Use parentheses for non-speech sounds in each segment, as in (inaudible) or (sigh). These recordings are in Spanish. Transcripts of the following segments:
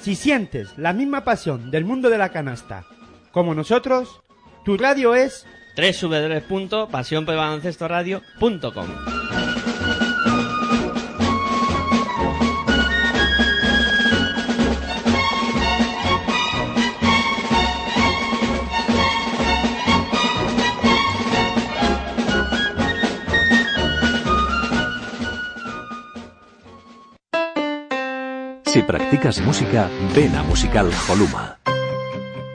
Si sientes la misma pasión del mundo de la canasta como nosotros, tu radio es www.pasionpelbaloncestoradio.com Si practicas música, ven a Musical Holuma.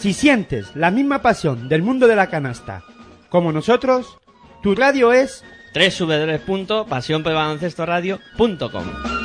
Si sientes la misma pasión del mundo de la canasta como nosotros, tu radio es www.pasionpelbaloncestoradio.com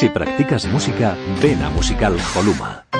Si practicas música, ven a Musical Holuma.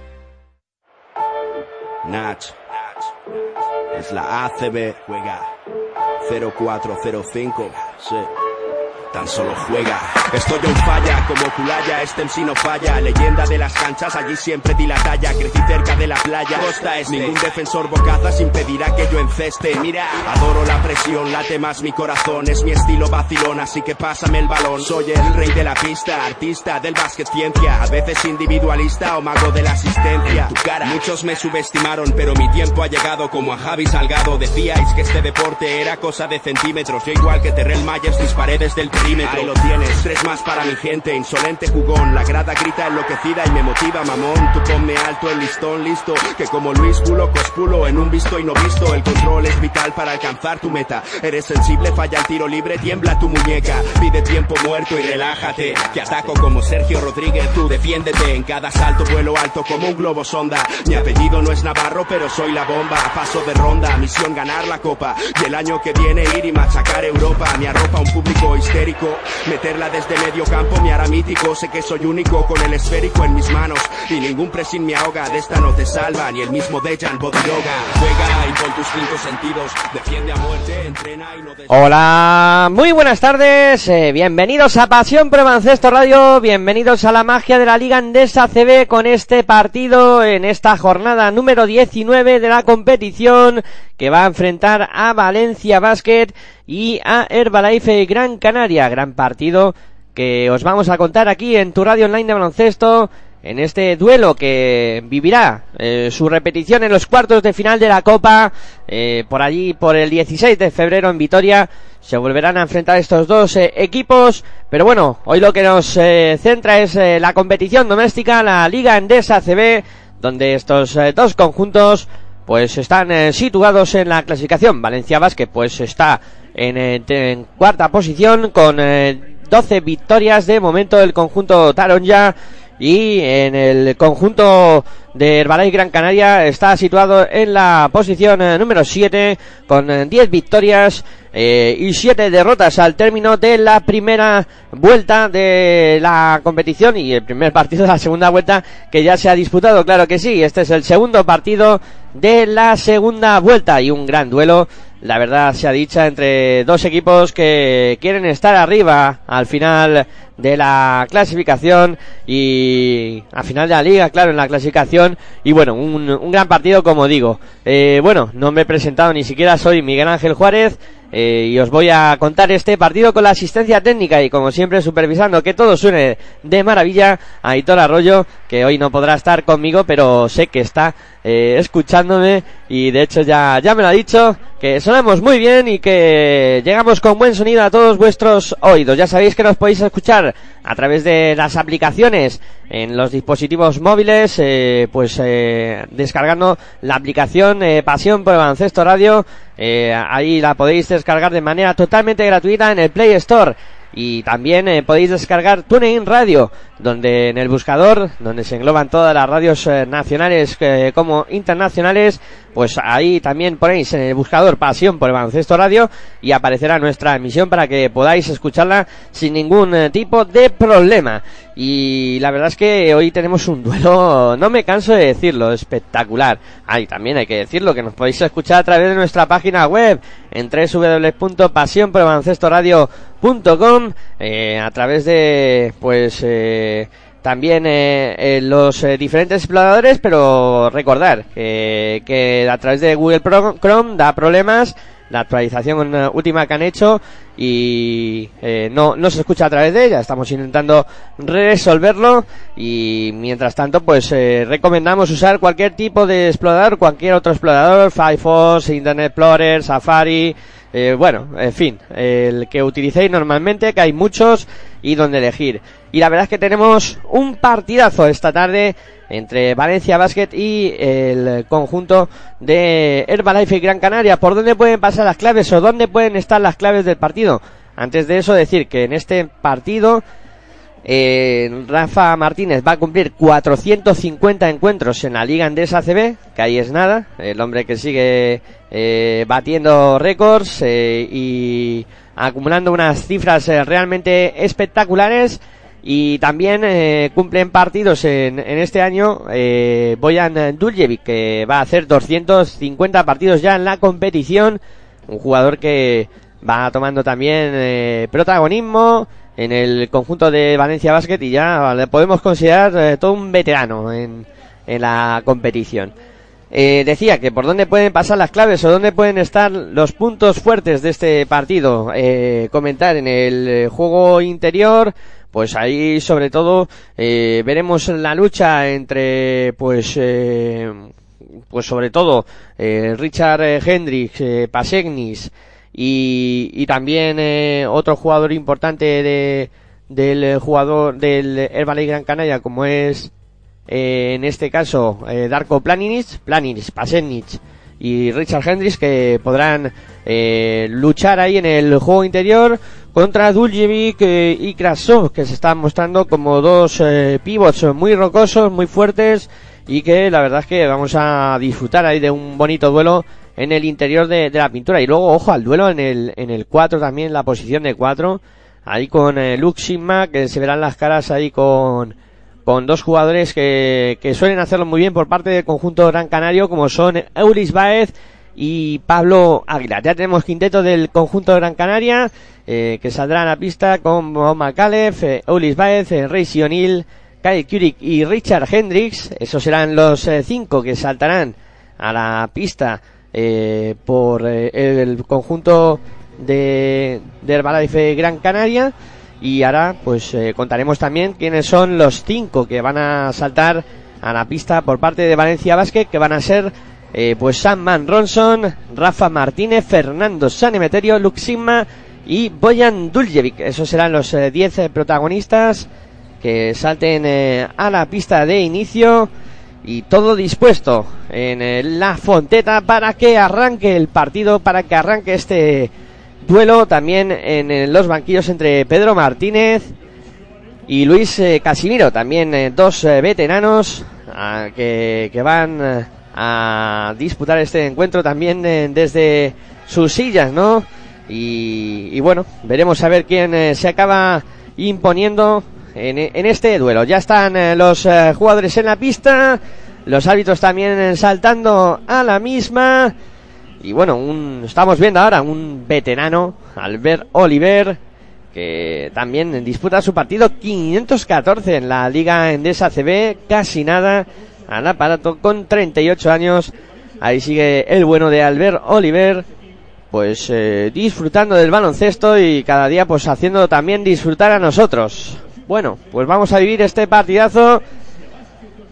Nach. Es la ACB. Juega. 0405. Sí. Tan solo juega. Estoy en falla, como Culaya, este MC no falla. Leyenda de las canchas, allí siempre di la talla. Crecí cerca de la playa, costa este. Ningún defensor bocazas impedirá que yo enceste. Mira, adoro la presión, late más mi corazón. Es mi estilo vacilón, así que pásame el balón. Soy el rey de la pista, artista del básquet ciencia. A veces individualista o mago de la asistencia. Tu cara. Muchos me subestimaron, pero mi tiempo ha llegado como a Javi Salgado. Decíais que este deporte era cosa de centímetros. Yo igual que Terrell Myers disparé desde el Ahí lo tienes, tres más para mi gente, insolente jugón. La grada grita enloquecida y me motiva, mamón. Tú ponme alto el listón, listo. Que como Luis Pulo, cospulo en un visto y no visto. El control es vital para alcanzar tu meta. Eres sensible, falla el tiro libre, tiembla tu muñeca. Pide tiempo muerto y relájate. Que ataco como Sergio Rodríguez, tú defiéndete. En cada salto vuelo alto como un globo sonda. Mi apellido no es Navarro, pero soy la bomba. Paso de ronda, misión ganar la copa. Y el año que viene ir y machacar Europa. Me arropa un público histérico. Meterla desde medio campo me hará mítico. Sé que soy único con el esférico en mis manos. Y ningún pressing me ahoga. De esta no te salva ni el mismo Dejan Bodiroga. Juega y con tus cinco sentidos. Defiende a muerte, entrena y no des... Hola, muy buenas tardes, eh, bienvenidos a Pasión Pro Baloncesto Radio, bienvenidos a la magia de la Liga Andesa CB con este partido en esta jornada número 19 de la competición que va a enfrentar a Valencia Basket y a Herbalife Gran Canaria, gran partido que os vamos a contar aquí en tu radio online de baloncesto en este duelo que vivirá eh, su repetición en los cuartos de final de la Copa eh, por allí por el 16 de febrero en Vitoria se volverán a enfrentar estos dos eh, equipos. Pero bueno hoy lo que nos centra es la competición doméstica la Liga Endesa CB donde estos dos conjuntos pues están situados en la clasificación. Valencia Basket pues está en, eh, en cuarta posición con eh, 12 victorias de momento del conjunto Taronja y en el conjunto de Herbalife Gran Canaria está situado en la posición eh, número 7 con eh, 10 victorias eh, y 7 derrotas al término de la primera vuelta de la competición y el primer partido de la segunda vuelta que ya se ha disputado, claro que sí, este es el segundo partido de la segunda vuelta y un gran duelo la verdad se ha dicha entre dos equipos que quieren estar arriba al final de la clasificación y al final de la liga, claro, en la clasificación y bueno, un, un gran partido como digo. Eh, bueno, no me he presentado ni siquiera, soy Miguel Ángel Juárez eh, y os voy a contar este partido con la asistencia técnica y como siempre supervisando que todo suene de maravilla a Aitor Arroyo que hoy no podrá estar conmigo pero sé que está eh, escuchándome y de hecho ya, ya me lo ha dicho que sonamos muy bien y que llegamos con buen sonido a todos vuestros oídos. Ya sabéis que nos podéis escuchar a través de las aplicaciones en los dispositivos móviles, eh, pues eh, descargando la aplicación eh, Pasión por el Baloncesto Radio. Eh, ahí la podéis descargar de manera totalmente gratuita en el Play Store. Y también eh, podéis descargar TuneIn Radio, donde en el buscador, donde se engloban todas las radios eh, nacionales como internacionales, pues ahí también ponéis en el buscador Pasión por el Baloncesto Radio y aparecerá nuestra emisión para que podáis escucharla sin ningún eh, tipo de problema. Y la verdad es que hoy tenemos un duelo, (laughs) no me canso de decirlo, espectacular. Ahí también hay que decirlo, que nos podéis escuchar a través de nuestra página web en www.pasionporbaloncestoradio.com eh, a través de, pues, eh, también eh, eh, los eh, diferentes exploradores, pero recordar que, a través de Google Chrome da problemas la actualización última que han hecho y eh, no, no se escucha a través de ella. Estamos intentando resolverlo y mientras tanto pues eh, recomendamos usar cualquier tipo de explorador, cualquier otro explorador, Firefox, Internet Explorer, Safari, eh, bueno, en fin, el que utilicéis normalmente, que hay muchos y donde elegir. Y la verdad es que tenemos un partidazo esta tarde entre Valencia Basket y el conjunto de Herbalife y Gran Canaria. ¿Por dónde pueden pasar las claves o dónde pueden estar las claves del partido? Antes de eso decir que en este partido eh, Rafa Martínez va a cumplir 450 encuentros en la Liga Andesa CB, que ahí es nada, el hombre que sigue eh, batiendo récords eh, y acumulando unas cifras realmente espectaculares. Y también cumplen partidos en, en este año Boyan Duljevic que va a hacer 250 partidos ya en la competición. Un jugador que va tomando también protagonismo en el conjunto de Valencia Basket y ya le podemos considerar eh, todo un veterano en, en la competición. Eh, decía que por dónde pueden pasar las claves o dónde pueden estar los puntos fuertes de este partido. Eh, comentar en el juego interior, pues ahí sobre todo eh, veremos la lucha entre, pues, eh, pues sobre todo eh, Richard Hendricks, Pasegnis y, y también eh, otro jugador importante de, del jugador del Herbalife Gran Canaria como es eh, en este caso eh, Darko Planinic, Planinic, Pasenic y Richard Hendricks que podrán eh, luchar ahí en el juego interior contra Duljevic eh, y Krasov que se están mostrando como dos eh, pivots muy rocosos, muy fuertes y que la verdad es que vamos a disfrutar ahí de un bonito duelo en el interior de, de la pintura y luego ojo al duelo en el en el 4 también la posición de 4 ahí con eh, Luke que se verán las caras ahí con con dos jugadores que, que suelen hacerlo muy bien por parte del conjunto Gran Canario, como son Eulis Baez y Pablo Aguilar. Ya tenemos quinteto del conjunto Gran Canaria, eh, que saldrá a la pista con Mohamed Calef, eh, Eulis Baez, eh, Reisi O'Neill, Kyle Kurik y Richard Hendricks. Esos serán los eh, cinco que saltarán a la pista eh, por eh, el conjunto de, de Herbalife Gran Canaria y ahora pues eh, contaremos también quiénes son los cinco que van a saltar a la pista por parte de Valencia Basket que van a ser eh, pues Sam Ronson, Rafa Martínez, Fernando Sanemeterio, Luxima y Boyan Duljevic. Esos serán los 10 eh, protagonistas que salten a la pista de inicio y todo dispuesto en eh, la fonteta para que arranque el partido, para que arranque este duelo también en, eh, los banquillos entre Pedro Martínez y Luis eh, Casimiro, también dos veteranos ah, que, que van a disputar este encuentro también desde sus sillas, ¿no? Y, y bueno, veremos a ver quién se acaba imponiendo en, este duelo. Ya están eh, los eh, jugadores en la pista, los árbitros también eh, saltando a la misma. Y bueno, un, estamos viendo ahora un veterano, Albert Oliver, que también disputa su partido 514 en la Liga Endesa CB, casi nada al aparato con 38 años. Ahí sigue el bueno de Albert Oliver. pues disfrutando del baloncesto y cada día pues haciendo también disfrutar a nosotros. Bueno, pues vamos a vivir este partidazo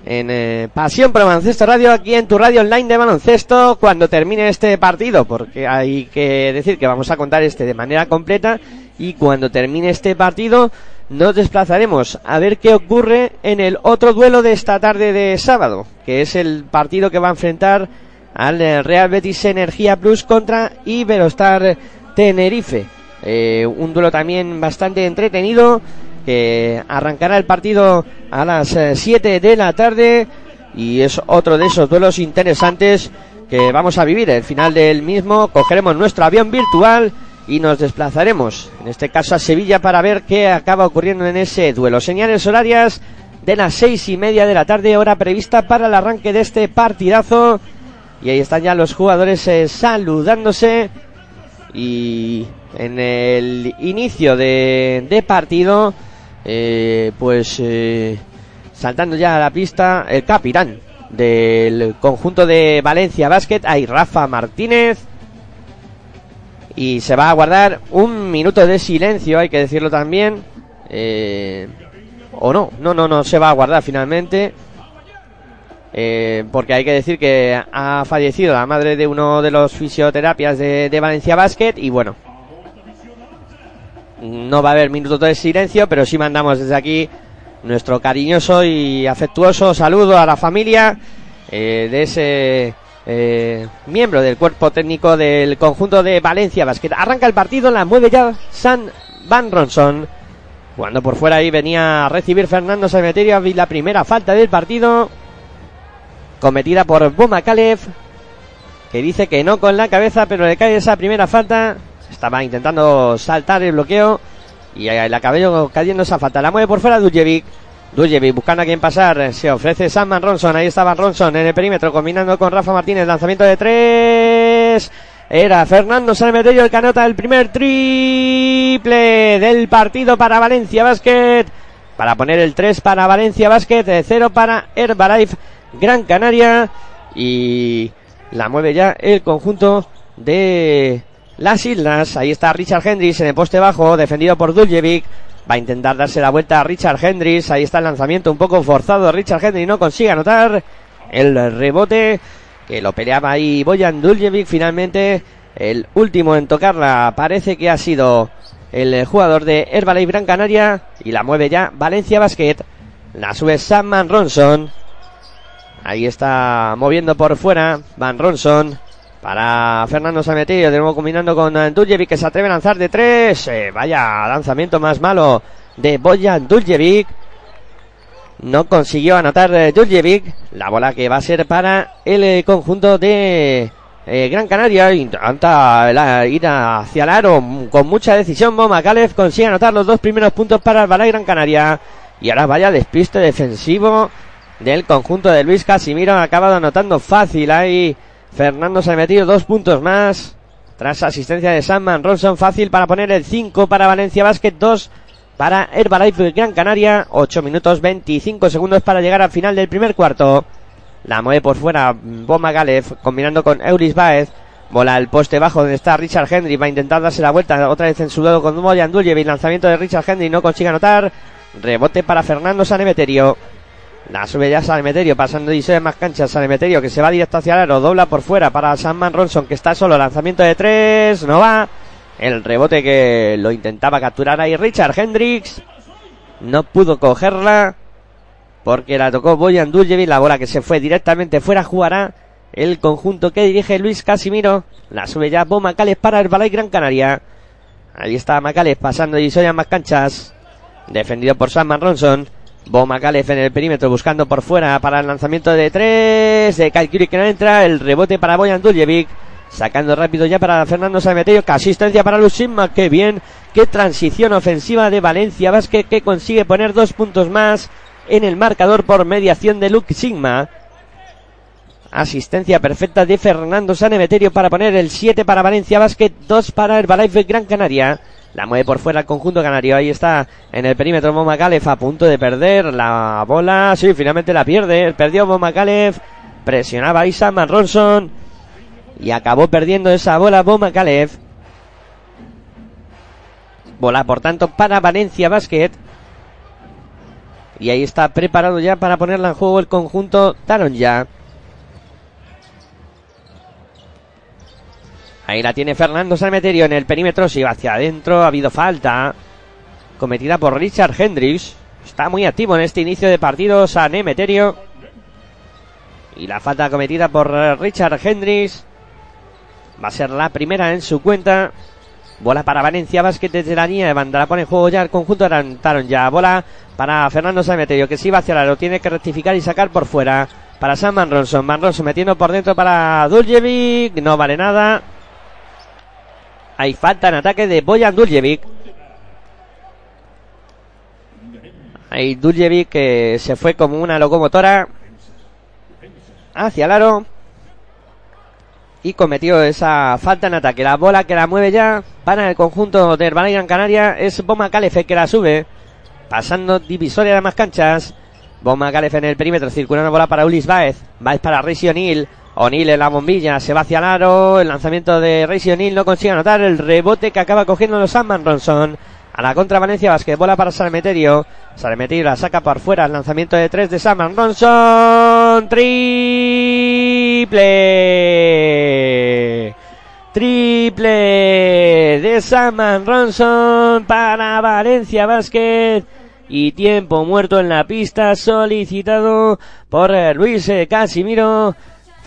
en eh, Pasión por Baloncesto Radio, aquí en tu radio online de baloncesto, cuando termine este partido, porque hay que decir que vamos a contar este de manera completa, y cuando termine este partido, nos desplazaremos a ver qué ocurre en el otro duelo de esta tarde de sábado, que es el partido que va a enfrentar al Real Betis Energía Plus contra Iberostar Tenerife. Eh, un duelo también bastante entretenido que arrancará el partido a las 7 eh, de la tarde y es otro de esos duelos interesantes que vamos a vivir. El final del mismo cogeremos nuestro avión virtual y nos desplazaremos, en este caso a Sevilla, para ver qué acaba ocurriendo en ese duelo. Señales horarias de las seis y media de la tarde, hora prevista para el arranque de este partidazo. Y ahí están ya los jugadores eh, saludándose. Y en el inicio de, de partido eh, pues eh, saltando ya a la pista el capitán del conjunto de Valencia Basket, hay Rafa Martínez. Y se va a guardar un minuto de silencio, hay que decirlo también. Eh, o no, no, no, no se va a guardar finalmente. Eh, porque hay que decir que ha fallecido la madre de uno de los fisioterapias de, de Valencia Basket. Y bueno, no va a haber minutos de silencio, pero sí mandamos desde aquí nuestro cariñoso y afectuoso saludo a la familia eh, de ese eh, miembro del cuerpo técnico del conjunto de Valencia Basket. Arranca el partido, la mueve ya San Van Ronson. Cuando por fuera ahí venía a recibir Fernando Sameterio y la primera falta del partido cometida por Boma Kalev que dice que no con la cabeza, pero le cae esa primera falta estaba intentando saltar el bloqueo y el acabó cayendo esa falta. La mueve por fuera Duljevic. Duljevic buscando a quien pasar. Se ofrece Sam Ronson. Ahí estaba Ronson en el perímetro combinando con Rafa Martínez. Lanzamiento de tres. Era Fernando Salmetello el que anota el primer triple del partido para Valencia Basket. Para poner el 3 para Valencia Basket. 0 para Herbalife Gran Canaria. Y la mueve ya el conjunto de las islas. Ahí está Richard Hendricks en el poste bajo, defendido por Duljevic. Va a intentar darse la vuelta a Richard Hendricks. Ahí está el lanzamiento un poco forzado. Richard Hendricks no consigue anotar el rebote que lo peleaba ahí Boyan Duljevic. Finalmente, el último en tocarla parece que ha sido el jugador de Herbalife Gran Canaria. Y la mueve ya Valencia Basket. La sube Sam Van Ronson. Ahí está moviendo por fuera Van Ronson. Para Fernando Sametillo, de nuevo combinando con Duljevic que se atreve a lanzar de tres. Eh, vaya lanzamiento más malo de Boyan Duljevic. No consiguió anotar eh. La bola que va a ser para el eh, conjunto de eh, Gran Canaria. Intenta la, ir hacia el aro con mucha decisión. Boma Calef consigue anotar los dos primeros puntos para el Balay Gran Canaria. Y ahora vaya despiste defensivo del conjunto de Luis Casimiro. Ha acabado anotando fácil ahí. Fernando se ha metido dos puntos más. Tras asistencia de Sandman Ronson, fácil para poner el 5 para Valencia Basket, 2 para Herbalife Gran Canaria, 8 minutos 25 segundos para llegar al final del primer cuarto. La mueve por fuera Boma Galef, combinando con Euris Baez. Bola al poste bajo donde está Richard Henry. Va a intentar darse la vuelta otra vez en su dedo con Moyan Duljevic. Lanzamiento de Richard Henry no consigue anotar. Rebote para Fernando Sanemeterio. La sube ya Sanemeterio, pasando y más canchas. Sanemeterio que se va directo hacia el aro, dobla por fuera para Samman Ronson que está solo. Lanzamiento de tres, no va. El rebote que lo intentaba capturar ahí Richard Hendricks. No pudo cogerla porque la tocó Boyan Duljevic. La bola que se fue directamente fuera jugará el conjunto que dirige Luis Casimiro. La sube ya Bo Macales para el Balay Gran Canaria. Ahí está Macales pasando soy más canchas. Defendido por Samman Ronson. Bo Macalef en el perímetro buscando por fuera para el lanzamiento de tres de Kaikiri que no entra. El rebote para Boyan Duljevic. Sacando rápido ya para Fernando Sametello. Que asistencia para Lusimma. Qué bien. Qué transición ofensiva de Valencia Vázquez que consigue poner dos puntos más en el marcador por mediación de Luke Sigma. Asistencia perfecta de Fernando Sanemeterio para poner el 7 para Valencia Basket, 2 para Herbalife Gran Canaria. La mueve por fuera el conjunto canario. Ahí está en el perímetro Momacalef a punto de perder la bola. Sí, finalmente la pierde. Perdió Momacalef. Presionaba ahí Sam Ronson. y acabó perdiendo esa bola Boma Kalev. Bola, por tanto, para Valencia Basket. Y ahí está preparado ya para ponerla en juego el conjunto Taron ya. Ahí la tiene Fernando Salmeterio en el perímetro. Si va hacia adentro. Ha habido falta. Cometida por Richard Hendricks. Está muy activo en este inicio de partido. San Emeterio. Y la falta cometida por Richard Hendricks. Va a ser la primera en su cuenta. Bola para Valencia Basket desde la línea de banda. La pone en juego ya el conjunto Taron ya. Bola para Fernando Sameterio que si va hacia la lo tiene que rectificar y sacar por fuera. Para Sam Van Ronson. Van Ronson metiendo por dentro para Duljevic. No vale nada. Hay falta en ataque de Boyan Duljevic. Hay Duljevic que se fue como una locomotora hacia el aro y cometió esa falta en ataque. La bola que la mueve ya para el conjunto de Herbalife Gran Canaria es Boma Calefe que la sube, pasando divisoria de más canchas. Boma Calefe en el perímetro, circulando bola para Ulis Baez. Baez para Reisi O'Neill. O'Neill en la bombilla, se va hacia aro. El lanzamiento de Reisi O'Neill no consigue anotar. El rebote que acaba cogiendo los Sandman Ronson. A la contra Valencia Vázquez, bola para Salmeterio. Salmeterio la saca por fuera. El lanzamiento de tres de Sandman Ronson. Triple. Triple de Saman Ronson para Valencia Basket. Y tiempo muerto en la pista solicitado por Luis eh, Casimiro.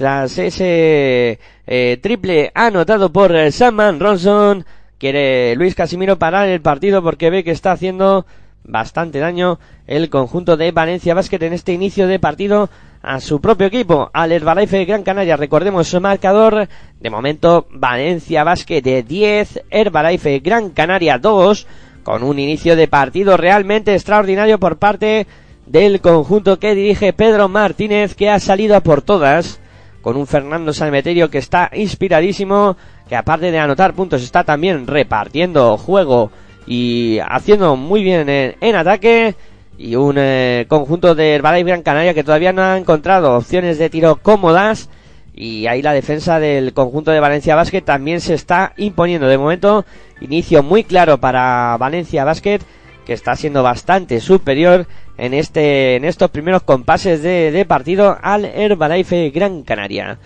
Tras ese eh, triple anotado por eh, Saman Ronson. Quiere Luis Casimiro parar el partido porque ve que está haciendo bastante daño el conjunto de Valencia Basket en este inicio de partido a su propio equipo, al Herbalife Gran Canaria. Recordemos su marcador. De momento, Valencia Basket de 10, Herbalife Gran Canaria 2, con un inicio de partido realmente extraordinario por parte del conjunto que dirige Pedro Martínez, que ha salido a por todas, con un Fernando Salmeterio que está inspiradísimo, que aparte de anotar puntos está también repartiendo juego y haciendo muy bien en, en ataque. Y un eh, conjunto de Herbalife Gran Canaria que todavía no ha encontrado opciones de tiro cómodas. Y ahí la defensa del conjunto de Valencia Basket también se está imponiendo. De momento, inicio muy claro para Valencia Basket que está siendo bastante superior en este en estos primeros compases de, de partido al Herbalife Gran Canaria.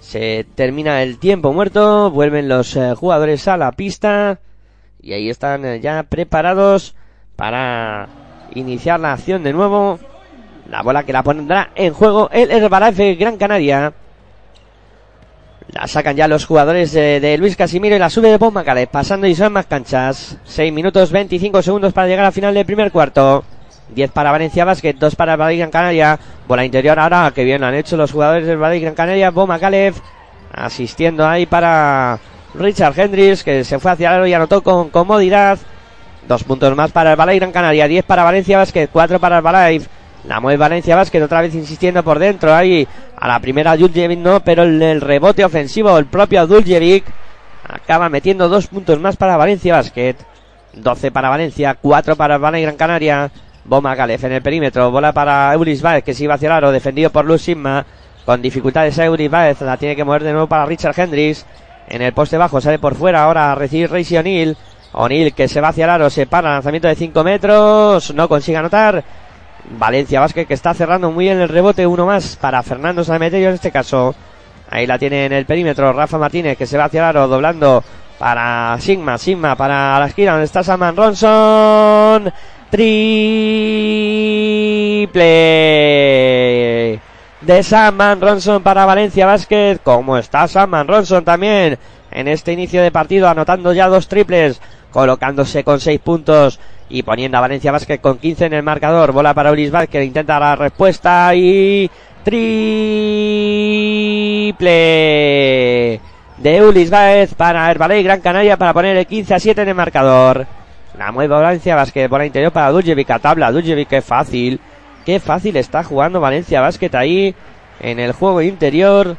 Se termina el tiempo muerto, vuelven los eh, jugadores a la pista y ahí están eh, ya preparados para iniciar la acción de nuevo. La bola que la pondrá en juego el Herbalife Gran Canaria. La sacan ya los jugadores de, Luis Casimiro y la sube de Pomacale, pasando y son más canchas. 6 minutos 25 segundos para llegar al final del primer cuarto. 10 para Valencia Basket, 2 para Herbalife Gran Canaria. Bola interior ahora, que bien han hecho los jugadores del Herbalife Gran Canaria. Boma Kalev asistiendo ahí para Richard Hendricks, que se fue hacia el aro y anotó con comodidad. Dos puntos más para el Balay Gran Canaria, 10 para Valencia Basket, 4 para el Balay. La mueve Valencia Basket otra vez insistiendo por dentro ahí. A la primera Duljevic no, pero el, el rebote ofensivo, el propio Duljevic acaba metiendo dos puntos más para Valencia Basket. 12 para Valencia, 4 para el Balay Gran Canaria. Boma Galef en el perímetro, bola para Euris Baez que se iba hacia el aro, defendido por Luz Sigma. Con dificultades a Euris Baez, la tiene que mover de nuevo para Richard Hendricks. En el poste bajo sale por fuera, ahora a recibir Reisi O'Neill. O'Neill que se va hacia el aro, se para, lanzamiento de 5 metros, no consigue anotar. Valencia Vázquez que está cerrando muy bien el rebote, uno más para Fernando Sameterio en este caso. Ahí la tiene en el perímetro Rafa Martínez que se va hacia el aro, doblando para Sigma, Sigma para la esquina donde está Saman Ronson. Triple de Saman Ronson para Valencia Basket. Como está Saman Ronson también en este inicio de partido, anotando ya dos triples, colocándose con seis puntos y poniendo a Valencia Basket con 15 en el marcador. Bola para Ulis Vázquez, que intenta la respuesta y triple de Ulis Baez para Herbaley Gran Canaria para poner el 15 a 7 en el marcador. La mueve Valencia Basket por el interior para Duljevic a tabla. Duljevic, qué fácil. Qué fácil está jugando Valencia Basket ahí en el juego interior.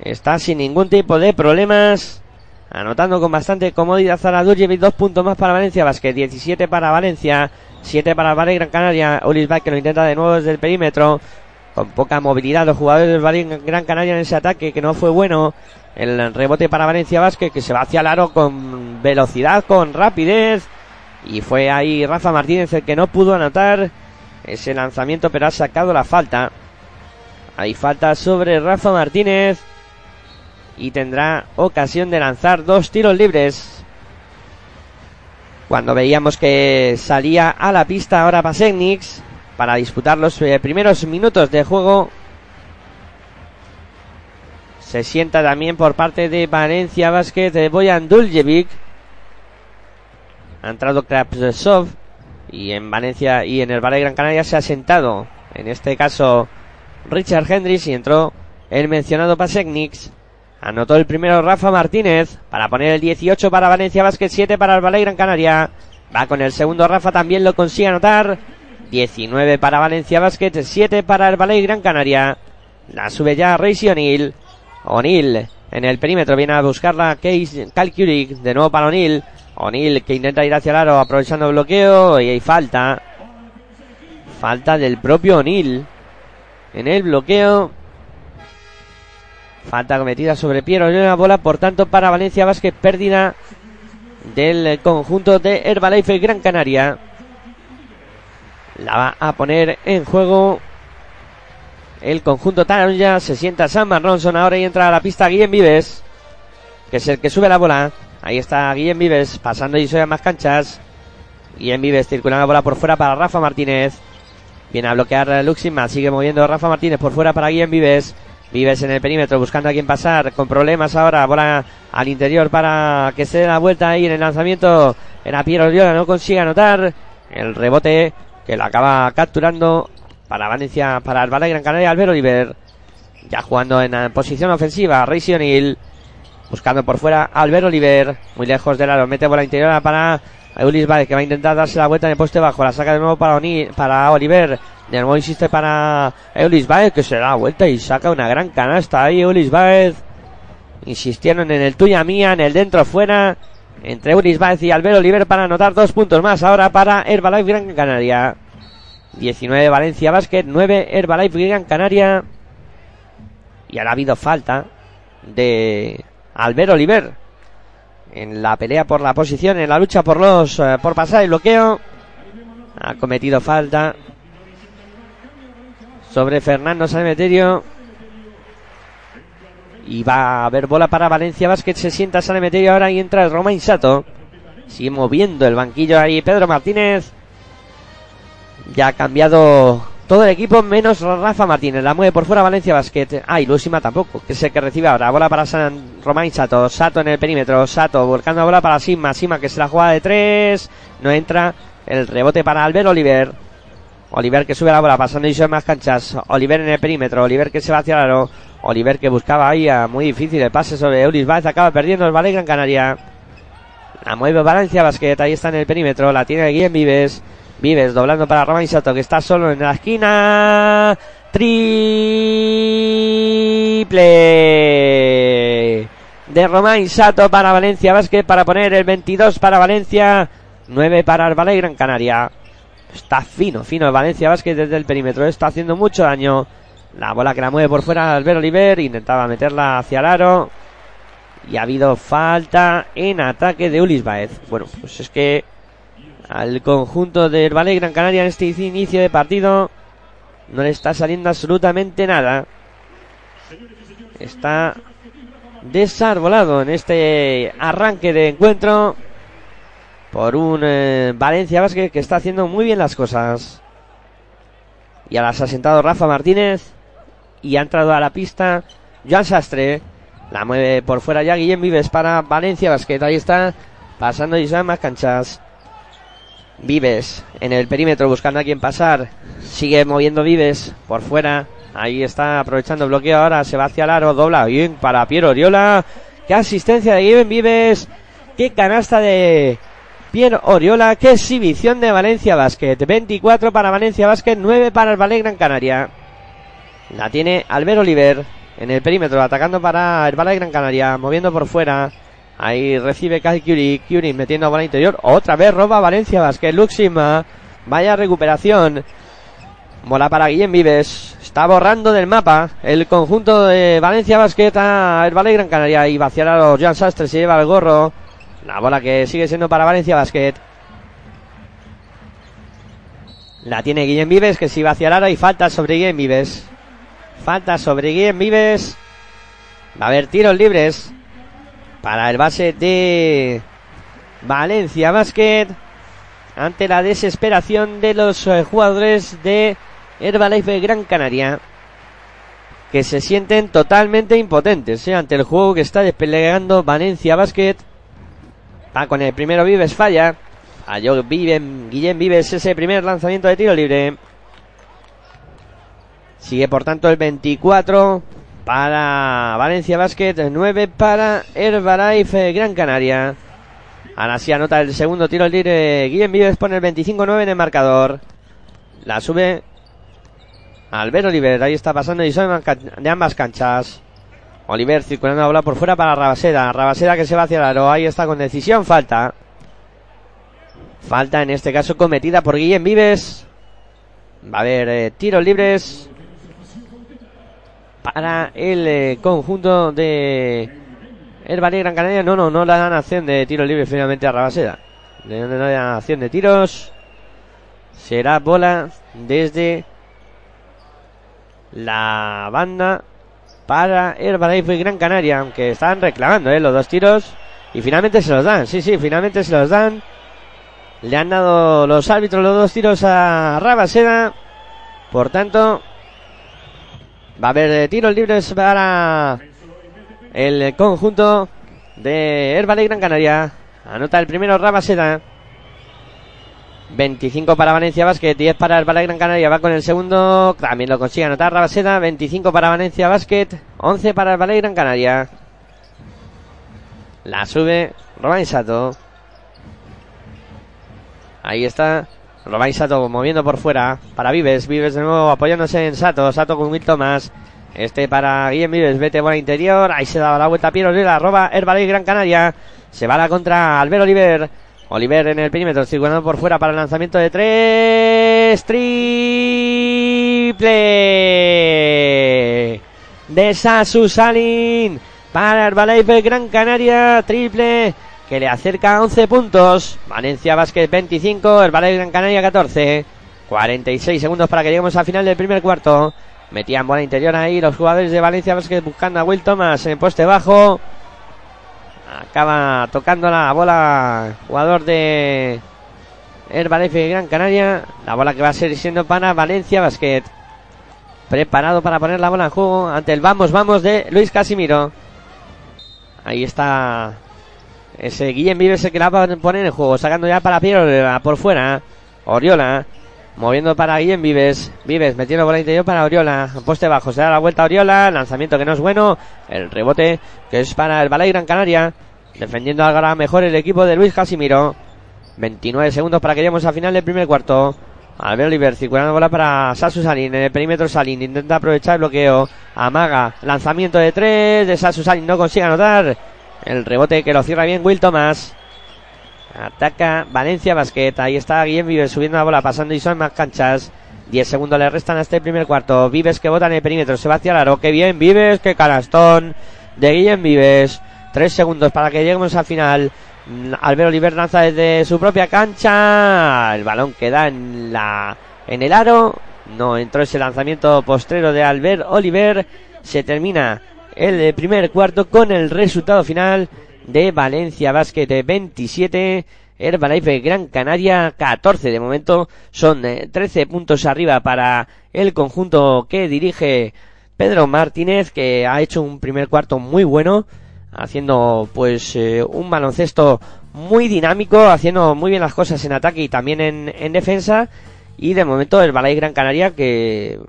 Está sin ningún tipo de problemas. Anotando con bastante comodidad Duljevic. Dos puntos más para Valencia Basket. 17 para Valencia. 7 para Valle Gran Canaria. Ulis Baez que lo intenta de nuevo desde el perímetro. Con poca movilidad los jugadores del Valle Gran Canaria en ese ataque que no fue bueno. El rebote para Valencia Vázquez que se va hacia el aro con velocidad, con rapidez. Y fue ahí Rafa Martínez el que no pudo anotar ese lanzamiento, pero ha sacado la falta. Hay falta sobre Rafa Martínez. Y tendrá ocasión de lanzar dos tiros libres. Cuando veíamos que salía a la pista ahora Pasegnix para disputar los eh, primeros minutos de juego. Se sienta también por parte de Valencia Basket de Boyan Duljevic. Ha entrado Krapsov y en Valencia y en el Valle Gran Canaria se ha sentado, en este caso Richard Hendricks y entró el mencionado Pasegnix. Anotó el primero Rafa Martínez para poner el 18 para Valencia Basket, 7 para el Valle Gran Canaria. Va con el segundo Rafa, también lo consigue anotar. 19 para Valencia Basket, 7 para el Valle Gran Canaria. La sube ya Reisi O'Neill. O'Neill en el perímetro viene a buscarla Case Calculic. De nuevo para O'Neill. O'Neill que intenta ir hacia el aro aprovechando el bloqueo y hay falta. Falta del propio O'Neill. En el bloqueo. Falta cometida sobre Piero la bola, por tanto para Valencia Vázquez, pérdida del conjunto de Herbalife Gran Canaria. La va a poner en juego el conjunto ya Se sienta Sam Ronson ahora y entra a la pista Guillem Vives, que es el que sube la bola. Ahí está Guillem Vives pasando y a más canchas. Guillem Vives circulando la bola por fuera para Rafa Martínez. Viene a bloquear Luxima, sigue moviendo Rafa Martínez por fuera para Guillem Vives. Vives en el perímetro buscando a quien pasar, con problemas ahora, bola al interior para que se dé la vuelta ahí en el lanzamiento. Era Piero Oriola, no consigue anotar. El rebote que lo acaba capturando para Valencia, para el Valle Gran Canaria, Albert Oliver. Ya jugando en posición ofensiva, Reisi O'Neill. Buscando por fuera Albert Oliver. Muy lejos del aro, mete bola interior para Eulis Valle que va a intentar darse la vuelta en el poste bajo. La saca de nuevo para, para Oliver. Nuevo insiste para Eulis Baez que se da vuelta y saca una gran canasta ahí Eulis Baez. Insistieron en el tuya mía, en el dentro fuera. Entre Eulis Baez y Albert Oliver para anotar dos puntos más ahora para Herbalife Gran Canaria. 19 Valencia Basket, 9 Herbalife Gran Canaria. Y ahora ha habido falta de Albert Oliver en la pelea por la posición, en la lucha por los eh, por pasar el bloqueo. Ha cometido falta sobre Fernando Sanemeterio. Y va a haber bola para Valencia Basket. Se sienta Sanemeterio ahora y entra Roma Insato. Sigue moviendo el banquillo ahí Pedro Martínez. Ya ha cambiado todo el equipo menos Rafa Martínez. La mueve por fuera Valencia Basket. Ah, y Lusima tampoco, que es el que recibe ahora. Bola para San Romain Sato. Sato en el perímetro. Sato volcando bola para Sima. Sima que se la juega de tres. No entra. El rebote para Albert Oliver. Oliver que sube la bola pasando y sube más canchas. Oliver en el perímetro. Oliver que se va hacia el aro. Oliver que buscaba ahí a muy difícil el pase sobre Eulis Baez. Acaba perdiendo el Valle Gran Canaria. La mueve Valencia Basket. Ahí está en el perímetro. La tiene Guillem Vives. Vives doblando para Romain Sato que está solo en la esquina. Triple de Romain Sato para Valencia Basket para poner el 22 para Valencia. 9 para el Valle Gran Canaria. Está fino, fino el Valencia Vázquez desde el perímetro. Está haciendo mucho daño. La bola que la mueve por fuera Albert Oliver. Intentaba meterla hacia el aro. Y ha habido falta en ataque de Ulis Baez. Bueno, pues es que al conjunto del Valle Gran Canaria en este inicio de partido no le está saliendo absolutamente nada. Está desarbolado en este arranque de encuentro por un eh, Valencia Vázquez que está haciendo muy bien las cosas. Y ahora ha sentado Rafa Martínez y ha entrado a la pista Joan Sastre. La mueve por fuera ya Guillem Vives para Valencia Basket. Ahí está pasando y más canchas. Vives en el perímetro buscando a quien pasar. Sigue moviendo Vives por fuera. Ahí está aprovechando el bloqueo ahora. Se va hacia el aro. Dobla bien para Piero Oriola. Qué asistencia de Guillem Vives. Qué canasta de Pierre Oriola. Qué exhibición de Valencia Basket. 24 para Valencia Basket, 9 para el Valle Gran Canaria. La tiene Albert Oliver en el perímetro, atacando para el Valle Gran Canaria, moviendo por fuera. Ahí recibe Kai Curie, Curie metiendo a bola interior. Otra vez roba Valencia Basket, Luxima. Vaya recuperación. Bola para Guillem Vives. Está borrando del mapa el conjunto de Valencia Basket a Herbalife Gran Canaria y vaciar a los Jan Sastre. Se lleva el gorro. La bola que sigue siendo para Valencia Basket. La tiene Guillem Vives que si vaciará y falta sobre Guillem Vives. Falta sobre Guillem Vives. Va a haber tiros libres para el base de Valencia Basket ante la desesperación de los eh, jugadores de Herbalife Gran Canaria que se sienten totalmente impotentes ¿eh? ante el juego que está desplegando Valencia Basket. Va con el primero Vives falla. Falló Viven, Guillem Vives ese primer lanzamiento de tiro libre. Sigue por tanto el 24 para Valencia Basket, 9 para Herbalife Gran Canaria. Ahora sí anota el segundo tiro libre. Guillem Vives pone el 25-9 en el marcador. La sube Albert Oliver. Ahí está pasando y son de ambas canchas. Oliver circulando la bola por fuera para Rabaseda. Rabaseda que se va hacia el aro. Ahí está con decisión. Falta. Falta en este caso cometida por Guillem Vives. Va a haber eh, tiros libres para el eh, conjunto de el Valle Gran Canaria. No, no, no la dan acción de tiro libre finalmente a Rabaseda. Le dan acción de tiros. Será bola desde la banda para Herbalife y Gran Canaria, aunque están reclamando ¿eh? los dos tiros y finalmente se los dan, sí, sí, finalmente se los dan. Le han dado los árbitros los dos tiros a Rabaseda, por tanto va a haber tiros libres para el conjunto de Herbalife Gran Canaria. Anota el primero Rabaseda. 25 para Valencia Basket, 10 para el Ballet Gran Canaria, va con el segundo, también lo consigue anotar Rabaseda, 25 para Valencia Basket, 11 para el Ballet Gran Canaria. La sube Romain Sato. Ahí está Romain Sato moviendo por fuera para Vives, Vives de nuevo apoyándose en Sato, Sato con Will Thomas. Este para Guillem Vives, vete por interior, ahí se da la vuelta Piero la roba el Ballet Gran Canaria. Se va la contra Albert Oliver. Oliver en el perímetro, circulando por fuera para el lanzamiento de tres. Triple de Sasu Salin para Herbalife Gran Canaria. Triple que le acerca 11 puntos. Valencia Basket 25, Herbalife Gran Canaria 14. 46 segundos para que lleguemos al final del primer cuarto. Metían bola interior ahí los jugadores de Valencia Basket buscando a Will Thomas en poste bajo. Acaba tocando la bola jugador de Herbalife Gran Canaria. La bola que va a ser siendo para Valencia Basket. Preparado para poner la bola en juego ante el vamos, vamos de Luis Casimiro. Ahí está ese Guillem Vives el que la va a poner en juego. Sacando ya para Piero por fuera. Oriola. Moviendo para Guillem Vives. Vives metiendo bola interior para Oriola. Poste bajo. Se da la vuelta a Oriola. Lanzamiento que no es bueno. El rebote que es para el Balay Gran Canaria. Defendiendo ahora mejor el equipo de Luis Casimiro. 29 segundos para que lleguemos al final del primer cuarto. Albert Oliver circulando bola para Sasu Salin. En el perímetro Salin intenta aprovechar el bloqueo. Amaga. Lanzamiento de tres de Sasu Salin. No consigue anotar. El rebote que lo cierra bien Will Thomas. Ataca Valencia Basket. Ahí está Guillem Vives subiendo la bola, pasando y son más canchas. 10 segundos le restan a este primer cuarto. Vives que bota en el perímetro. Se va hacia el aro. Qué bien, Vives. Qué canastón de Guillem Vives. 3 segundos para que lleguemos al final. Albert Oliver lanza desde su propia cancha. El balón queda en la en el aro. No entró ese lanzamiento postrero de Albert Oliver. Se termina el primer cuarto con el resultado final de Valencia Basket 27. Herbalife Gran Canaria 14 de momento son 13 puntos arriba para el conjunto que dirige Pedro Martínez que ha hecho un primer cuarto muy bueno haciendo pues eh, un baloncesto muy dinámico, haciendo muy bien las cosas en ataque y también en, en defensa. Y de momento el Balay Gran Canaria que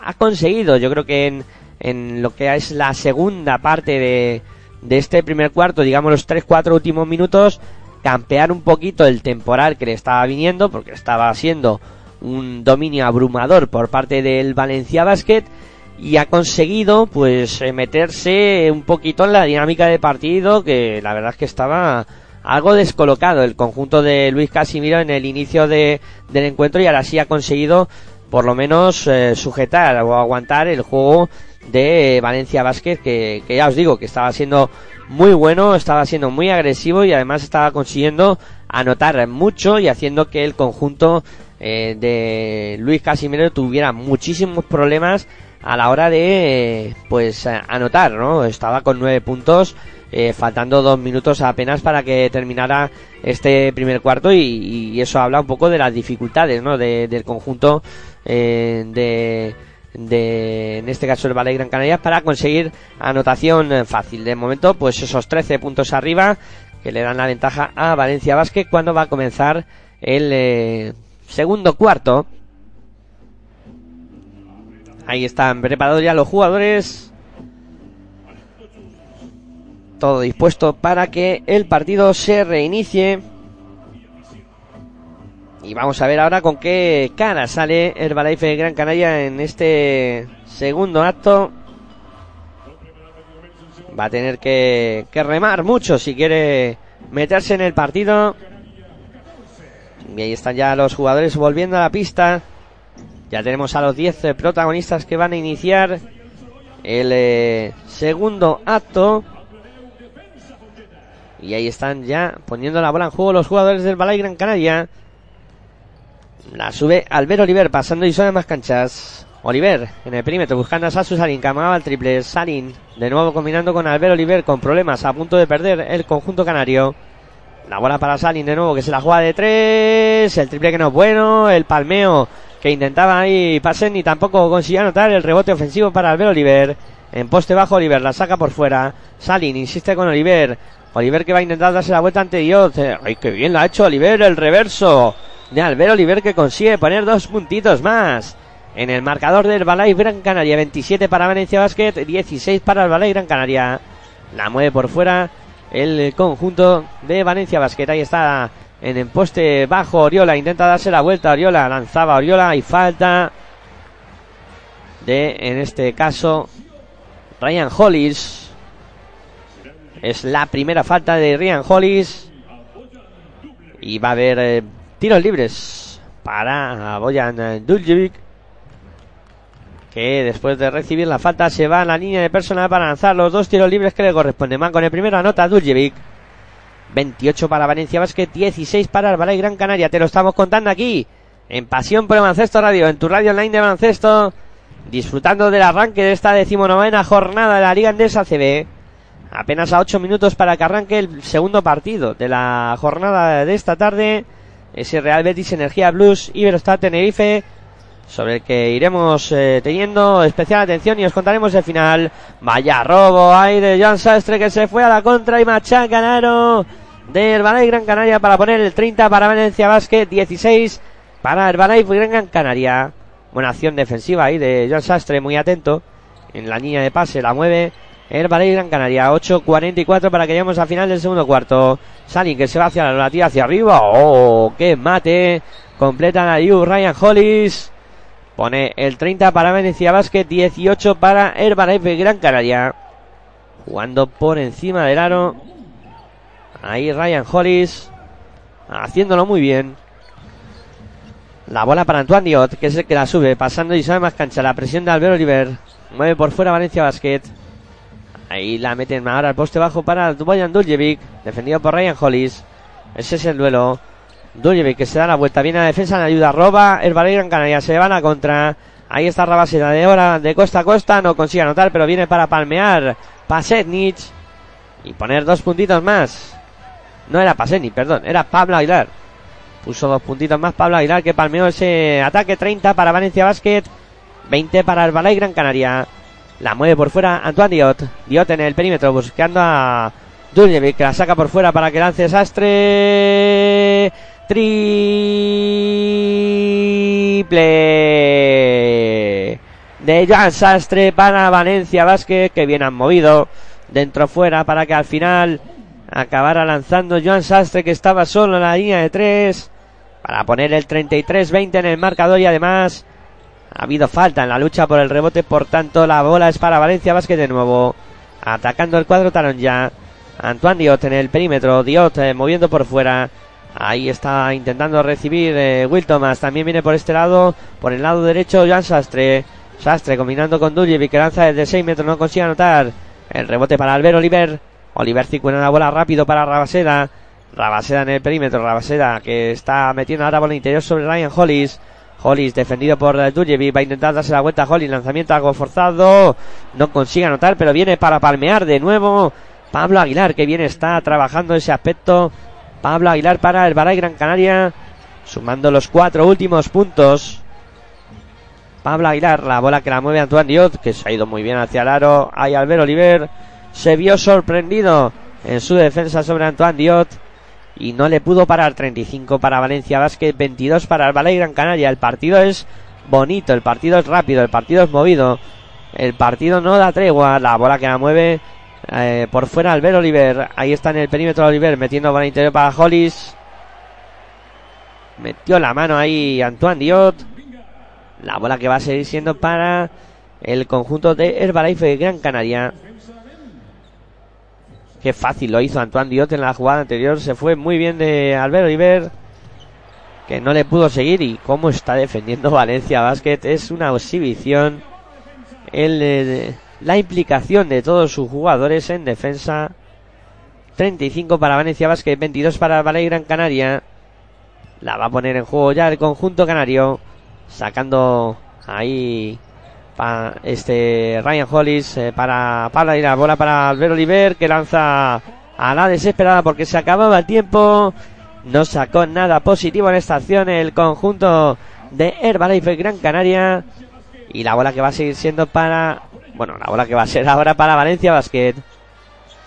ha conseguido, yo creo que en, en lo que es la segunda parte de, de este primer cuarto, digamos los 3-4 últimos minutos, campear un poquito el temporal que le estaba viniendo, porque estaba siendo un dominio abrumador por parte del Valencia Basket y ha conseguido pues eh, meterse un poquito en la dinámica de partido que la verdad es que estaba algo descolocado el conjunto de Luis Casimiro en el inicio de, del encuentro y ahora sí ha conseguido por lo menos eh, sujetar o aguantar el juego de Valencia Vázquez que, que ya os digo que estaba siendo muy bueno, estaba siendo muy agresivo y además estaba consiguiendo anotar mucho y haciendo que el conjunto eh, de Luis Casimiro tuviera muchísimos problemas a la hora de pues anotar, ¿no? Estaba con nueve puntos, eh, faltando dos minutos apenas para que terminara este primer cuarto y, y eso habla un poco de las dificultades, ¿no? De, del conjunto eh, de de, en este caso el Valle Gran Canaria, para conseguir anotación fácil. De momento, pues esos 13 puntos arriba que le dan la ventaja a Valencia Vázquez cuando va a comenzar el eh, segundo cuarto. Ahí están preparados ya los jugadores. Todo dispuesto para que el partido se reinicie. Y vamos a ver ahora con qué cara sale Herbalife Gran Canaria en este segundo acto. Va a tener que, que remar mucho si quiere meterse en el partido. Y ahí están ya los jugadores volviendo a la pista. Ya tenemos a los 10 protagonistas que van a iniciar el eh, segundo acto. Y ahí están ya poniendo la bola en juego los jugadores del Balay Gran Canaria. La sube Albert Oliver pasando y sobre más canchas. Oliver en el perímetro buscando a Sasu Salin que amagaba el triple. Salin de nuevo combinando con Albert Oliver con problemas a punto de perder el conjunto canario. La bola para Salin de nuevo que se la juega de tres. El triple que no es bueno. El palmeo que intentaba ahí Pasen y tampoco consiguió anotar el rebote ofensivo para Albert Oliver. En poste bajo Oliver la saca por fuera. Salin insiste con Oliver. Oliver que va a intentar darse la vuelta ante Dios. Ay, qué bien la ha hecho Oliver el reverso de Albert Oliver que consigue poner dos puntitos más en el marcador del Balay Gran Canaria. 27 para Valencia Basket, 16 para el Balay Gran Canaria. La mueve por fuera el conjunto de Valencia Basket. Ahí está en el poste bajo Oriola. Intenta darse la vuelta. Oriola lanzaba Oriola y falta de, en este caso, Ryan Hollis. Es la primera falta de Ryan Hollis. Y va a haber eh, tiros libres para Boyan Duljevic que después de recibir la falta se va a la línea de personal para lanzar los dos tiros libres que le corresponden. Man con el primero anota Duljevic. 28 para Valencia Basket, 16 para el Balay Gran Canaria. Te lo estamos contando aquí en Pasión por el Baloncesto Radio, en tu radio online de baloncesto, disfrutando del arranque de esta decimonovena jornada de la Liga Andesa CB. Apenas a 8 minutos para que arranque el segundo partido de la jornada de esta tarde. Ese Real Betis Energía Blues Iberostar Tenerife sobre el que iremos eh, teniendo especial atención y os contaremos el final. Vaya robo ahí de Jan Sastre que se fue a la contra y machaca Naro de Herbalife Gran Canaria para poner el 30 para Valencia Basket, 16 para Herbalife Gran Canaria. Buena acción defensiva ahí de Jan Sastre, muy atento en la línea de pase, la mueve Herbalife Gran Canaria, 8.44 para que lleguemos al final del segundo cuarto. Salin que se va hacia la tira hacia arriba, oh, qué mate. Completa la Ryan Hollis. Pone el 30 para Venecia Basket, 18 para Herbalife Gran Canaria. Jugando por encima del aro. Ahí Ryan Hollis. Haciéndolo muy bien. La bola para Antoine Diot, que es el que la sube, pasando y sabe más cancha. La presión de Albert Oliver. Mueve por fuera Valencia Basket. Ahí la meten ahora al poste bajo para Boyan Duljevic. Defendido por Ryan Hollis. Ese es el duelo. Duljevic que se da la vuelta. Viene a la defensa, en ayuda. Roba el Valle Gran Canaria. Se van a contra. Ahí está Rabaseda de hora de costa a costa. No consigue anotar, pero viene para palmear Pasetnich. Y poner dos puntitos más. No era Pasetnich, perdón. Era Pablo Aguilar. Puso dos puntitos más Pablo Aguilar que palmeó ese ataque. 30 para Valencia Basket. 20 para el Balay Gran Canaria. La mueve por fuera Antoine Diot. Diot en el perímetro buscando a Duljevic que la saca por fuera para que lance Sastre. Triple de Jan Sastre para Valencia Vázquez que bien han movido dentro fuera para que al final acabara lanzando Joan Sastre que estaba solo en la línea de tres para poner el 33-20 en el marcador y además ha habido falta en la lucha por el rebote, por tanto la bola es para Valencia Basket de nuevo. Atacando el cuadro Talón ya. Antoine Diot en el perímetro, Diot eh, moviendo por fuera. Ahí está intentando recibir eh, Will Thomas. También viene por este lado, por el lado derecho, Jan Sastre. Sastre combinando con Duljevic que lanza desde 6 metros, no consigue anotar. El rebote para Albert Oliver. Oliver circula la bola rápido para Rabaseda. Rabaseda en el perímetro. Rabaseda que está metiendo ahora bola interior sobre Ryan Hollis. Hollis defendido por Duljevic. Va a intentar darse la vuelta a Hollis. Lanzamiento algo forzado. No consigue anotar, pero viene para palmear de nuevo. Pablo Aguilar que bien está trabajando ese aspecto. Pablo Aguilar para el Baray Gran Canaria. Sumando los cuatro últimos puntos. Pablo Aguilar, la bola que la mueve Antoine Diot, que se ha ido muy bien hacia el aro. Ahí Albert Oliver se vio sorprendido en su defensa sobre Antoine Diot y no le pudo parar 35 para Valencia Basket, 22 para el Ballet Gran Canaria. El partido es bonito, el partido es rápido, el partido es movido. El partido no da tregua, la bola que la mueve eh, por fuera Albert Oliver. Ahí está en el perímetro Oliver metiendo bola interior para Hollis. Metió la mano ahí Antoine Diot. La bola que va a seguir siendo para el conjunto de Herbalife Gran Canaria. Qué fácil lo hizo Antoine Diot en la jugada anterior. Se fue muy bien de Albert Oliver. Que no le pudo seguir. Y cómo está defendiendo (laughs) Valencia Basket. Es una exhibición. El, eh, la implicación de todos sus jugadores en defensa. 35 para Valencia Basket. 22 para Valle Gran Canaria. La va a poner en juego ya el conjunto canario. Sacando ahí pa, este Ryan Hollis eh, para Pablo y la bola para Albert Oliver que lanza a la desesperada porque se acababa el tiempo. No sacó nada positivo en esta acción el conjunto de Herbalife Gran Canaria. Y la bola que va a seguir siendo para. Bueno, la bola que va a ser ahora para Valencia Basket.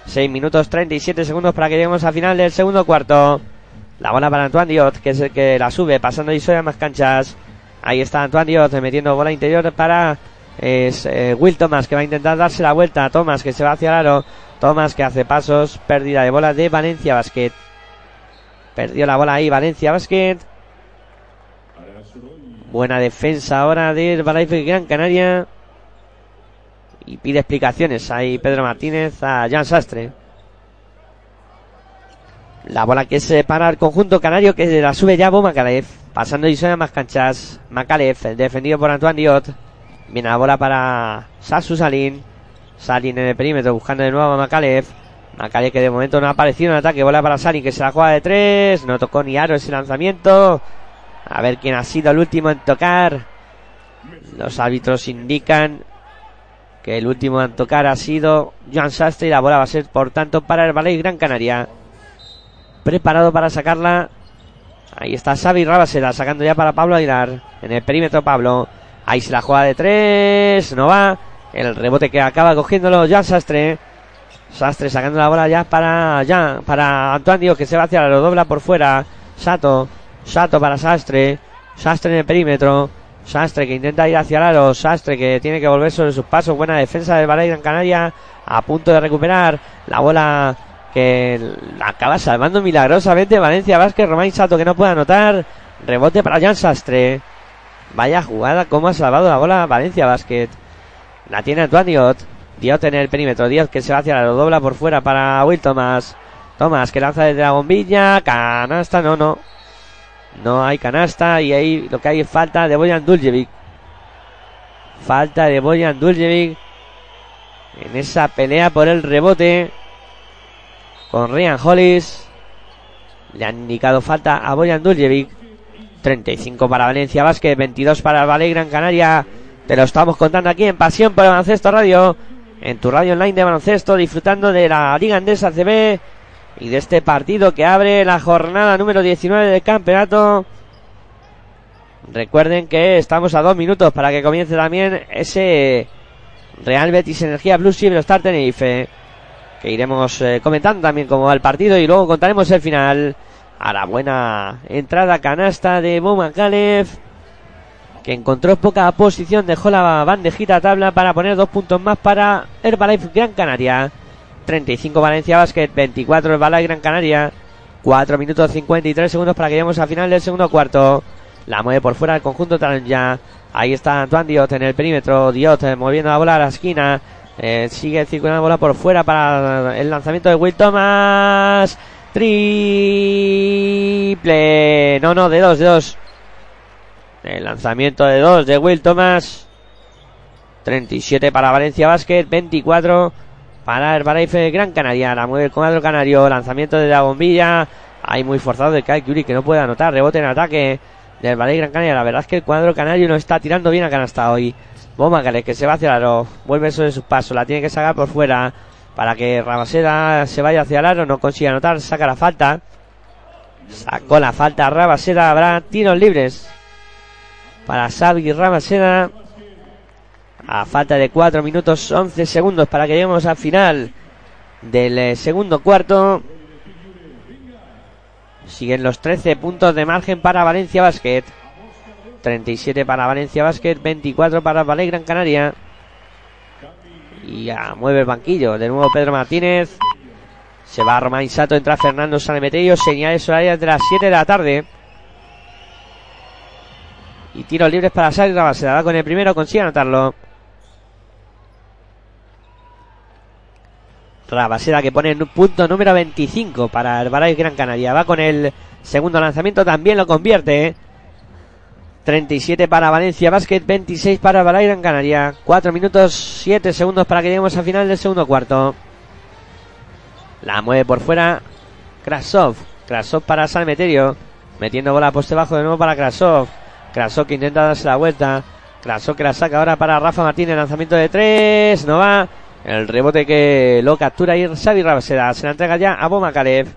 6 minutos 37 segundos para que lleguemos al final del segundo cuarto. La bola para Antoine Diot, que es el que la sube, pasando y a más canchas. Ahí está Antoine Diot metiendo bola interior para es eh, Will Thomas que va a intentar darse la vuelta. Thomas que se va hacia el aro. Thomas que hace pasos. Pérdida de bola de Valencia Basket. Perdió la bola ahí Valencia Basket. Buena defensa ahora del Valencia Gran Canaria. Y pide explicaciones ahí Pedro Martínez a Jan Sastre. La bola que se para el conjunto canario que la sube ya Bo Macalef. Pasando y suena más canchas. Macalef, defendido por Antoine Diot. Viene la bola para Sasu Salin. Salin en el perímetro buscando de nuevo a Macalef. Macalef que de momento no ha aparecido en ataque. Bola para Salin que se la juega de tres. No tocó ni aro ese lanzamiento. A ver quién ha sido el último en tocar. Los árbitros indican que el último en tocar ha sido Joan Sastre y la bola va a ser por tanto para el Ballet Gran Canaria. Preparado para sacarla. Ahí está Xavi Rabaseda sacando ya para Pablo Aguilar. En el perímetro Pablo. Ahí se la juega de tres. No va. El rebote que acaba cogiéndolo ya Sastre. Sastre sacando la bola ya para ya para Antonio que se va hacia lo dobla por fuera. Sato. Sato para Sastre. Sastre en el perímetro. Sastre que intenta ir hacia el aro. Sastre que tiene que volver sobre sus pasos. Buena defensa del Ballet Gran Canaria. A punto de recuperar la bola que la acaba salvando milagrosamente Valencia Vázquez. Román Sato que no puede anotar. Rebote para Jan Sastre. Vaya jugada, cómo ha salvado la bola Valencia Basket. La tiene Antoine Diot. Diot en el perímetro. Diot que se va hacia la dobla por fuera para Will Thomas. Thomas que lanza desde la bombilla. Canasta, no, no. No hay canasta y ahí lo que hay es falta de Boyan Duljevic. Falta de Boyan Duljevic. En esa pelea por el rebote. Con Ryan Hollis. Le han indicado falta a Boyan Duljevic. 35 para Valencia Vázquez, 22 para Valle Gran Canaria. Te lo estamos contando aquí en Pasión por el Baloncesto Radio, en tu radio online de baloncesto, disfrutando de la Liga Andesa CB y de este partido que abre la jornada número 19 del campeonato. Recuerden que estamos a dos minutos para que comience también ese Real Betis Energía Plus y Star Tenerife. Que iremos eh, comentando también cómo va el partido y luego contaremos el final a la buena entrada canasta de Boma Kalev que encontró poca posición, dejó la bandejita a tabla para poner dos puntos más para Herbalife Gran Canaria. 35 Valencia Basket, 24 Herbalife Gran Canaria. 4 minutos 53 segundos para que lleguemos al final del segundo cuarto. La mueve por fuera el conjunto ya Ahí está Antoine Diot en el perímetro. Diot eh, moviendo la bola a la esquina. Eh, sigue circulando la bola por fuera para el lanzamiento de Will Thomas. Triple. No, no, de dos, de dos. El lanzamiento de dos de Will Thomas. 37 para Valencia Basket, 24 para Herbalife Gran Canaria. La mueve el cuadro canario. Lanzamiento de la bombilla. Hay muy forzado de Curie que no puede anotar. Rebote en ataque del Valle Gran Canaria. La verdad es que el cuadro canario no está tirando bien a canasta hoy. Bomba que se va hacia el aro. Vuelve sobre sus pasos. La tiene que sacar por fuera. Para que Rabaseda se vaya hacia el aro. No consigue anotar. Saca la falta. Sacó la falta Rabaseda. Habrá tiros libres. Para Xavi Rabaseda. A falta de 4 minutos 11 segundos para que lleguemos al final del eh, segundo cuarto. Siguen los 13 puntos de margen para Valencia Basket. 37 para Valencia Basket, 24 para Valle Gran Canaria. Y ya mueve el banquillo. De nuevo Pedro Martínez. Se va Román Sato, entra Fernando Sanemeterio. Señales horarias de las 7 de la tarde. Y tiros libres para salir la base. Va con el primero, consigue anotarlo. Rabaseda que pone en punto número 25 para el Baray Gran Canaria. Va con el segundo lanzamiento, también lo convierte. 37 para Valencia Basket, 26 para Gran Canaria. 4 minutos 7 segundos para que lleguemos al final del segundo cuarto. La mueve por fuera Krasov. Krasov para Salmeterio. Metiendo bola poste bajo de nuevo para Krasov. Krasov que intenta darse la vuelta. Krasov que la saca ahora para Rafa Martínez. Lanzamiento de 3. No va. El rebote que lo captura y Xavi Rabaseda. Se la entrega ya a Boma Kalev,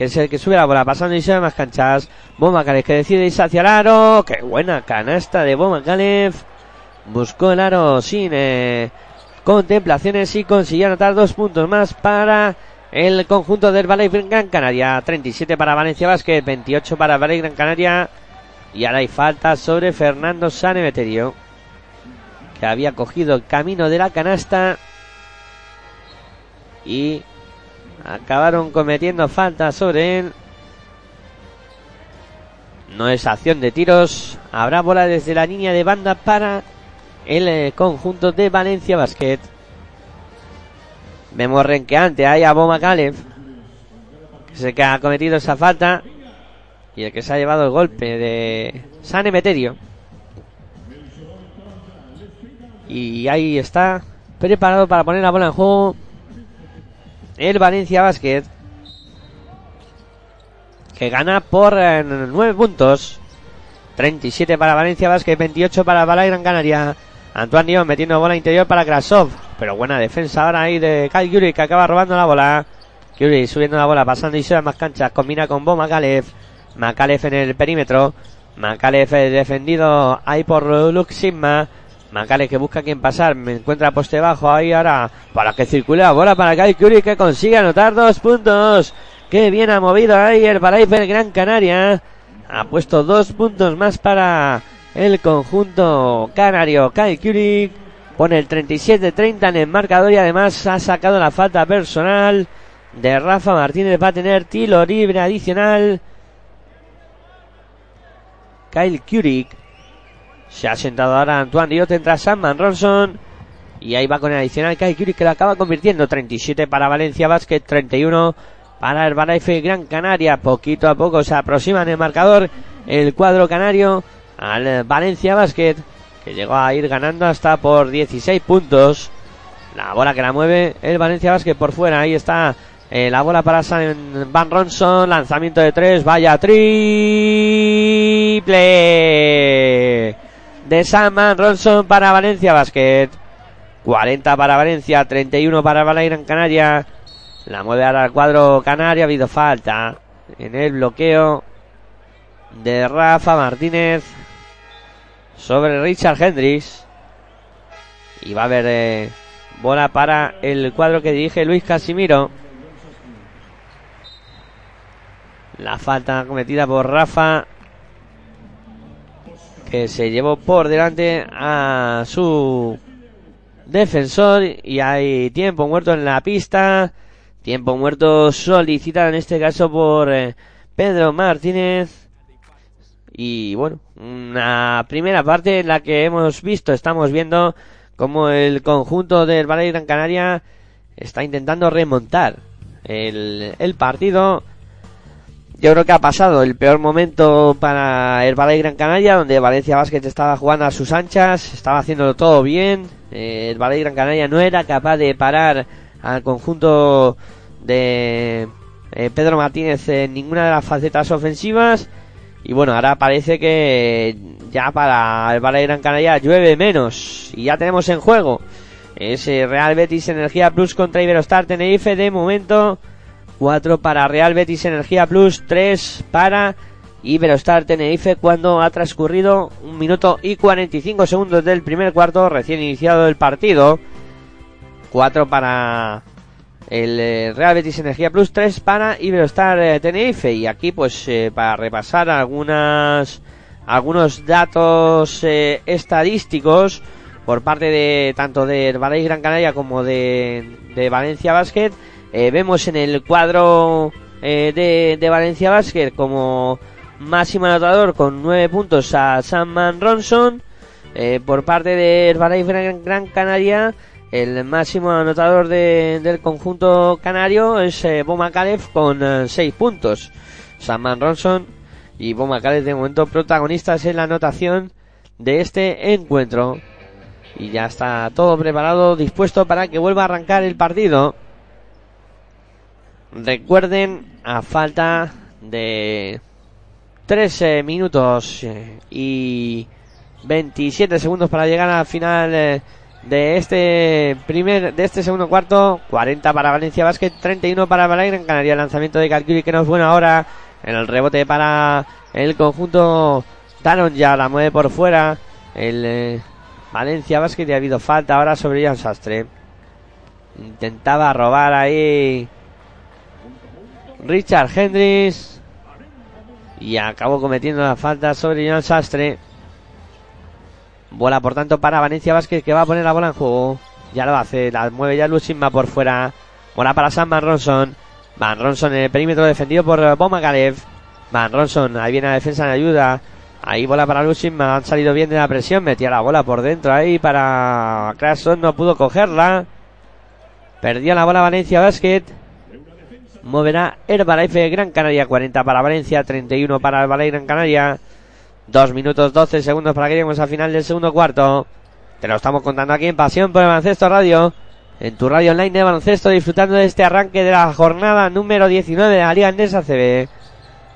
que es el que sube la bola pasando y se ve más canchas. Boma Kalev que decide irse hacia el aro. Qué buena canasta de Boma Kalev. Buscó el aro sin eh, contemplaciones y consiguió anotar dos puntos más para el conjunto del Valle Gran Canaria. 37 para Valencia Basket, 28 para Valle Gran Canaria. Y ahora hay falta sobre Fernando Sanemeterio, que había cogido el camino de la canasta y acabaron cometiendo falta sobre él. No es acción de tiros. Habrá bola desde la línea de banda para el eh, conjunto de Valencia Basket. Vemos renqueante ahí a Boma Kalev. Que se que ha cometido esa falta. Y el que se ha llevado el golpe de San Emeterio. Y ahí está. Preparado para poner la bola en juego el Valencia Basket. Que gana por 9 puntos. 37 para Valencia Basket, 28 para Bala Gran Canaria. Antoine Dion metiendo bola interior para Krasov. Pero buena defensa ahora ahí de Kyle Yuri que acaba robando la bola. Yuri subiendo la bola, pasando y se más canchas. Combina con Bo Makalev. Makalev en el perímetro. Makalev defendido ahí por Luke Sigma. Macale que busca quien pasar, me encuentra poste bajo ahí ahora para que circule la bola para Kyle Curry que consigue anotar dos puntos. Qué bien ha movido ahí el Balaifer Gran Canaria. Ha puesto dos puntos más para el conjunto canario. Kyle Curry pone el 37-30 en el marcador y además ha sacado la falta personal de Rafa Martínez. Va a tener tiro libre adicional. Kyle Kurik se ha sentado ahora Antoine Diot, entra Sam Ronson. Y ahí va con el adicional Kai Kuri que lo acaba convirtiendo. 37 para Valencia Basket, 31 para Herbalife Gran Canaria. Poquito a poco se aproxima en el marcador el cuadro canario al Valencia Basket. Que llegó a ir ganando hasta por 16 puntos. La bola que la mueve el Valencia Basket por fuera. Ahí está eh, la bola para San Van Ronson. Lanzamiento de tres. Vaya triple de Saman Ronson para Valencia Basket. 40 para Valencia, 31 para Gran Canaria. La mueve ahora al cuadro canario. Ha habido falta en el bloqueo de Rafa Martínez sobre Richard Hendricks. Y va a haber eh, bola para el cuadro que dirige Luis Casimiro. La falta cometida por Rafa que se llevó por delante a su defensor y hay tiempo muerto en la pista. Tiempo muerto solicitado en este caso por eh, Pedro Martínez. Y bueno, una primera parte en la que hemos visto, estamos viendo como el conjunto del Valle Gran Canaria está intentando remontar el, el partido yo creo que ha pasado el peor momento para el Valle Gran Canaria, donde Valencia Basket estaba jugando a sus anchas, estaba haciéndolo todo bien. Eh, el Valle Gran Canaria no era capaz de parar al conjunto de eh, Pedro Martínez en ninguna de las facetas ofensivas. Y bueno, ahora parece que ya para el Valle Gran Canaria llueve menos. Y ya tenemos en juego ese Real Betis Energía Plus contra Iberostar Tenerife. De momento, 4 para Real Betis Energía Plus, 3 para Iberostar Tenerife cuando ha transcurrido un minuto y 45 segundos del primer cuarto, recién iniciado el partido. 4 para el eh, Real Betis Energía Plus, 3 para Iberostar eh, Tenerife. Y aquí pues eh, para repasar algunas algunos datos estadísticos por parte de tanto de Valais Gran Canaria como de, de Valencia Basket. Vemos en el cuadro de, de Valencia Basket como máximo anotador con 9 puntos a Samman Ronson. por parte de Valais Gran Canaria el máximo anotador del conjunto canario es eh, Boma con 6 eh, puntos. Saman Ronson y Boma Calef de momento protagonistas en la anotación de este encuentro. Y ya está todo preparado, dispuesto para que vuelva a arrancar el partido. Recuerden, a falta de 13 minutos eh, y 27 segundos para llegar al final de este primer, de este segundo cuarto. 40 para Valencia Basket, 31 para Balaguer en Canaria. Lanzamiento de Calculi que no es bueno ahora. En el rebote para el conjunto Taron ya la mueve por fuera. El eh, Valencia Basket y ha habido falta ahora sobre Jan Sastre. Intentaba robar ahí Richard Hendricks. Y acabó cometiendo la falta sobre Jan Sastre. Bola por tanto para Valencia Vázquez que va a poner la bola en juego. Ya lo hace, la mueve ya Lucinma por fuera. Bola para Sam Van Ronson. Van Ronson en el perímetro defendido por Boma Galev. Van Ronson, ahí viene la defensa en ayuda. Ahí bola para Lucinma, han salido bien de la presión. Metía la bola por dentro ahí para Crasson, no pudo cogerla. Perdió la bola Valencia Basket. Moverá Herbalife Gran Canaria, 40 para Valencia, 31 para el Gran Canaria. Dos minutos 12 segundos para que lleguemos al final del segundo cuarto. Te lo estamos contando aquí en Pasión por el Baloncesto Radio. En tu radio online de baloncesto, disfrutando de este arranque de la jornada número 19 de la Liga CB.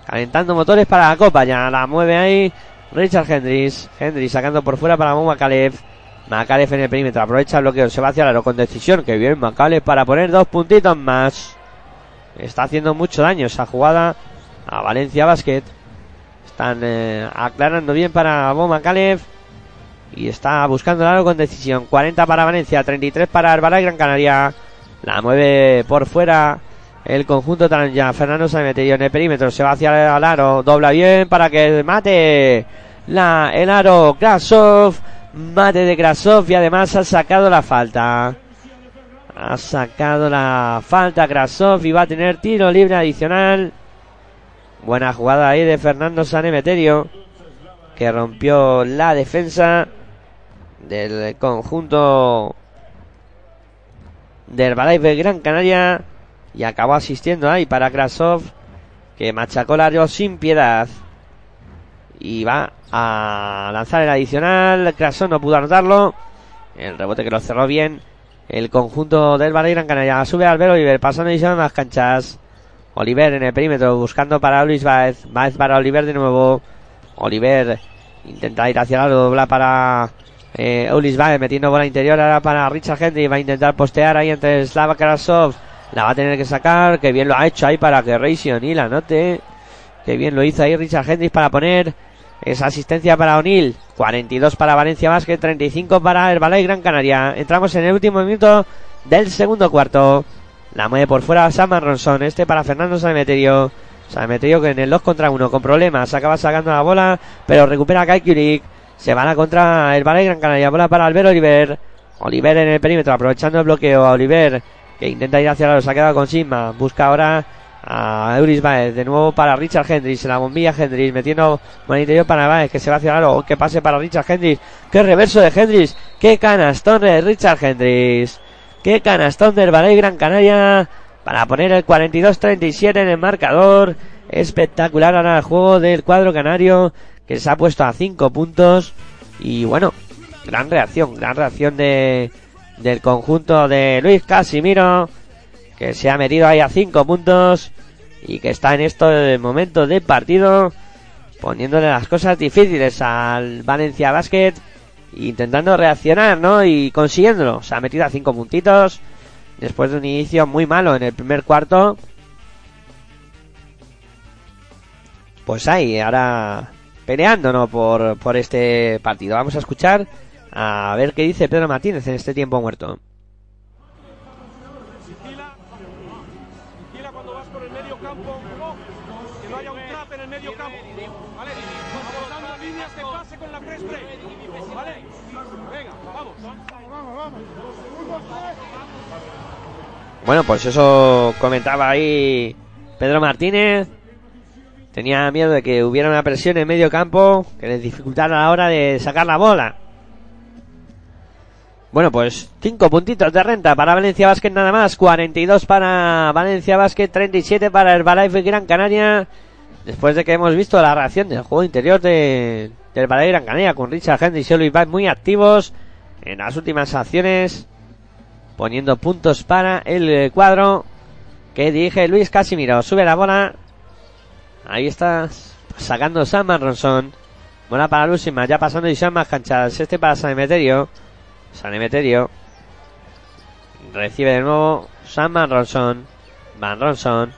Calentando motores para la Copa, ya la mueve ahí Richard Hendricks. Hendricks sacando por fuera para Mo Macalef. Macalef en el perímetro, aprovecha el bloqueo, se va hacia el aro con decisión. Que bien Macalef para poner dos puntitos más. Está haciendo mucho daño esa jugada a Valencia Basket. Están eh, aclarando bien para Boma Caleb. Y está buscando el aro con decisión. 40 para Valencia, 33 para Herbala Gran Canaria. La mueve por fuera el conjunto ya Fernando se ha metido en el perímetro. Se va hacia el aro. Dobla bien para que mate la, el aro Krasov. Mate de Krasov y además ha sacado la falta. Ha sacado la falta Krasov y va a tener tiro libre adicional. Buena jugada ahí de Fernando Sanemeterio. Que rompió la defensa del conjunto del Herbalife Gran Canaria. Y acabó asistiendo ahí para Krasov. Que machacó el sin piedad. Y va a lanzar el adicional. Krasov no pudo anotarlo. El rebote que lo cerró bien. El conjunto del Herbalife Gran Canaria. Sube al velo y pasando y se las canchas. Oliver en el perímetro buscando para Luis Baez. Baez para Oliver de nuevo. Oliver intenta ir hacia la dobla para eh, Ulis Baez metiendo bola interior ahora para Richard Henry. Va a intentar postear ahí entre Slava Krasov. La va a tener que sacar. Que bien lo ha hecho ahí para que Reisi O'Neill anote. Que bien lo hizo ahí Richard Henry para poner esa asistencia para O'Neill. 42 para Valencia Basket. 35 para Herbalife Gran Canaria. Entramos en el último minuto del segundo cuarto. La mueve por fuera Sam Ronson. Este para Fernando Sanemeterio. Sanemeterio que en el 2 contra 1 con problemas. Acaba sacando la bola. Pero recupera Kai Kulik. Se van a contra el Valle Gran Canaria. Bola para Albert Oliver. Oliver en el perímetro. Aprovechando el bloqueo. Oliver que intenta ir hacia la Se ha quedado con Sigma. Busca ahora a Euris Baez. De nuevo para Richard Hendricks. En la bombilla Hendricks. Metiendo el interior para Baez. Que se va hacia el aro. Que pase para Richard Hendricks. Qué reverso de Hendricks. Qué canastón de Richard Hendricks. Qué canastón del Valle Gran Canaria para poner el 42-37 en el marcador. espectacular ahora el juego del cuadro canario que se ha puesto a 5 puntos y bueno, gran reacción, gran reacción de del conjunto de Luis Casimiro que se ha metido ahí a 5 puntos y que está en estos momentos de partido poniéndole las cosas difíciles al Valencia Basket intentando reaccionar, ¿no? Y consiguiéndolo. Se ha metido a 5 puntitos después de un inicio muy malo en el primer cuarto. Pues ahí, ahora peleándonos por, por este partido. Vamos a escuchar a ver qué dice Pedro Martínez en este tiempo muerto. Bueno, pues eso comentaba ahí Pedro Martínez. Tenía miedo de que hubiera una presión en medio campo que les dificultara la hora de sacar la bola. Bueno, pues 5 puntitos de renta para Valencia Basket nada más. 42 para Valencia Basket, 37 para Herbalife Gran Canaria. Después de que hemos visto la reacción del juego interior de, del Herbalife Gran Canaria con Richard Henry y Luis Bay muy activos en las últimas acciones. Poniendo puntos para el eh, cuadro que dirige Luis Casimiro. Sube la bola. Ahí está sacando Sam Ronson. Bola para Lusima, ya pasando y más canchas. Este para San Emeterio. San Emeterio. Recibe de nuevo Sam Van Ronson. Van Ronson.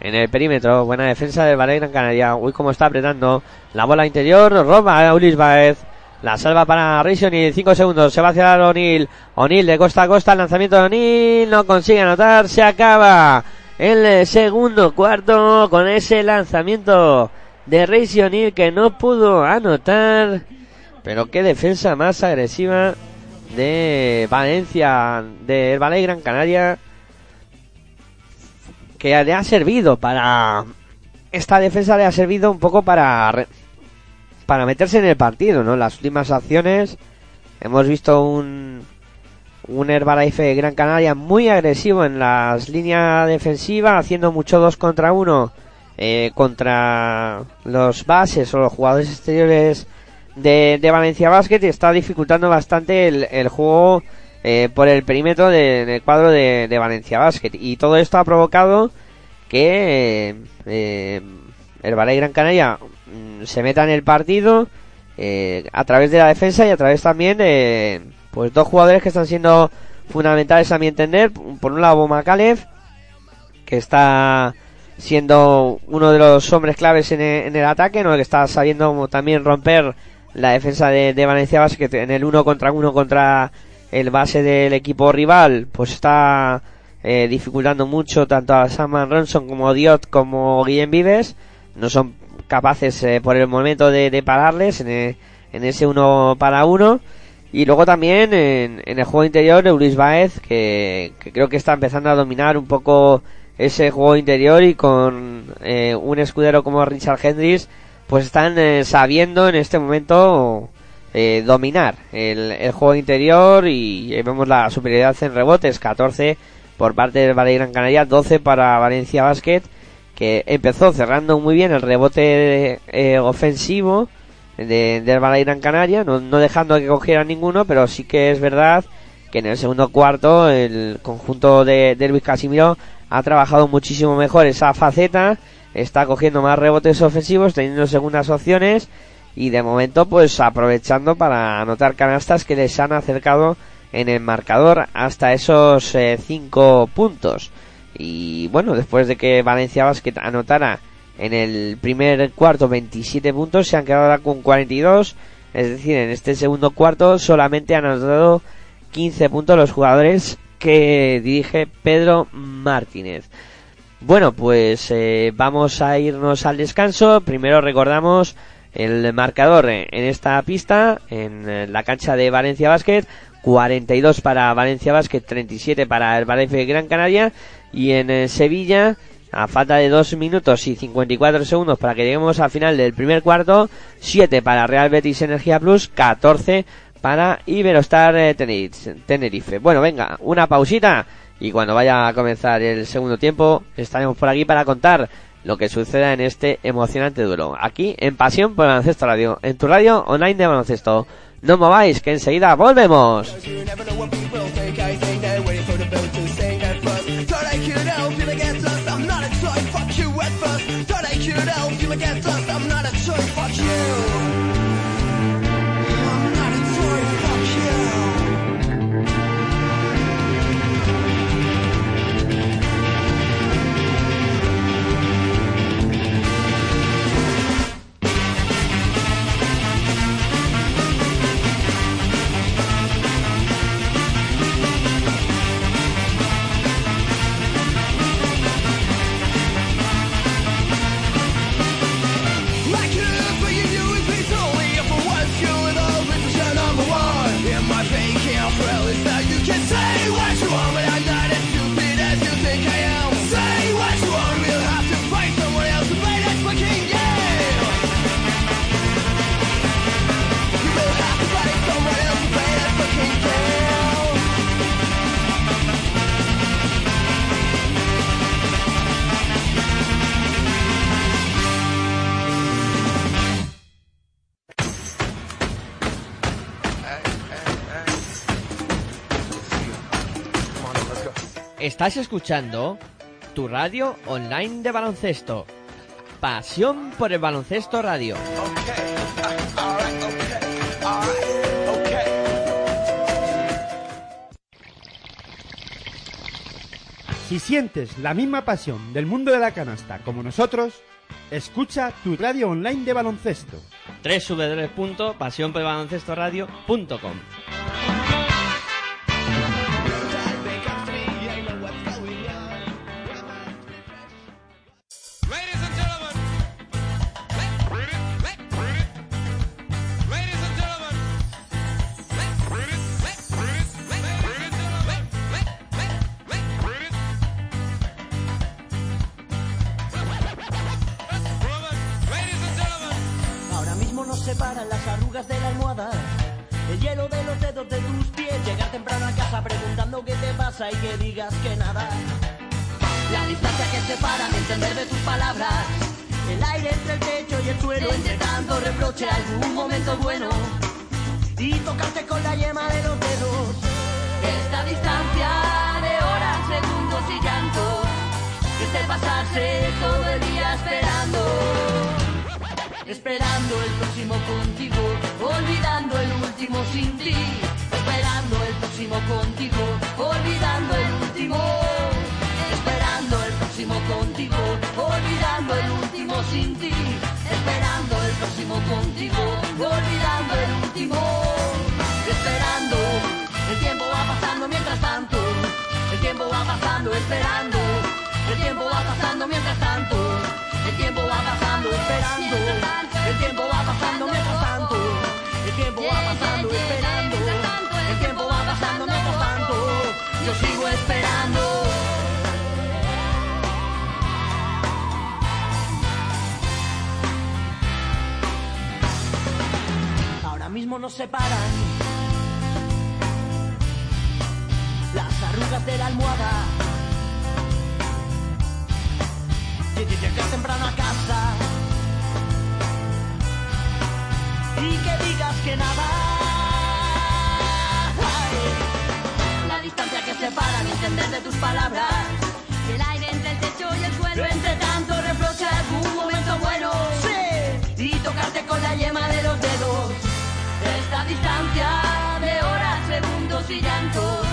En el perímetro. Buena defensa del Valle Gran Canaria. Uy, cómo está apretando. La bola interior. Roba a Ulis Baez. La salva para Rison y 5 segundos. Se va hacia O'Neill. O'Neill de costa a costa. El lanzamiento de O'Neill. No consigue anotar. Se acaba el segundo cuarto con ese lanzamiento de Reis O'Neill que no pudo anotar. Pero qué defensa más agresiva de Valencia, de Valle Gran Canaria, que le ha servido para... Esta defensa le ha servido un poco para... Para meterse en el partido, ¿no? Las últimas acciones hemos visto un... Un Herbalife Gran Canaria muy agresivo en las líneas defensivas, haciendo mucho dos contra uno eh, contra los bases o los jugadores exteriores de, de Valencia Basket y está dificultando bastante el, el juego eh, por el perímetro de- del cuadro de, de Valencia Basket. Y todo esto ha provocado que eh, el Valle Gran Canaria se meta en el partido eh, a través de la defensa y a través también de pues dos jugadores que están siendo fundamentales a mi entender. Por un lado, Boma Kalev, que está siendo uno de los hombres claves en el, en el ataque, ¿no? que está sabiendo también romper la defensa de, de Valencia Basket en el uno contra uno contra el base del equipo rival, pues está eh, dificultando mucho tanto a Saman Ronson como Diot como Guillem Vives. No son capaces eh, por el momento de, de pararles en, e- en ese uno para uno. Y luego también en, en el juego interior, Luis Baez, que, que creo que está empezando a dominar un poco ese juego interior y con eh, un escudero como Richard Hendricks, pues están eh, sabiendo en este momento eh, dominar el, el juego interior y eh, vemos la superioridad en rebotes, 14 por parte del Valle Gran Canaria, 12 para Valencia Basket, que empezó cerrando muy bien el rebote eh, ofensivo de, del Valle Gran Canaria, no, no dejando que cogiera ninguno, pero sí que es verdad que en el segundo cuarto el conjunto de, de Luis Casimiro ha trabajado muchísimo mejor esa faceta, está cogiendo más rebotes ofensivos, teniendo segundas opciones y de momento pues aprovechando para anotar canastas que les han acercado en el marcador hasta esos 5 puntos. Y bueno, después de que Valencia Basket anotara en el primer cuarto 27 puntos, se han quedado con 42. Es decir, en este segundo cuarto solamente han anotado 15 puntos los jugadores que dirige Pedro Martínez. Bueno, pues eh, vamos a irnos al descanso. Primero recordamos el marcador en esta pista, en la cancha de Valencia Basket. 42 para Valencia Basket, 37 para el Valencia Gran Canaria. Y en eh, Sevilla, a falta de 2 minutos y 54 segundos para que lleguemos al final del primer cuarto, 7 para Real Betis Energía Plus, 14 para Iberostar eh, Tenerife. Bueno, venga, una pausita y cuando vaya a comenzar el segundo tiempo estaremos por aquí para contar lo que suceda en este emocionante duelo. Aquí en Pasión por Baloncesto Radio, en tu radio online de baloncesto. No mováis, que enseguida volvemos. Estás escuchando tu radio online de baloncesto. Pasión por el baloncesto radio. Si sientes la misma pasión del mundo de la canasta como nosotros, escucha tu radio online de baloncesto. www.pasionporelbaloncestoradio.com el hielo de los dedos de tus pies, llegar temprano a casa preguntando qué te pasa y que digas que nada. La distancia que separa de entender de tus palabras, el aire entre el techo y el suelo, entre tanto reproche algún momento bueno. Y tocarte con la yema de los dedos. Esta distancia de horas, segundos y llanto, que te pasarse todo el día esperando esperando el próximo contigo, olvidando el último sin ti, esperando el próximo contigo, olvidando el último, esperando el próximo contigo, olvidando el último sin ti, esperando el próximo contigo, olvidando el último, esperando, el tiempo va pasando mientras tanto, el tiempo va pasando esperando, el tiempo va pasando mientras tanto. El tiempo va pasando esperando. El tiempo va pasando mientras tanto. El tiempo va pasando esperando. El tiempo va pasando mientras tanto. Yo sigo esperando. Ahora mismo nos separan las arrugas de la almohada. Y que llegas temprano a casa y que digas que nada. La distancia que separa, ni entender de tus palabras. El aire entre el techo y el suelo. Entre tanto reproche algún momento bueno. Sí. Y tocarte con la yema de los dedos. Esta distancia de horas, segundos y llantos.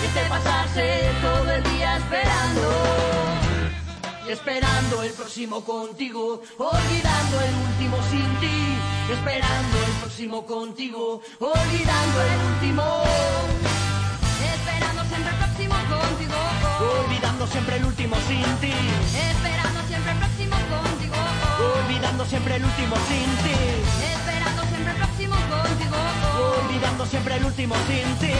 Que te pasarse todo el día esperando. Esperando el próximo contigo, olvidando el último sin ti. Esperando el próximo contigo, olvidando el último. Esperando siempre el próximo contigo. Olvidando siempre el último sin ti. Esperando siempre el próximo contigo. Olvidando siempre el último sin ti. Esperando siempre el próximo contigo. Olvidando siempre el último sin ti.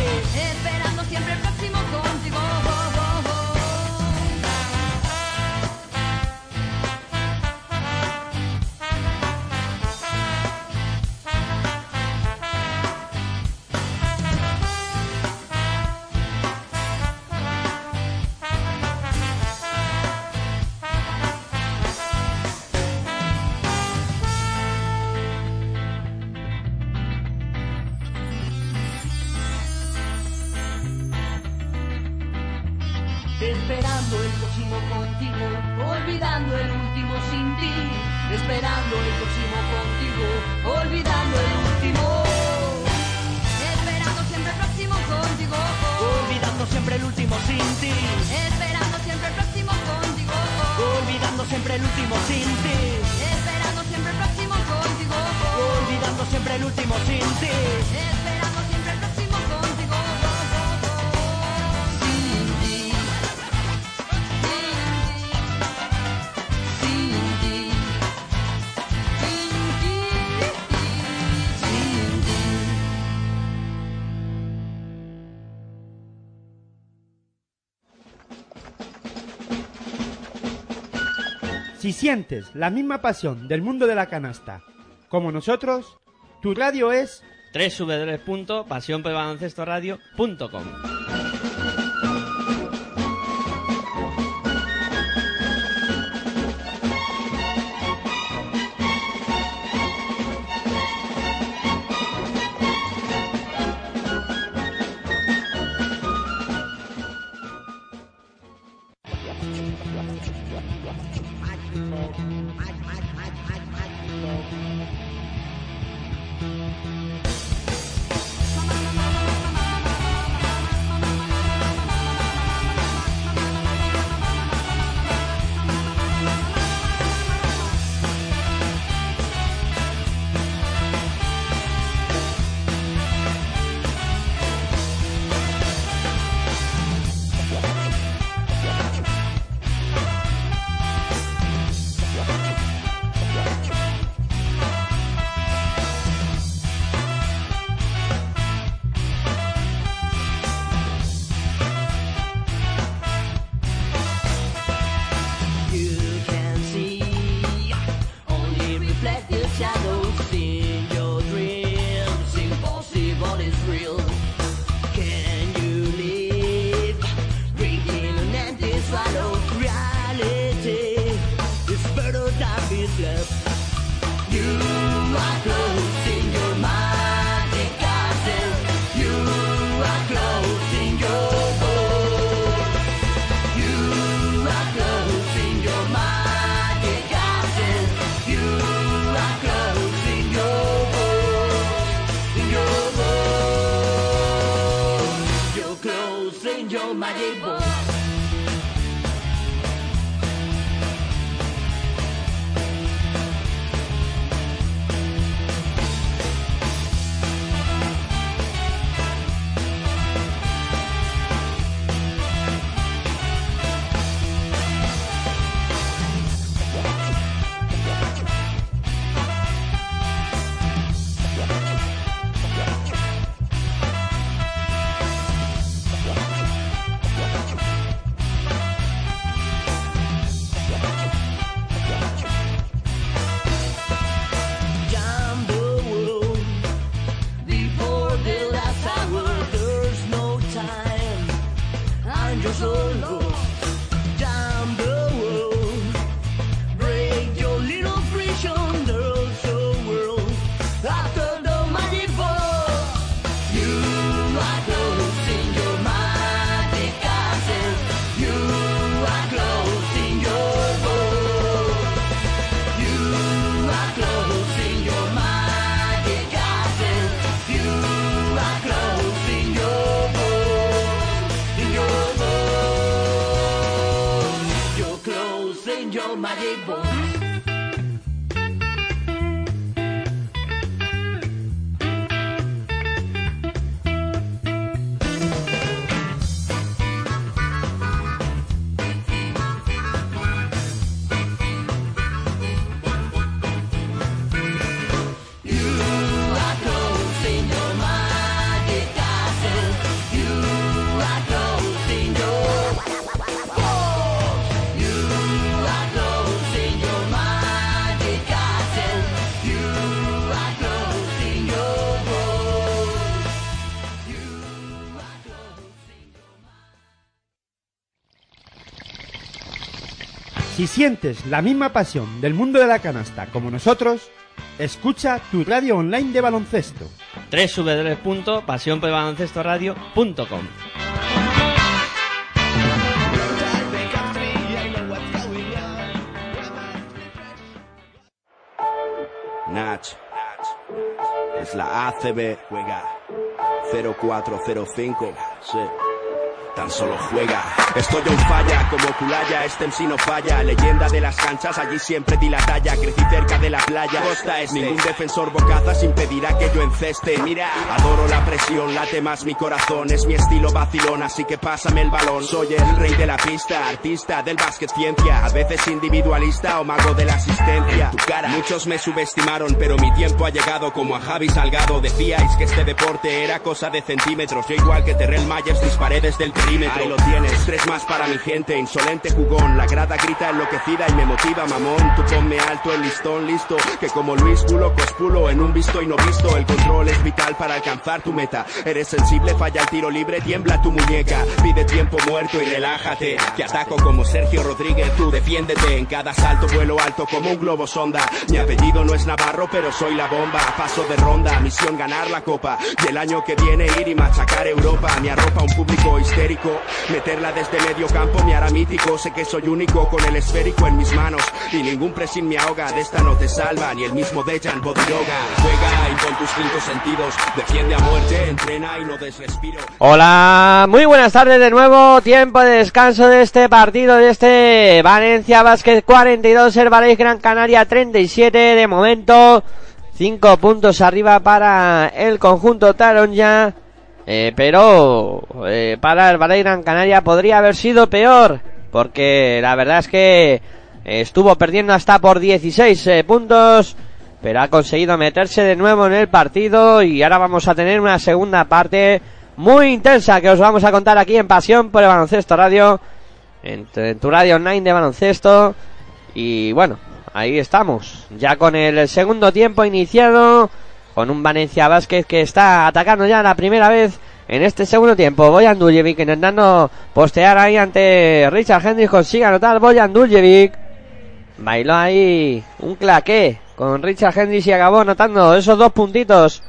sientes la misma pasión del mundo de la canasta como nosotros, tu radio es www.pasionpebaloncestoradio.com. Si sientes la misma pasión del mundo de la canasta como nosotros, escucha tu radio online de baloncesto. www.pasionpelbaloncestoradio.com Nach, es la ACB, juega. 0405, sí. Tan solo juega. Estoy en falla, como Culaya, este MC no falla. Leyenda de las canchas, allí siempre di la talla. Crecí cerca de la playa. Costa este. Ningún defensor bocazas impedirá que yo enceste. Mira, adoro la presión, late más mi corazón. Es mi estilo vacilón, así que pásame el balón. Soy el rey de la pista, artista del básquet ciencia. A veces individualista o mago de la asistencia. Tu cara. Muchos me subestimaron, pero mi tiempo ha llegado como a Javi Salgado. Decíais que este deporte era cosa de centímetros. Yo igual que Terrell Myers disparé desde el perímetro. Ahí lo tienes, tres más para mi gente, insolente jugón. La grada grita enloquecida y me motiva, mamón. Tú ponme alto el listón, listo. Que como Luis Pulo, cospulo en un visto y no visto. El control es vital para alcanzar tu meta. Eres sensible, falla el tiro libre, tiembla tu muñeca. Pide tiempo muerto y relájate. Que ataco como Sergio Rodríguez, tú defiéndete. En cada salto vuelo alto como un globo sonda. Mi apellido no es Navarro, pero soy la bomba. Paso de ronda, misión ganar la copa. Y el año que viene ir y machacar Europa. Me arropa un público histérico. Meterla desde medio campo me hará mítico. Sé que soy único con el esférico en mis manos. Y ningún pressing me ahoga. De esta no te salva ni el mismo Dejan Bodiroga. Juega y con tus cinco sentidos. Defiende a muerte, entrena y no des respiro. Hola, muy buenas tardes de nuevo. Tiempo de descanso de este partido, de este Valencia Basket 42, Herbalife Gran Canaria 37. De momento, 5 puntos arriba para el conjunto Taronja. Eh, pero eh, para el Valle Gran Canaria podría haber sido peor, porque la verdad es que estuvo perdiendo hasta por 16 eh, puntos, pero ha conseguido meterse de nuevo en el partido y ahora vamos a tener una segunda parte muy intensa que os vamos a contar aquí en Pasión por el Baloncesto Radio, en, en tu radio online de baloncesto. Y bueno, ahí estamos, ya con el segundo tiempo iniciado con un Valencia Vázquez que está atacando ya la primera vez en este segundo tiempo. Boyan Duljevic intentando postear ahí ante Richard Hendricks, consigue anotar Boyan Duljevic. Bailó ahí un claqué con Richard Hendricks y acabó anotando esos dos puntitos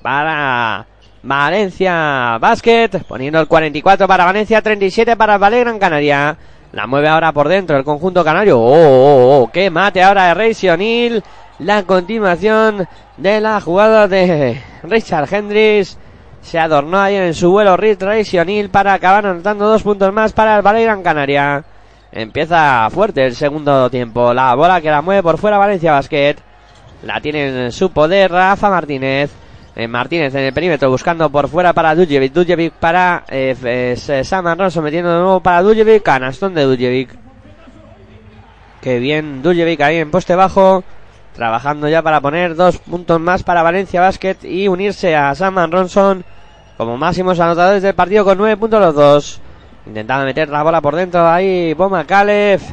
para Valencia Basket, poniendo el 44 para Valencia, 37 para Valle Gran Canaria. La mueve ahora por dentro el conjunto canario. Oh, oh, oh, qué mate ahora de Reisi O'Neill. La continuación de la jugada de (laughs) Richard Hendricks. Se adornó ahí en su vuelo Reisi O'Neill para acabar anotando dos puntos más para el Valle Gran Canaria. Empieza fuerte el segundo tiempo. La bola que la mueve por fuera Valencia Basket. La tiene en su poder Rafa Martínez. Eh, Martínez en el perímetro buscando por fuera para Dujevic. Dujevic para eh, eh, Sam Alonso metiendo de nuevo para Dujevic. Canastón de Dujevic. Qué bien Dujevic ahí en poste bajo. Trabajando ya para poner dos puntos más para Valencia Basket y unirse a Sam Ronson como máximos anotadores del partido con nueve puntos los dos. Intentando meter la bola por dentro ahí Boma Calef.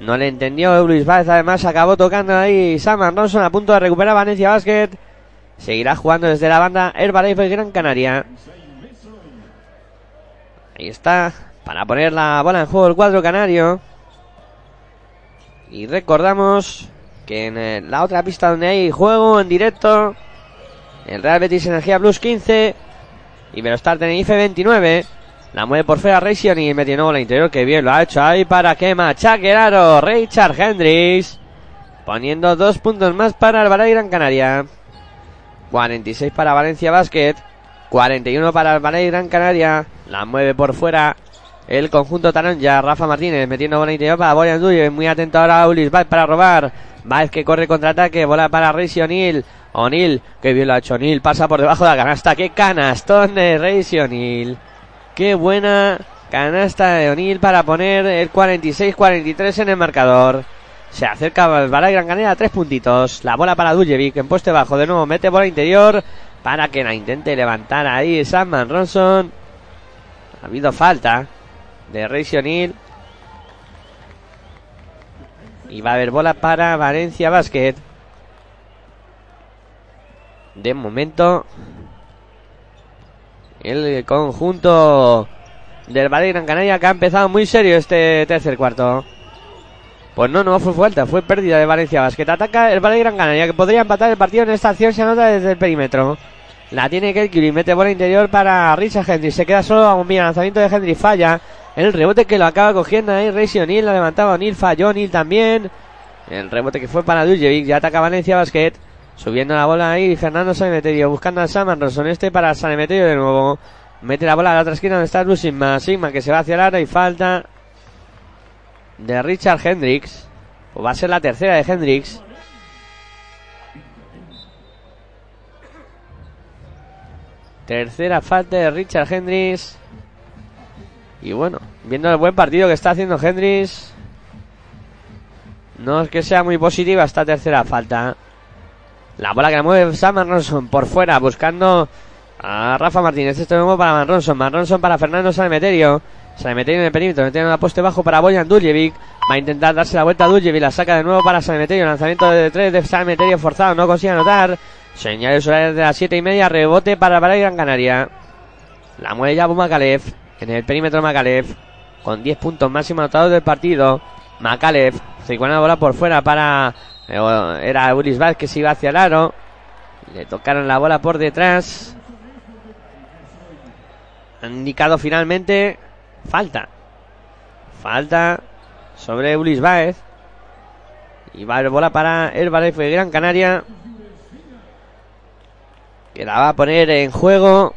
No le entendió Luis Báez. Además acabó tocando ahí Sam Ronson a punto de recuperar Valencia Basket. Seguirá jugando desde la banda Herbalife Gran Canaria. Ahí está. Para poner la bola en juego el cuadro canario. Y recordamos que en eh, la otra pista donde hay juego en directo. El Real Betis Energía Plus 15. Y Velostar Tenerife 29. La mueve por fuera Racing y mete nuevo la interior. Que bien lo ha hecho ahí para que machaque el aro Richard Hendricks. Poniendo dos puntos más para Valle Gran Canaria. 46 para Valencia Basket. 41 para el Gran Canaria. La mueve por fuera el conjunto Taranja. Rafa Martínez metiendo bola interior para Boyan Duyo. Muy atento ahora a Ulis Baez para robar. Baez que corre contraataque. Bola para Reisi O'Neill. O'Neill, que bien lo ha hecho O'Neill. Pasa por debajo de la canasta. Qué canastón de Reisi O'Neill. Qué buena canasta de O'Neill para poner el 46-43 en el marcador. Se acerca Valle Gran Canaria tres puntitos. La bola para Dujevic en poste bajo. De nuevo mete bola interior para que la intente levantar ahí Samman Ronson. Ha habido falta de Reisi O'Neill. Y va a haber bola para Valencia Basket. De momento, el conjunto del Valle Gran Canaria que ha empezado muy serio este tercer cuarto. Pues no, no fue falta, fue pérdida de Valencia Basket. Ataca el Valle Gran Canaria que podría empatar el partido en esta acción. Se anota desde el perímetro. La tiene Kelkiri, mete bola interior para Richard Henry. Se queda solo a un lanzamiento de Henry, falla. El rebote que lo acaba cogiendo ahí Reisi O'Neill, la levantaba O'Neill, falló O'Neill también. El rebote que fue para Duljevic, ya ataca Valencia Basket. Subiendo la bola ahí, Fernando Sanemeterio buscando a Sam Anderson. Este para Sanemeterio de nuevo. Mete la bola a la otra esquina donde está Blue Sigma. Sigma que se va hacia el área y falta de Richard Hendricks. O va a ser la tercera de Hendricks. Tercera falta de Richard Hendricks. Y bueno, viendo el buen partido que está haciendo Hendricks. No es que sea muy positiva esta tercera falta. La bola que la mueve Sam Ronson por fuera, buscando a Rafa Martínez. Esto nuevo para Van Ronson. Van Ronson para Sanemeterio. Sanemeterio en el perímetro. Metiendo la poste bajo para Boyan Duljevic. Va a intentar darse la vuelta a Duljevic. La saca de nuevo para Sanemeterio. Lanzamiento de tres de Sanemeterio forzado. No consigue anotar. Señales horarias de las siete y media. Rebote para Balay Gran Canaria. La mueve ya Makalev. En el perímetro Makalev. Con 10 puntos máximo anotados del partido. Makalev. Se la bola por fuera para. eh, Era Ulis que se iba hacia el aro. Le tocaron la bola por detrás. Han indicado finalmente falta. Falta sobre Ulis Baez. Y va haber bola para el Herbalife de Gran Canaria. Que la va a poner en juego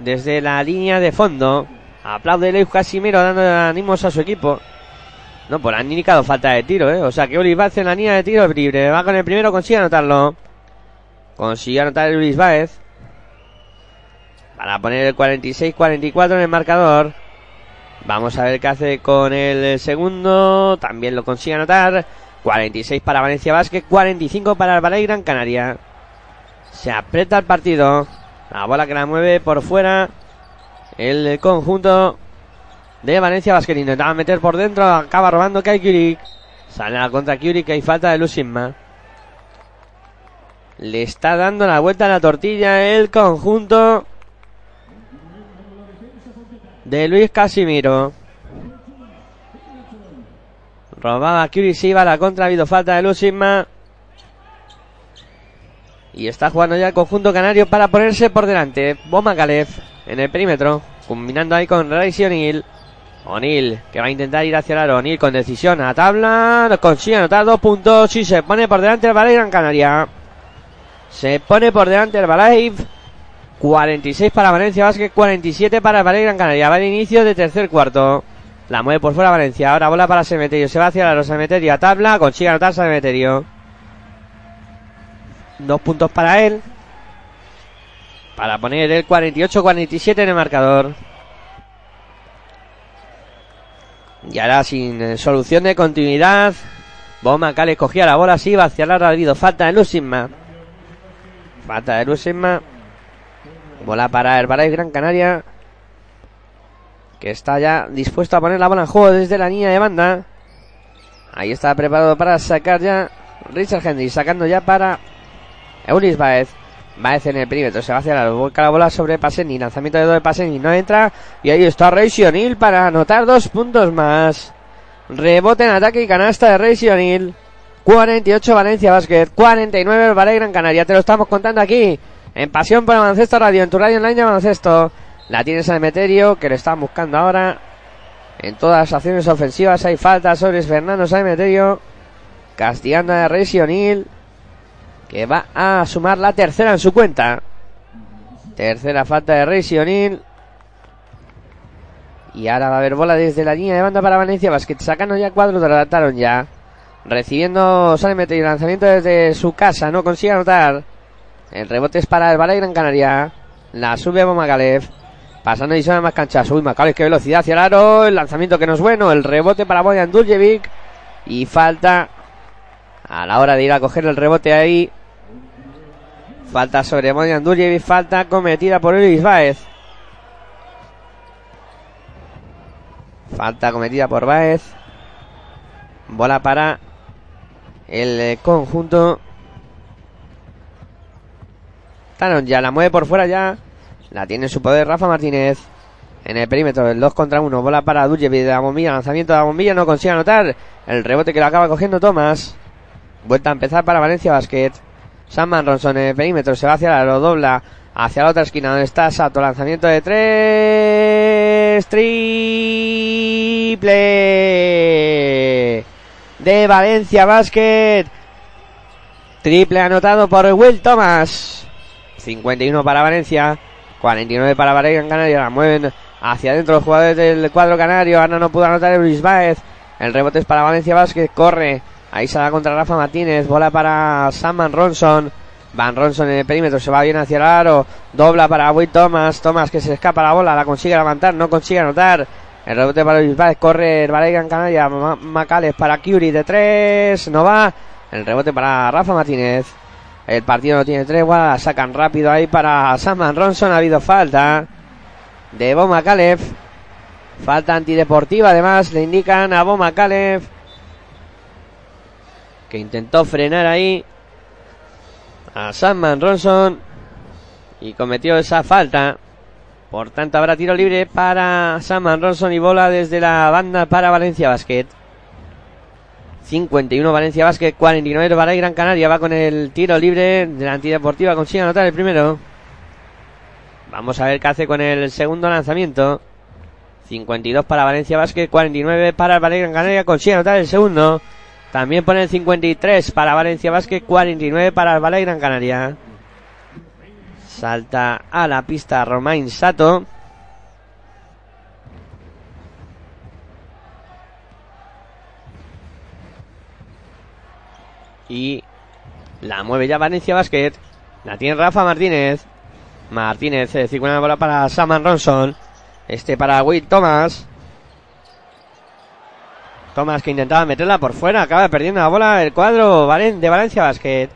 desde la línea de fondo. Aplaude Leif Casimiro dando ánimos a su equipo. No, pues han indicado falta de tiro, ¿eh? O sea que Ulis Baez en la línea de tiro libre. Va con el primero, consigue anotarlo. Consigue anotar el Ulis Baez. Para poner el 46-44 en el marcador. Vamos a ver qué hace con el segundo. También lo consigue anotar. 46 para Valencia Vázquez, 45 para el Balay Gran Canaria. Se aprieta el partido. La bola que la mueve por fuera. El conjunto de Valencia Vázquez. Intentaba meter por dentro. Acaba robando Kai. Sale a contra Kurik. Hay falta de Lucinma. Le está dando la vuelta a la tortilla el conjunto de Luis Casimiro. Robaba Curie, se iba a la contra, ha habido falta de Lucisma. Y está jugando ya el conjunto canario para ponerse por delante. Bomba Calef en el perímetro, combinando ahí con Rice O'Neill. O'Neill que va a intentar ir hacia el aro. O'Neill con decisión a tabla. Consigue anotar dos puntos y se pone por delante el Balay Gran Canaria. Se pone por delante el Balay. 46 para Valencia Vázquez, 47 para Balay Gran Canaria. Va el inicio de tercer cuarto. La mueve por fuera Valencia. Ahora bola para Semeterio. Se va hacia la Semeterio a tabla. Consigue anotar Semeterio. Dos puntos para él. Para poner el 48-47 en el marcador. Y ahora sin eh, solución de continuidad. Bomba Cale cogía la bola así. Va hacia la ha falta de Lucisma. Falta de Lucisma. Bola para Herbalife Gran Canaria. Que está ya dispuesto a poner la bola en juego desde la línea de banda. Ahí está preparado para sacar ya Richard Henry. Sacando ya para Eulis Baez. Baez en el perímetro. Se va hacia la boca la bola sobre Paseni. Lanzamiento de dos de Paseni. No entra. Y ahí está Rey O'Neill para anotar dos puntos más. Rebote en ataque y canasta de Rey O'Neill. 48 Valencia Basket. 49 el Ballet Gran Canaria. Te lo estamos contando aquí. En Pasión por el Baloncesto Radio. En tu radio online de baloncesto. La tienes Meterio. Que lo están buscando ahora. En todas las acciones ofensivas hay falta sobre Fernando Saemeterio. Castigando a Rey O'Neill. Que va a sumar la tercera en su cuenta. Tercera falta de Rey O'Neill. Y ahora va a haber bola desde la línea de banda para Valencia Basket. Sacando ya cuadros, trataron ya. Recibiendo Saemeterio. Lanzamiento desde su casa. No consigue anotar. El rebote es para el Balay Gran Canaria. La sube Bomagalev. Pasando y más canchas. Uy, Macalev, qué velocidad hacia el aro. El lanzamiento que no es bueno. El rebote para Boyan Duljevic. Y falta a la hora de ir a coger el rebote ahí. Falta sobre Boyan Duljevic. Falta cometida por Luis Baez. Falta cometida por Baez. Bola para el conjunto. Taron ya la mueve por fuera ya. La tiene en su poder Rafa Martínez. En el perímetro, el 2 contra 1. Bola para Duljevic de la bombilla. Lanzamiento de la bombilla. No consigue anotar. El rebote que lo acaba cogiendo Thomas. Vuelta a empezar para Valencia Basket. Sam Manronson en el perímetro. Se va hacia la lo dobla. Hacia la otra esquina donde está Sato. Lanzamiento de 3. Triple. De Valencia Basket. Triple anotado por Will Thomas. 51 para Valencia. 49 para en Canaria. La mueven hacia adentro los jugadores del cuadro canario. Ahora no pudo anotar Luis Baez. El rebote es para Valencia Vázquez. Corre. Ahí se da contra Rafa Martínez. Bola para Sam Van Ronson. Van Ronson en el perímetro. Se va bien hacia el aro. Dobla para Will Thomas. Thomas que se escapa la bola. La consigue levantar. No consigue anotar. El rebote para Luis Baez. Corre el en Canaria. Ma- Macales para Curie de tres. No va. El rebote para Rafa Martínez. El partido no tiene tregua. Sacan rápido ahí para Saman Ronson. Ha habido falta de Boma Kalev. Falta antideportiva. Además, le indican a Boma Kalev que intentó frenar ahí a Saman Ronson y cometió esa falta. Por tanto, habrá tiro libre para Saman Ronson y bola desde la banda para Valencia Basket. 51 Valencia Basket, 49 Varay Gran Canaria. Va con el tiro libre de la antideportiva. Consigue anotar el primero. Vamos a ver qué hace con el segundo lanzamiento. 52 para Valencia Basket, 49 para Varay Gran Canaria. Consigue anotar el segundo. También pone el 53 para Valencia Basket, 49 para Varay Gran Canaria. Salta a la pista Romain Sato. Y la mueve ya Valencia Basket. La tiene Rafa Martínez. Martínez eh, circula la bola para Saman Ronson. Este para Will Thomas. Thomas que intentaba meterla por fuera. Acaba perdiendo la bola el cuadro de Valencia Basket.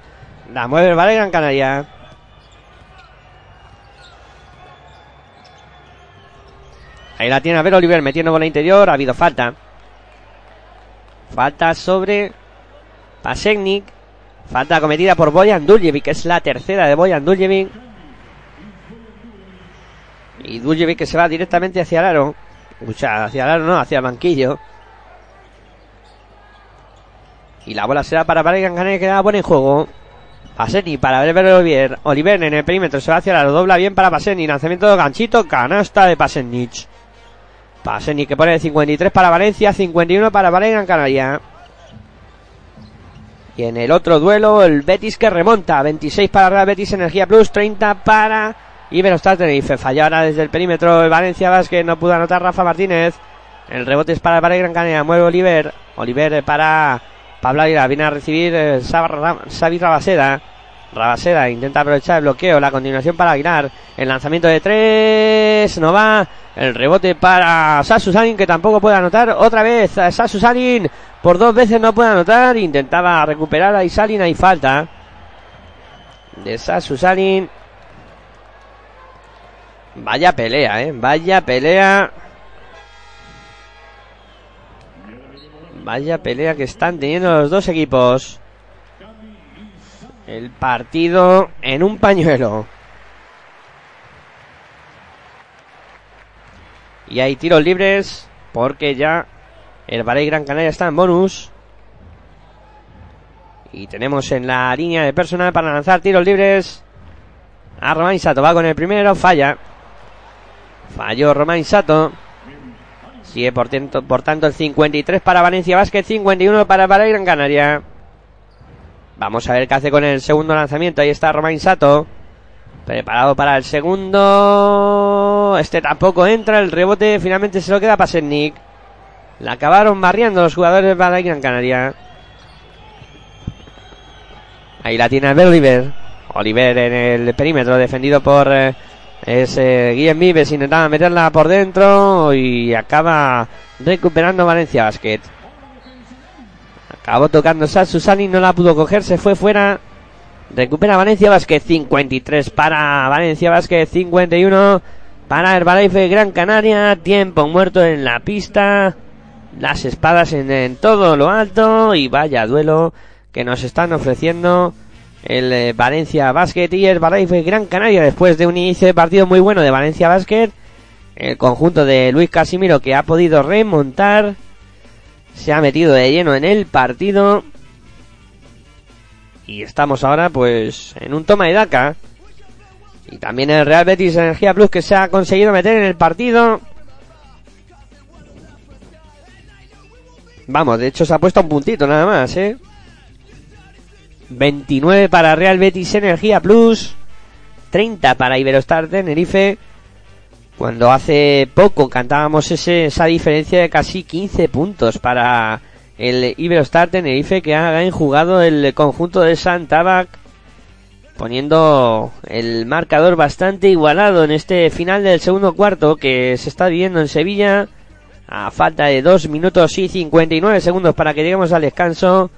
La mueve el Gran Canaria. Ahí la tiene a ver Oliver metiendo bola interior. Ha habido falta. Falta sobre Pasegnik. Falta cometida por Boyan Duljevic, que es la tercera de Boyan Duljevic. Y Duljevic que se va directamente hacia el. O sea, hacia el aro no, hacia el banquillo. Y la bola será para Valegan Canaria que da buena en juego. Paseni para Oliver Oliver. Oliver en el perímetro se va hacia el. Dobla bien para Paseni. Lanzamiento de ganchito. Canasta de Pasenic. Paseni que pone 53 para Valencia. 51 para Valegan Canaria. Y en el otro duelo, el Betis que remonta. 26 para Real Betis Energía Plus, 30 para Iberostar Tenerife. Falla ahora desde el perímetro el Valencia Vázquez, no pudo anotar Rafa Martínez. El rebote es para el Gran Canaria, mueve Oliver. Oliver para Pablo Aguilar, viene a recibir eh, Sab- Ra- Xavi Rabaseda. Rabaseda intenta aprovechar el bloqueo, la continuación para Aguilar. El lanzamiento de tres, no va. El rebote para Sasu Sanin, que tampoco puede anotar. Otra vez eh, Sasu Sanin, por dos veces no puede anotar. Intentaba recuperar a Isalin, hay falta. De Sasu Sanin. Vaya pelea, eh. Vaya pelea. Vaya pelea que están teniendo los dos equipos. El partido en un pañuelo. Y hay tiros libres porque ya el Valle Gran Canaria está en bonus. Y tenemos en la línea de personal para lanzar tiros libres a Romain Sato. Va con el primero, falla. Falló Romain Sato. Sigue por, por tanto el 53 para Valencia Basket, 51 para Valle Gran Canaria. Vamos a ver qué hace con el segundo lanzamiento. Ahí está Romain Sato. Preparado para el segundo. Este tampoco entra. El rebote finalmente se lo queda para Setnik. La acabaron barriendo los jugadores de Valle Gran Canaria. Ahí la tiene Albert Oliver. Oliver en el perímetro, defendido por eh, ese Guillem Vives. Intentaba meterla por dentro y acaba recuperando Valencia Basket. Acabó tocando Sal Susani, no la pudo coger, se fue fuera. Recupera Valencia Basket 53 para Valencia Basket 51 para Herbalife Gran Canaria. Tiempo muerto en la pista. Las espadas en, en todo lo alto y vaya duelo que nos están ofreciendo el eh, Valencia Basket y el Herbalife Gran Canaria después de un inicio de partido muy bueno de Valencia Basket. El conjunto de Luis Casimiro que ha podido remontar se ha metido de lleno en el partido. Y estamos ahora pues en un toma y daca. Y también el Real Betis Energía Plus que se ha conseguido meter en el partido. Vamos de hecho se ha puesto un puntito nada más eh 29 para Real Betis Energía Plus, 30 para Iberostar Tenerife. Cuando hace poco cantábamos ese, esa diferencia de casi 15 puntos para el Iberostar Tenerife que ha enjugado el conjunto de Santabac poniendo el marcador bastante igualado en este final del segundo cuarto que se está viviendo en Sevilla a falta de 2 minutos y 59 segundos para que lleguemos al descanso.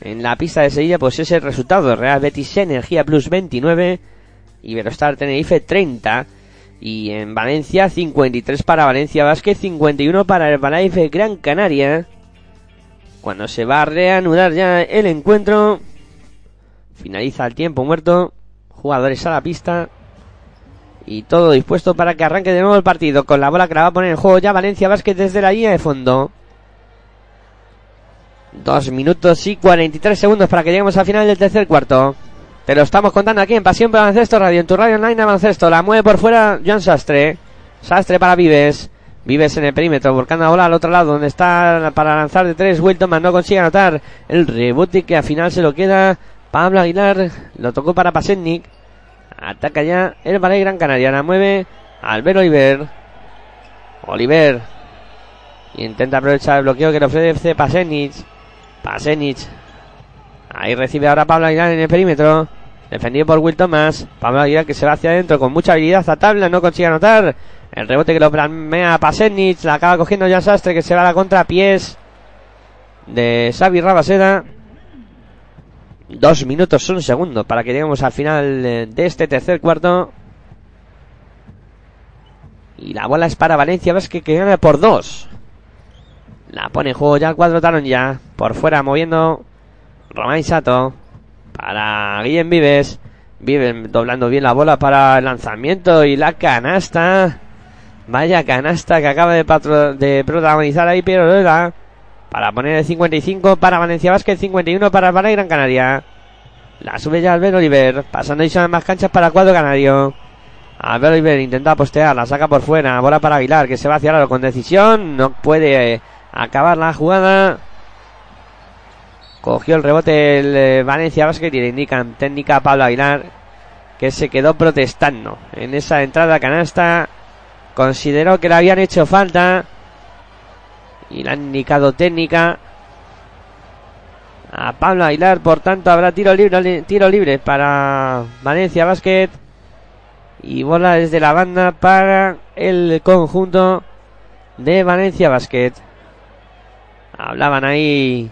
En la pista de Sevilla pues ese resultado. Real Betis Energía Plus 29 Iberostar Tenerife 30 y en Valencia 53 para Valencia Vázquez 51 para el Balaife Gran Canaria. Cuando se va a reanudar ya el encuentro finaliza el tiempo muerto jugadores a la pista y todo dispuesto para que arranque de nuevo el partido. Con la bola que la va a poner en juego ya Valencia Vázquez desde la línea de fondo. Dos minutos y 43 segundos para que lleguemos al final del tercer cuarto. Te lo estamos contando aquí en Pasión por Baloncesto Radio, en tu radio online de baloncesto. La mueve por fuera John Sastre. Sastre para Vives. Vives en el perímetro, volcando la bola al otro lado, donde está para lanzar de tres. Wilton no consigue anotar el rebote que al final se lo queda Pablo Aguilar. Lo tocó para Pasetnik. Ataca ya el Valle Gran Canaria. La mueve Albert Oliver. Oliver. Intenta aprovechar el bloqueo que le ofrece Pasetnik. Pasenic. Ahí recibe ahora Pablo Aguilar en el perímetro. Defendido por Will Thomas. Pablo Aguilar que se va hacia adentro con mucha habilidad a tabla. No consigue anotar. El rebote que lo planea Pasenic. La acaba cogiendo Jan Sastre que se va a la contrapiés de Xavi Rabaseda. Dos minutos, un segundo para que lleguemos al final de este tercer cuarto. Y la bola es para Valencia Vázquez que gana por dos. La pone en juego ya el cuadro Talón ya. Por fuera moviendo Román Sato. Para Guillem Vives. Vives doblando bien la bola para el lanzamiento y la canasta. Vaya canasta que acaba de, patro de protagonizar ahí Piero Lola. Para poner el 55 para Valencia Vázquez, 51 para el Gran Canaria. La sube ya Albert Oliver. Pasando y son más canchas para el cuadro canario. Albert Oliver intenta postear, la saca por fuera. Bola para Aguilar que se va hacia lado con decisión. No puede acabar la jugada. Cogió el rebote el eh, Valencia Basket y le indican técnica a Pablo Aguilar que se quedó protestando en esa entrada canasta. Consideró que le habían hecho falta y le han indicado técnica a Pablo Aguilar. Por tanto, habrá tiro libre, tiro libre para Valencia Basket y bola desde la banda para el conjunto de Valencia Basket. Hablaban ahí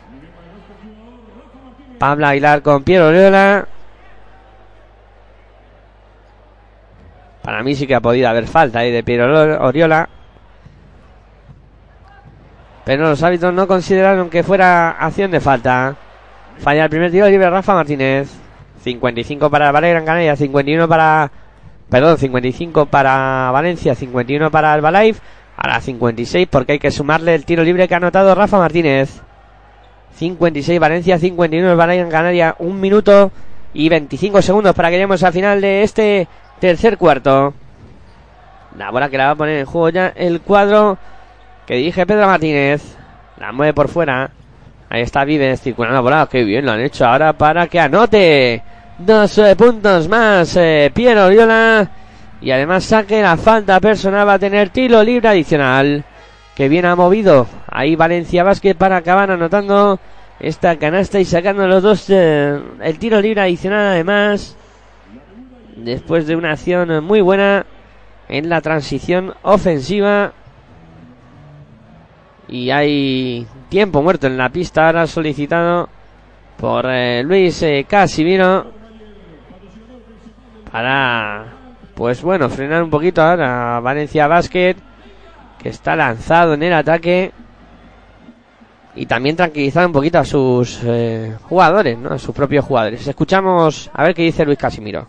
Pablo Aguilar con Piero Oriola. Para mí sí que ha podido haber falta ahí de Piero Oriola. Pero los árbitros no consideraron que fuera acción de falta. Falla el primer tiro libre Rafa Martínez. 55 para Valle Gran Canaria, 51 para. Perdón, 55 para Valencia, 51 para Albalife. Ahora 56 porque hay que sumarle el tiro libre que ha anotado Rafa Martínez. 56 Valencia, 51 Valencia en Canaria. Un minuto y 25 segundos para que lleguemos al final de este tercer cuarto. La bola que la va a poner en juego ya el cuadro que dirige Pedro Martínez. La mueve por fuera. Ahí está Vives circulando la bola. Qué bien lo han hecho ahora para que anote. Dos eh, puntos más. Eh, Piero Oriola. Y además saque la falta personal. Va a tener tiro libre adicional. Que bien ha movido. Ahí Valencia Vázquez para acabar anotando esta canasta y sacando los dos. eh, el tiro libre adicional además. Después de una acción muy buena en la transición ofensiva. Y hay tiempo muerto en la pista ahora solicitado por eh, Luis eh, Casimiro para pues bueno frenar un poquito ahora Valencia Basket que está lanzado en el ataque y también tranquilizar un poquito a sus eh, jugadores, ¿no? a sus propios jugadores. Escuchamos a ver qué dice Luis Casimiro.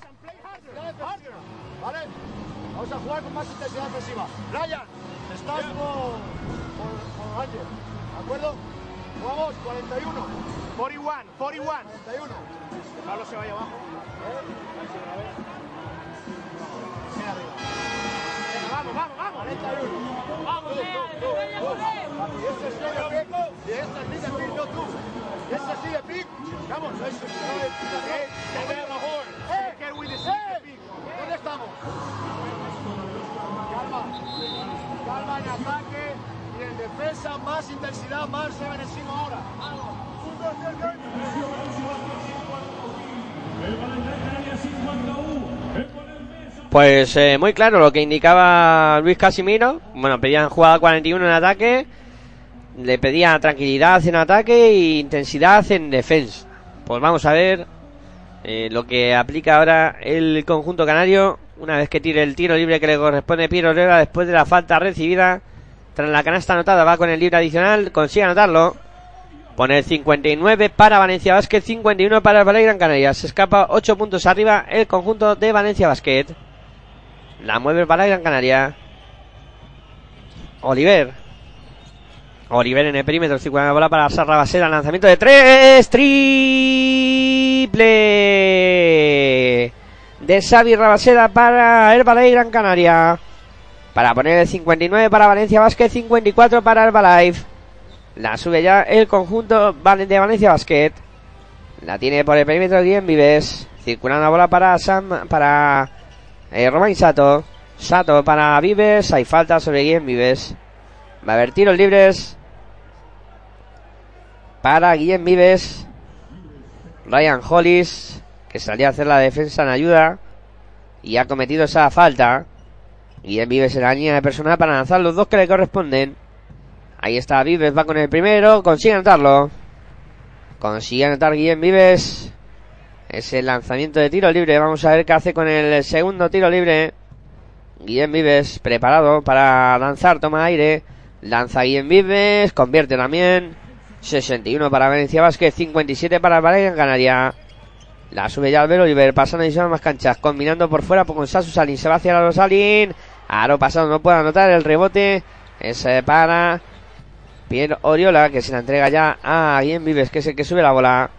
Pues eh, muy claro lo que indicaba Luis Casimiro. Bueno, pedían jugada 41 en ataque. Le pedía tranquilidad en ataque e intensidad en defensa. Pues vamos a ver eh, lo que aplica ahora el conjunto canario. Una vez que tire el tiro libre que le corresponde Piero Herrera después de la falta recibida. Tras la canasta anotada va con el libre adicional. Consigue anotarlo. Pone el 59 para Valencia Basket, 51 para el Valle Gran Canaria. Se escapa 8 puntos arriba el conjunto de Valencia Basket. La mueve el Valle Gran Canaria. Oliver. Oliver en el perímetro, 50 la bola para Sarra Basera. Lanzamiento de 3. Triple. De Xavi Rabaseda para el Valle Gran Canaria. Para poner el 59 para Valencia Basket, 54 para Herbalife. La sube ya el conjunto de Valencia Basket. La tiene por el perímetro Guillem Vives. Circulando la bola para Sam, para eh, Romain Sato. Sato para Vives. Hay falta sobre Guillem Vives. Va a haber tiros libres. Para Guillem Vives. Ryan Hollis. Que salía a hacer la defensa en ayuda. Y ha cometido esa falta. Guillem Vives en la línea de personal para lanzar los dos que le corresponden. Ahí está Vives, va con el primero, consigue anotarlo. Consigue anotar Guillem Vives. Ese lanzamiento de tiro libre. Vamos a ver qué hace con el segundo tiro libre. Guillem Vives preparado para lanzar, toma aire. Lanza Guillem Vives, convierte también. 61 para Valencia Vázquez, 57 para Valencia Canaria. La sube ya Albert Oliver, pasando y más canchas, combinando por fuera con Sasu Salin. Se va hacia Aro Salin. Aro pasado, no puede anotar el rebote. Es eh, para Pierre Oriola, que se la entrega ya a Guillem Vives, que es el que sube la bola.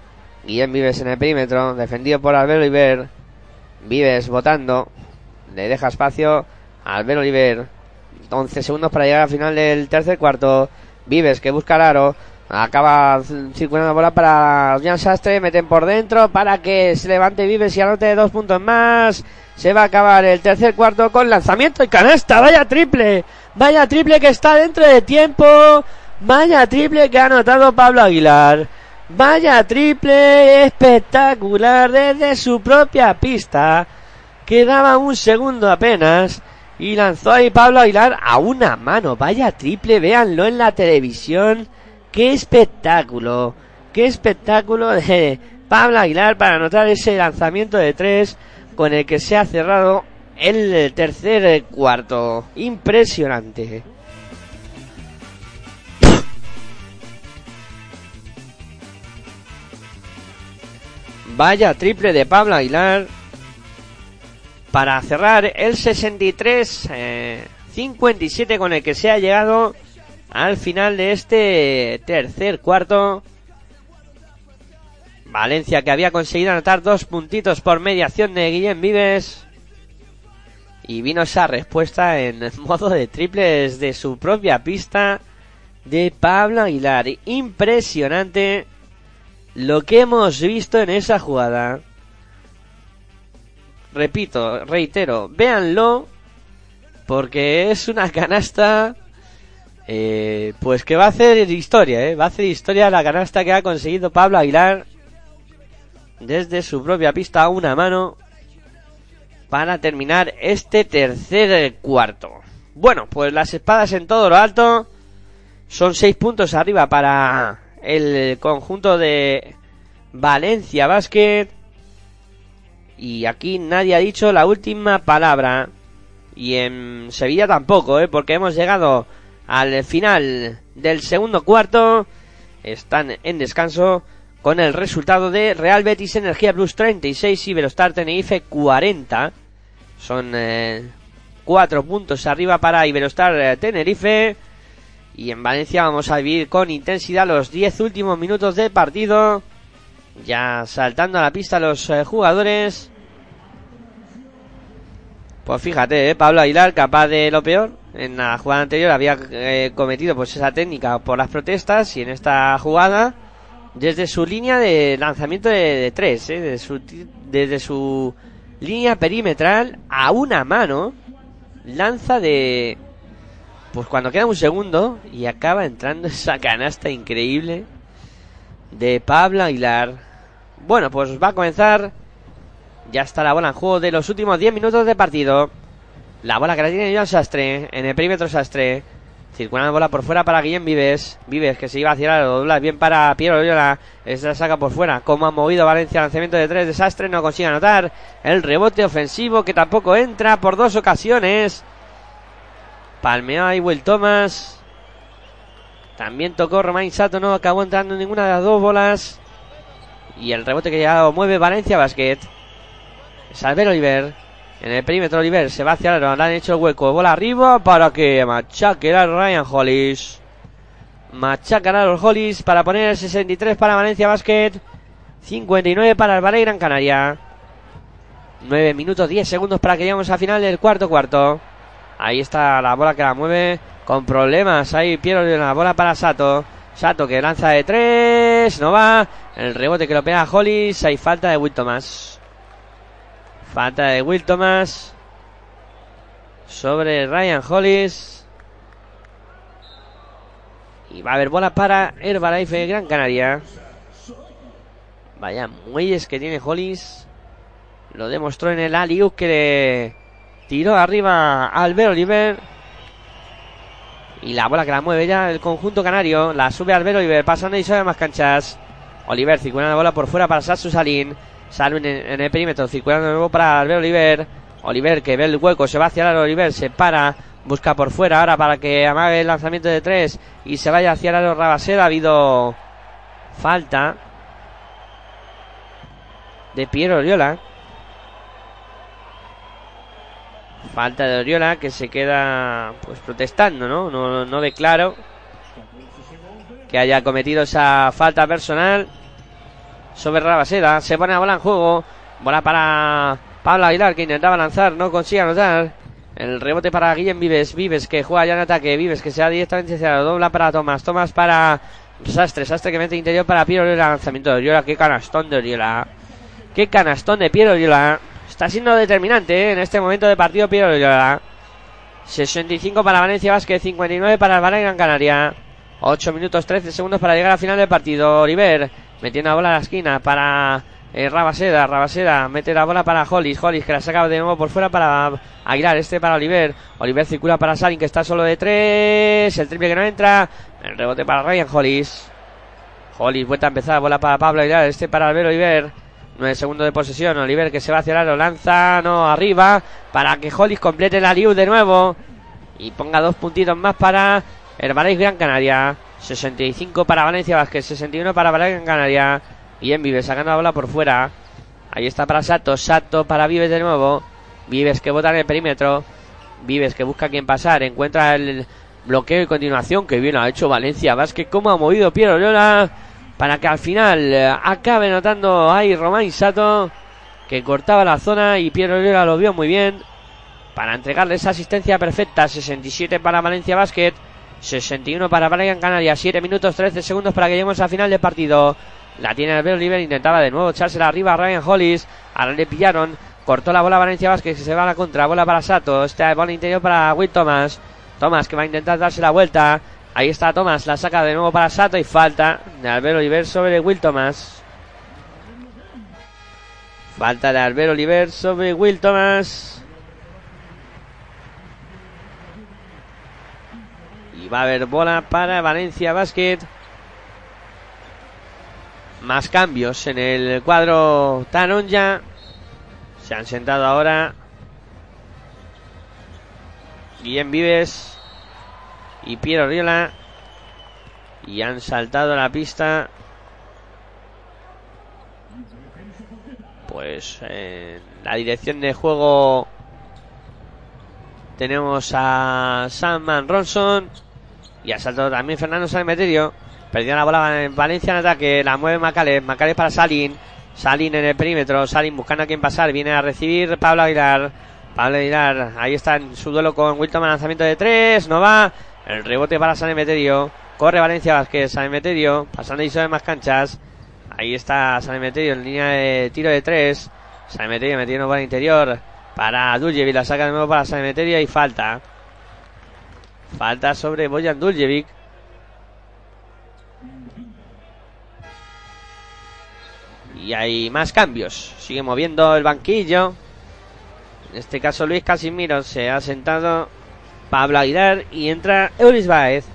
Guillem Vives en el perímetro, defendido por Albert Oliver. Vives votando. Le deja espacio a Albert Oliver. 11 segundos para llegar al final del tercer cuarto. Vives que busca el aro. Acaba circulando la bola para Jan Sastre. Meten por dentro para que se levante Vives y anote dos puntos más. Se va a acabar el tercer cuarto con lanzamiento y canasta. Vaya triple. Vaya triple que está dentro de tiempo. Vaya triple que ha anotado Pablo Aguilar. Vaya triple espectacular desde su propia pista. Quedaba un segundo apenas. Y lanzó ahí Pablo Aguilar a una mano. Vaya triple, véanlo en la televisión. Qué espectáculo. Qué espectáculo de Pablo Aguilar para anotar ese lanzamiento de tres con el que se ha cerrado el tercer cuarto. Impresionante. (coughs) Vaya triple de Pablo Aguilar para cerrar el 63 eh, 57 con el que se ha llegado al final de este tercer cuarto. Valencia que había conseguido anotar dos puntitos por mediación de Guillem Vives. Y vino esa respuesta en (laughs) modo de triples de su propia pista de Pablo Aguilar. Impresionante lo que hemos visto en esa jugada. Repito, reitero, véanlo porque es una canasta eh, pues que va a hacer historia, ¿eh? va a hacer historia la canasta que ha conseguido Pablo Aguilar desde su propia pista a una mano para terminar este tercer cuarto. Bueno, pues las espadas en todo lo alto son seis puntos arriba para el conjunto de Valencia Basket. Y aquí nadie ha dicho la última palabra. Y en Sevilla tampoco, ¿eh? porque hemos llegado al final del segundo cuarto. Están en descanso con el resultado de Real Betis Energía Plus 36 y Velostar Tenerife 40. Son eh, cuatro puntos arriba para Iberostar eh, Tenerife. Y en Valencia vamos a vivir con intensidad los 10 últimos minutos del partido. Ya saltando a la pista los eh, jugadores. Pues fíjate, ¿eh? Pablo Aguilar capaz de lo peor. En la jugada anterior había eh, cometido pues esa técnica por las protestas y en esta jugada desde su línea de lanzamiento de, tres, ¿eh? desde, su, desde su línea perimetral a una mano lanza de pues cuando queda un segundo y acaba entrando esa canasta increíble de Pablo Aguilar. Bueno, pues va a comenzar ya está la bola en juego de los últimos 10 minutos de partido. La bola que la tiene Joan Sastre. En el perímetro Sastre. Circula la bola por fuera para Guillem Vives. Vives que se iba hacia la dobla. Bien para Piero Loyola. Esta la saca por fuera. Como ha movido Valencia lanzamiento de tres desastre. No consigue anotar. El rebote ofensivo que tampoco entra por dos ocasiones. Palmeó ahí Will Thomas. También tocó Romain Sato. No acabó entrando en ninguna de las dos bolas. Y el rebote que ya lo mueve Valencia Basket. Salver Oliver. En el perímetro Oliver se va hacia aro. Le han hecho el hueco. Bola arriba para que machaque a Ryan Hollis. Machacan a Hollis para poner el 63 para Valencia Basket. 59 para el Valle Gran Canaria. 9 minutos 10 segundos para que lleguemos al final del cuarto cuarto. Ahí está la bola que la mueve con problemas. Ahí Piero la bola para Sato. Sato que lanza de 3. No va. El rebote que lo pega Hollis. Hay falta de Will Thomas. Falta de Will Thomas. Sobre Ryan Hollis. Y va a haber bola para Herbalife Gran Canaria. Vaya muelles que tiene Hollis. Lo demostró en el Aliu que le tiró arriba a Albert Oliver. Y la bola que la mueve ya el conjunto canario. La sube Albert Oliver pasando y sube más canchas. Oliver circula la bola por fuera para Satsu Salin. Salin en, el perímetro, circulando de nuevo para Albert Oliver. Oliver que ve el hueco, se va hacia el aro, Oliver se para, busca por fuera ahora para que amague el lanzamiento de tres y se vaya hacia el aro Rabasera. Ha habido falta de Piero Oriola. Falta de Oriola que se queda pues protestando, ¿no? No, no ve claro que haya cometido esa falta personal sobre Rabaseda. Se pone la bola en juego. Bola para Pablo Aguilar que intentaba lanzar, no consigue anotar. El rebote para Guillem Vives. Vives que juega ya en ataque. Vives que se va directamente hacia la dobla para Tomás. Tomás para Sastre. Sastre que mete interior para Piero Oriola. Lanzamiento de Oriola. Qué canastón de Oriola. Qué canastón de Piero Oriola. Está siendo determinante ¿eh? en este momento de partido Piero Oriola. 65 para Valencia Vázquez. 59 para el Gran Canaria. 8 minutos 13 segundos para llegar al final del partido. Oliver metiendo la bola a la esquina para eh, Rabaseda. Rabaseda mete la bola para Hollis. Hollis que la saca de nuevo por fuera para Aguilar. Este para Oliver. Oliver circula para Salin que está solo de 3. El triple que no entra. El rebote para Ryan Hollis. Hollis vuelta a empezar. Bola para Pablo Aguilar. Este para Albert Oliver. 9 segundos de posesión. Oliver que se va hacia el aro. Lanza. No arriba. Para que Hollis complete la liu de nuevo. Y ponga dos puntitos más para Herbalife Gran Canaria. 65 para Valencia Vázquez. 61 para Gran Canaria. Y en Vives sacando la bola por fuera. Ahí está para Sato. Sato para Vives de nuevo. Vives que bota en el perímetro. Vives que busca a quien pasar. Encuentra el bloqueo y continuación que bien ha hecho Valencia Vázquez. Cómo ha movido Piero Lola. Para que al final eh, acabe notando ahí Román Sato. Que cortaba la zona y Piero Lola lo vio muy bien. Para entregarle esa asistencia perfecta. 67 para Valencia Basket. 61 para Valencia Canaria. 7 minutos 13 segundos para que lleguemos al final del partido. La tiene Albert Oliver. Intentaba de nuevo echársela arriba a Ryan Hollis. Ahora le pillaron. Cortó la bola Valencia Vázquez que se va a la contra. Bola para Sato. Esta bola interior para Will Thomas. Thomas que va a intentar darse la vuelta. Ahí está Thomas. La saca de nuevo para Sato y falta de Albert Oliver sobre Will Thomas. Falta de Albert Oliver sobre Will Thomas. Va a haber bola para Valencia Basket. Más cambios en el cuadro Tanonja. Se han sentado ahora Guillem Vives y Piero Riola. Y han saltado a la pista. Pues en la dirección de juego tenemos a Samman Ronson. Y ha saltado también Fernando Sanemeterio. Perdió la bola en Valencia en ataque. La mueve Macales. Macales para Salin. Salin en el perímetro. Salin buscando a quien pasar. Viene a recibir Pablo Aguilar. Pablo Aguilar, ahí está en su duelo con Wilton, lanzamiento de tres, no va. El rebote para San Emeterio. Corre Valencia Vázquez, San Emeterio, pasando y sobre más canchas. Ahí está San Emeterio en línea de tiro de tres. San Emeterio metiendo para el interior para Duljevic, la saca de nuevo para San Emeterio y falta. Falta sobre Boyan Duljevic. Y hay más cambios. Sigue moviendo el banquillo. En este caso Luis Casimiro se ha sentado. Pablo Aguilar y entra Euris Baez.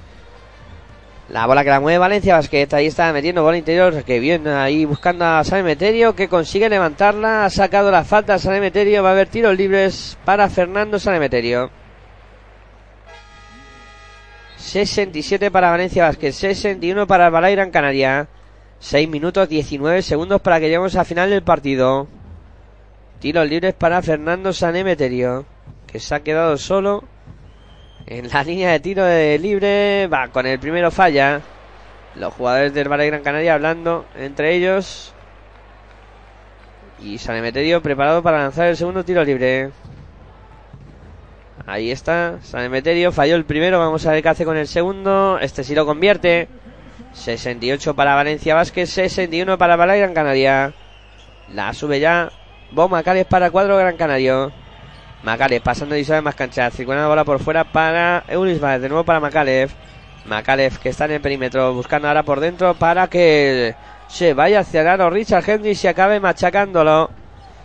La bola que la mueve Valencia Basket. Ahí está metiendo bola interior. Que viene ahí buscando a San Emeterio. Que consigue levantarla. Ha sacado la falta a San Emeterio. Va a haber tiros libres para Fernando San Emeterio. 67 para Valencia Vázquez. 61 para Balay Gran Canaria. 6 minutos 19 segundos para que lleguemos al final del partido. Tiros libres para Fernando San Emeterio. Que se ha quedado solo en la línea de tiro libre. Va, con el primero falla. Los jugadores del Balay Gran Canaria hablando entre ellos. Y San Emeterio preparado para lanzar el segundo tiro libre. Ahí está, San Emeterio falló el primero, vamos a ver qué hace con el segundo. Este sí lo convierte. 68 para Valencia Vázquez, 61 para Balay Gran Canaria. La sube ya Bo Macales para cuadro Gran Canario. Macales pasando y sabe más cancha. Circulando la bola por fuera para Euris Baez. De nuevo para Macalev. Macalev que está en el perímetro. Buscando ahora por dentro para que se vaya hacia el aro Richard Henry y se acabe machacándolo.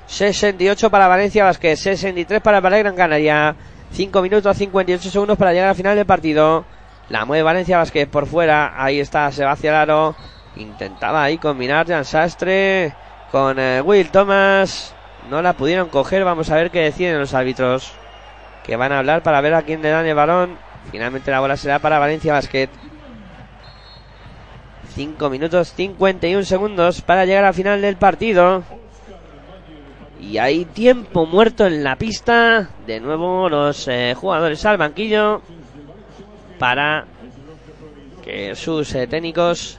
68 para Valencia Vázquez. 63 para Balay Gran Canaria. 5 minutos 58 segundos para llegar al final del partido. La mueve Valencia Vázquez por fuera. Ahí está Sebastián Aro. Intentaba ahí combinar Jan Sastre con eh, Will Thomas. No la pudieron coger. Vamos a ver qué deciden los árbitros. Que van a hablar para ver a quién le dan el balón. Finalmente la bola será para Valencia Basket. 5 minutos 51 segundos para llegar al final del partido. Y hay tiempo muerto en la pista. De nuevo los eh, jugadores al banquillo. Para que sus eh, técnicos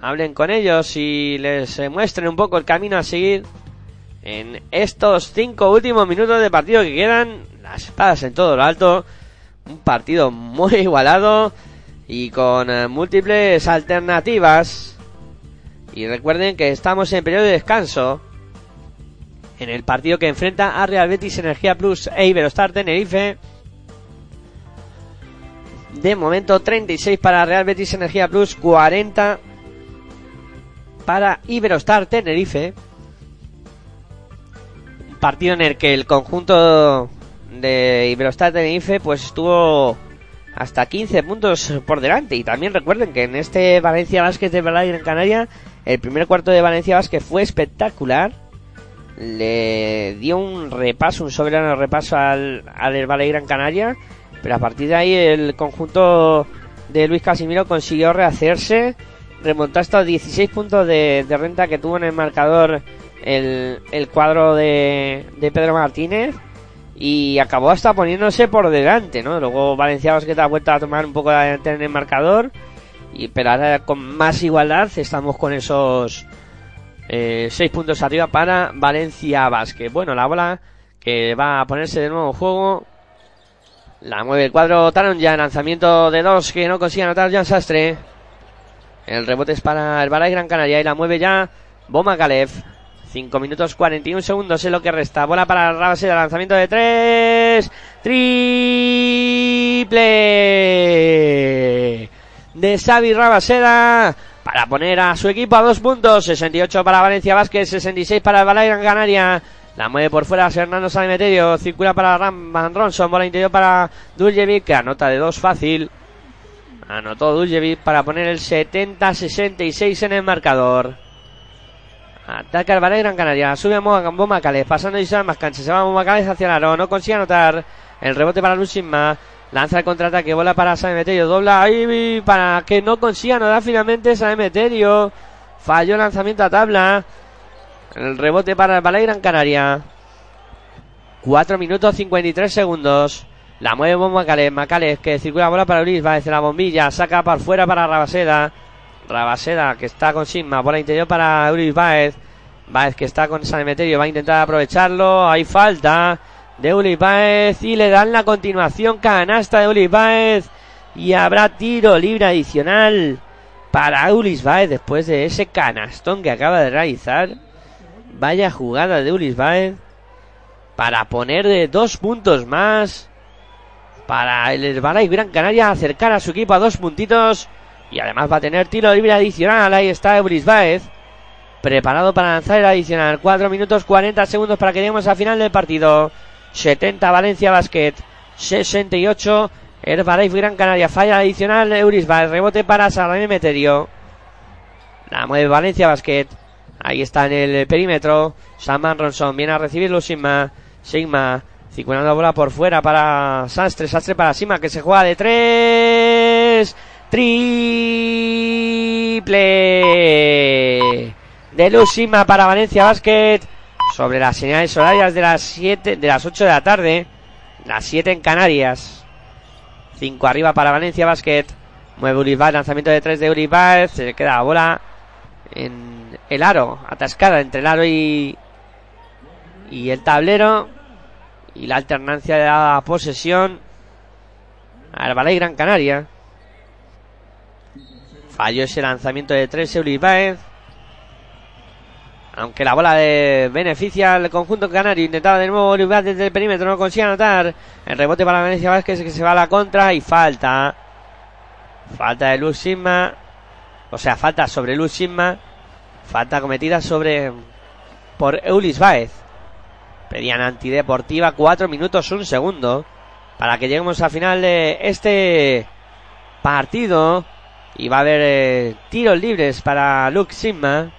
hablen con ellos y les eh, muestren un poco el camino a seguir en estos cinco últimos minutos de partido que quedan. Las espadas en todo lo alto. Un partido muy (laughs) igualado y con múltiples alternativas. Y recuerden que estamos en periodo de descanso en el partido que enfrenta a Real Betis Energía Plus e Iberostar Tenerife. De momento 36 para Real Betis Energía Plus, 40 para Iberostar Tenerife. Partido en el que el conjunto de Iberostar Tenerife pues estuvo hasta 15 puntos por delante. Y también recuerden que en este Valencia Vázquez de en Canaria, el primer cuarto de Valencia Vázquez fue espectacular. Le dio un repaso, un soberano repaso al, al Herbalife Gran Canaria. Pero a partir de ahí el conjunto de Luis Casimiro consiguió rehacerse. Remontar hasta 16 puntos de, de renta que tuvo en el marcador el, el cuadro de, de Pedro Martínez y acabó hasta poniéndose por delante, ¿no? Luego Valencia Basket ha vuelto a tomar un poco de adelante en el marcador, y, pero ahora con más igualdad estamos con esos eh, seis puntos arriba para Valencia Basket. Bueno, la bola que va a ponerse de nuevo en juego. La mueve el cuadro Taron ya, lanzamiento de dos que no consigue anotar Jan Sastre. El rebote es para el Balay Gran Canaria y la mueve ya Boma Kalev. 5 minutos 41 segundos es lo que resta. Bola para Rabaseda, lanzamiento de 3. Triple de Xavi Rabaseda para poner a su equipo a dos puntos. 68 para Valencia Vázquez, 66 para el Balay Gran Canaria. La mueve por fuera Fernando Sanemeterio. Circula para Ram Van Ronson. Bola interior para Duljevic, que anota de dos fácil. Anotó Duljevic para poner el 70-66 en el marcador. Ataca el Balay Gran Canaria. Sube a Bomba Cales. Pasando y más cancha. Se va Bomba Cales hacia el aro. No consigue anotar. El rebote para Lucisma. Lanza el contraataque. Bola para San Emeterio. Dobla ahí para que no consiga anotar finalmente San Emeterio. Falló el lanzamiento a tabla. El rebote para el Balay Gran Canaria. 4 minutos 53 segundos. La mueve Macales. Macales que circula bola para Luis. Va desde la bombilla. Saca para fuera para Rabaseda. Rabaseda que está con Sigma. Bola interior para Euris Baez. Baez que está con San Emeterio. Va a intentar aprovecharlo. Hay falta de Ulis Baez y le dan la continuación canasta de Ulis Baez y habrá tiro libre adicional para Ulis Baez después de ese canastón que acaba de realizar. Vaya jugada de Ulis Baez para poner de dos puntos más para el Herbalife Gran Canaria acercar a su equipo a dos puntitos y además va a tener tiro libre adicional. Ahí está Ulis Baez preparado para lanzar el adicional. 4 minutos 40 segundos para que lleguemos al final del partido. 70 Valencia Basket, 68 Herbalife Gran Canaria. Falla adicional Euris Baez. Rebote para Salame Meterio. La mueve Valencia Basket. Ahí está en el perímetro. Saman Ronson viene a recibirlo Sigma. Sigma circulando la bola por fuera para Sastre. Sastre para Sigma que se juega de tres. Triple de Lucima para Valencia Basket sobre las señales horarias de las 7 de las 8 de la tarde, las 7 en Canarias. 5 arriba para Valencia Basket. Mueve Uribar, lanzamiento de 3 de Uribar, se queda la bola en el aro, atascada entre el aro y y el tablero y la alternancia de la posesión al Balay Gran Canaria. Falló ese lanzamiento de 3 Uribar. Aunque la bola de beneficia al conjunto canario. Intentaba de nuevo Uribar desde el perímetro. No consigue anotar. El rebote para Valencia Vázquez que se va a la contra. Y falta. Falta de Luz Sigma. O sea, falta sobre Luz Sigma. Falta cometida sobre. Por Eulis Baez. Pedían antideportiva. 4 minutos, un segundo. Para que lleguemos al final de este partido. Y va a haber eh, tiros libres para Luke Sigma.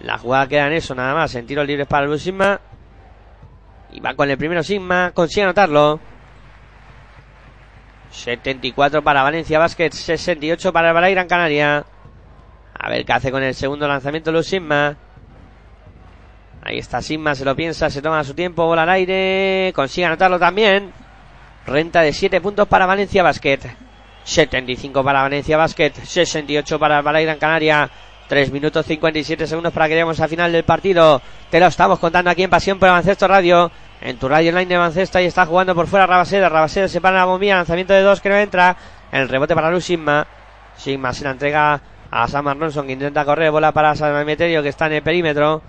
La jugada queda en eso nada más, en tiros libres para Luke Sigma. Y va con el primero Sigma, consigue anotarlo. 74 para Valencia Basket, 68 para el Gran Canaria. A ver qué hace con el segundo lanzamiento Luke Sigma. Ahí está Sigma, se lo piensa, se toma su tiempo, bola al aire, consigue anotarlo también. Renta de 7 puntos para Valencia Basket. 75 para Valencia Basket, 68 para el Gran Canaria. 3 minutos 57 segundos para que lleguemos al final del partido. Te lo estamos contando aquí en Pasión por Avancesto Radio. En tu radio online de. Ahí está jugando por fuera Rabaseda. Rabaseda se para la bombilla. Lanzamiento de dos que no entra. El rebote para Luz Sigma. Sigma se la entrega a Sam Ronson que intenta correr. Bola para San Meterio que está en el perímetro.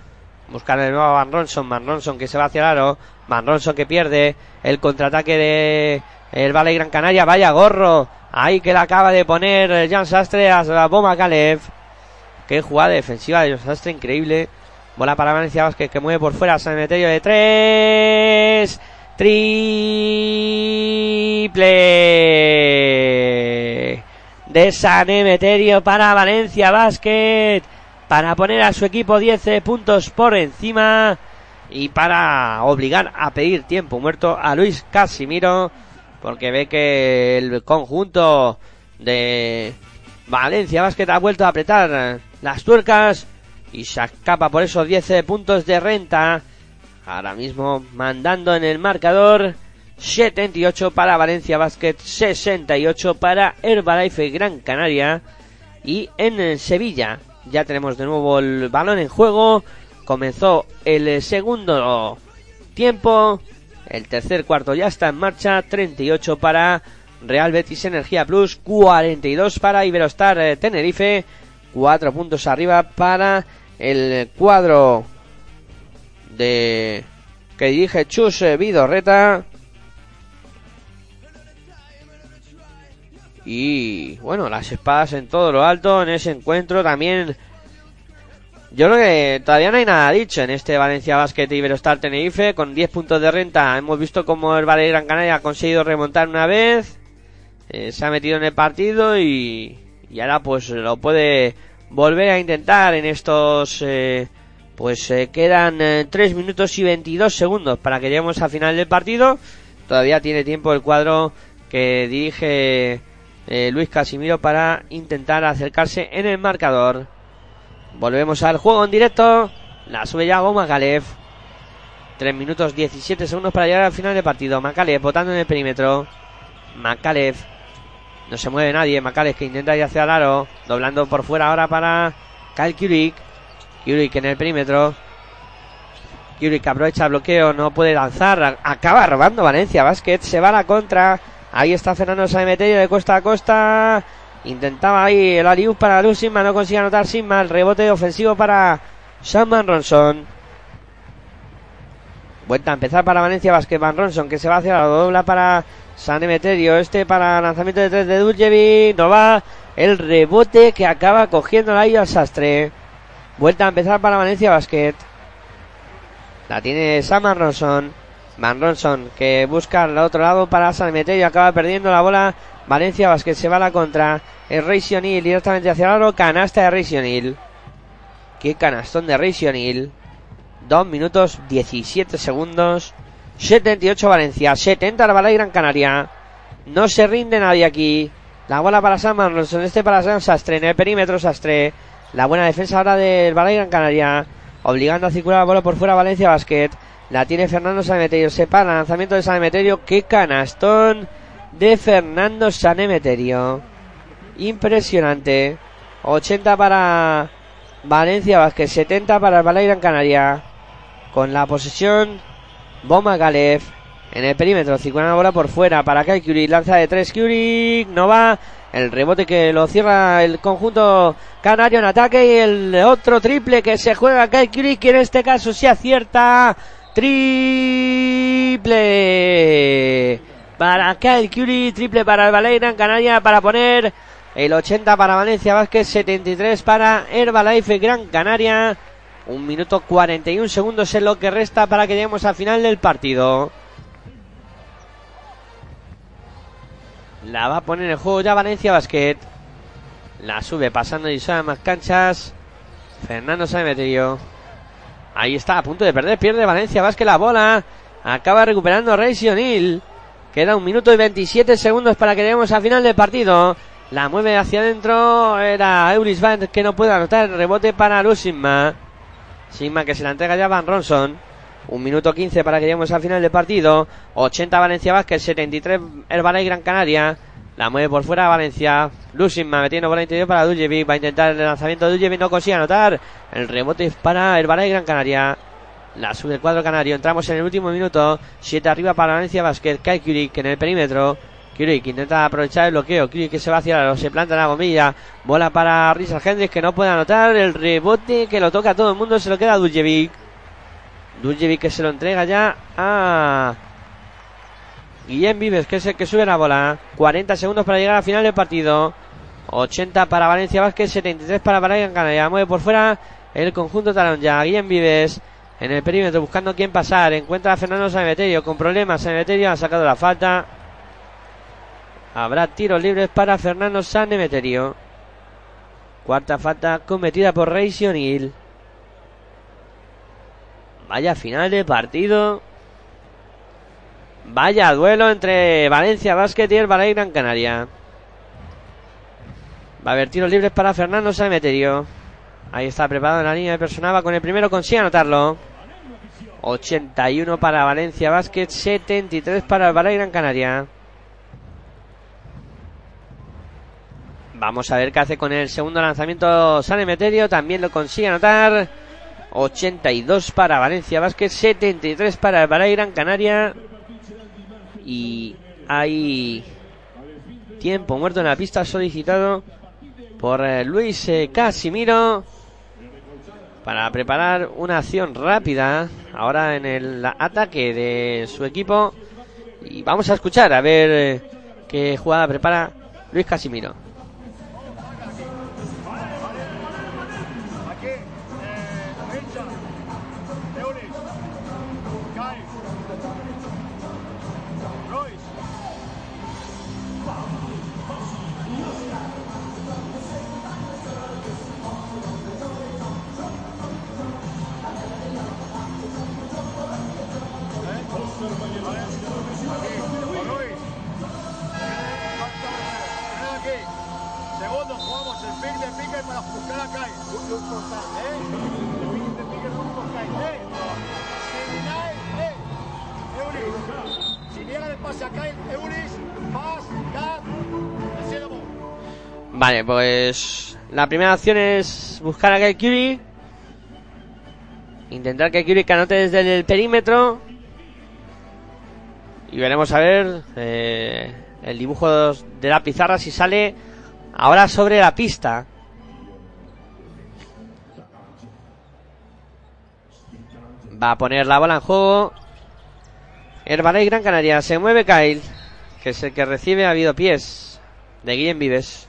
Buscar de nuevo a Van Ronson. Van Ronson que se va hacia el aro. Van Ronson que pierde el contraataque de el Valle Gran Canaria. Vaya gorro. Ahí que la acaba de poner Jan Sastre a la bomba Kalev. Qué jugada defensiva de Sastre, increíble. Bola para Valencia Vázquez que mueve por fuera San Emeterio de tres. Triple de San Emeterio para Valencia Basket. Para poner a su equipo 10 puntos por encima. Y para obligar a pedir tiempo muerto a Luis Casimiro. Porque ve que el conjunto de Valencia Basket ha vuelto a apretar las tuercas y se escapa por esos 10 puntos de renta. Ahora mismo mandando en el marcador 78 para Valencia Basket, 68 para Herbalife Gran Canaria. Y en Sevilla ya tenemos de nuevo el balón en juego. Comenzó el segundo tiempo. El tercer cuarto ya está en marcha. 38 para Real Betis Energía Plus. 42 para Iberostar eh, Tenerife. 4 puntos arriba para el cuadro de que dirige Chus Vidorreta. Y bueno, las espadas en todo lo alto en ese encuentro también. Yo creo que todavía no hay nada dicho en este Valencia Basket Iberostar Tenerife. Con 10 puntos de renta hemos visto como el Valle Gran Canaria ha conseguido remontar una vez. Eh, se ha metido en el partido y, y ahora pues lo puede volver a intentar en estos eh, pues eh, quedan eh, 3 minutos y 22 segundos para que lleguemos al final del partido. Todavía tiene tiempo el cuadro que dirige eh, Luis Casimiro para intentar acercarse en el marcador. Volvemos al juego en directo. La sube ya Goma Galev 3 minutos 17 segundos para llegar al final del partido. Macalev votando en el perímetro. Macalev no se mueve nadie. Macales que intenta ir hacia el aro. Doblando por fuera ahora para Kyle Kurik. Kurik en el perímetro. Que aprovecha el bloqueo, no puede lanzar, acaba robando Valencia Basket, se va a la contra. Ahí está Fernando Sanemeterio de costa a costa. Intentaba ahí el aliup para Luz Sigma, no consigue anotar Sigma. El rebote ofensivo para Sam Van Ronson. Vuelta a empezar para Valencia Basket. Van Ronson que se va hacia la dobla para San Emeterio. Este para lanzamiento de tres de Duljevic. No va el rebote que acaba cogiendo ahí al sastre. Vuelta a empezar para Valencia Basket. La tiene Sam Ronson. Van Ronson que busca al otro lado para San Emeterio. Acaba perdiendo la bola. Valencia Basket se va a la contra. Es O'Neal directamente hacia el aro. Canasta de Reyes O'Neal. Qué canastón de Reyes O'Neal. 2 minutos 17 segundos. 78 Valencia. 70 Arbalá y Gran Canaria. No se rinde nadie aquí. La bola para Sam Manrolson. Este para Sam Sastre. En el perímetro Sastre. La buena defensa ahora del Arbalá y Gran Canaria. Obligando a circular la bola por fuera Valencia Basket. La tiene Fernando Sanemeterio. Se para. Lanzamiento de Sanemeterio. Qué canastón de Fernando Sanemeterio. Impresionante. 80 para Valencia Vázquez, 70 para el Balay Gran Canaria. Con la posesión, Boma Galev. En el perímetro, circula la bola por fuera para Kai Curie. Lanza de tres Curie, no va. El rebote que lo cierra el conjunto canario en ataque. Y el otro triple que se juega Kai Curie, que en este caso se acierta. Triple para Kyle Curie, triple para el Balay Gran Canaria para poner el 80 para Valencia Vázquez, 73 para Herbalife Gran Canaria. Un minuto 41 segundos es lo que resta para que lleguemos al final del partido. La va a poner en juego ya Valencia Basket. La sube pasando y a más canchas. Fernando Sanemeterio. Ahí está, a punto de perder. Pierde Valencia Basket la bola. Acaba recuperando Reyes O'Neal. Queda un minuto y 27 segundos para que lleguemos al final del partido. La mueve hacia adentro. Era Euris Van que no puede anotar. Rebote para Luz Sigma. Que se la entrega ya Van Ronson. Un minuto 15 para que lleguemos al final del partido. 80 Valencia Vázquez, 73 Herbalife Gran Canaria. La mueve por fuera Valencia. Lusinma metiendo bola interior para Duljevic. Va a intentar el lanzamiento de Duljevic. No consigue anotar. El rebote es para Herbalife Gran Canaria. La sube el cuadro canario. Entramos en el último minuto. 7 arriba para Valencia Vázquez. Kai Kurik en el perímetro. Kurik intenta aprovechar el bloqueo. Kurik que se va hacia la, se planta la bombilla. Bola para Richard Hendricks que no puede anotar. El rebote que lo toca a todo el mundo. Se lo queda a Duljevic. Duljevic que se lo entrega ya a Guillem Vives, que es el que sube la bola. 40 segundos para llegar al final del partido. 80 para Valencia Vázquez, 73 para Valencia Canaria. Mueve por fuera el conjunto talón ya. Guillem Vives en el perímetro buscando quién pasar. Encuentra a Fernando Sanemeterio con problemas. Sanemeterio ha sacado la falta. Habrá tiros libres para Fernando Sanemeterio. Cuarta falta cometida por Rey O'Neal. Vaya final de partido. Vaya duelo entre Valencia Basket y el Balay Gran Canaria. Va a haber tiros libres para Fernando Sanemeterio. Ahí está preparado en la línea de personal. Va con el primero, consigue anotarlo. 81 para Valencia Basket, 73 para el Balay Gran Canaria. Vamos a ver qué hace con el segundo lanzamiento Sanemeterio. También lo consigue anotar. 82 para Valencia Basket, 73 para el Balay Gran Canaria. Y hay tiempo muerto en la pista solicitado por eh, Luis eh, Casimiro para preparar una acción rápida ahora en el ataque de su equipo. Y vamos a escuchar a ver eh, qué jugada prepara Luis Casimiro. Pues la primera acción es buscar a Curie. Intentar que Curie anote desde el perímetro. Y veremos a ver eh, el dibujo de la pizarra si sale ahora sobre la pista. Va a poner la bola en juego. Herbalay Gran Canaria. Se mueve Kyle. Que es el que recibe. Ha habido pies. De Guillem Vives.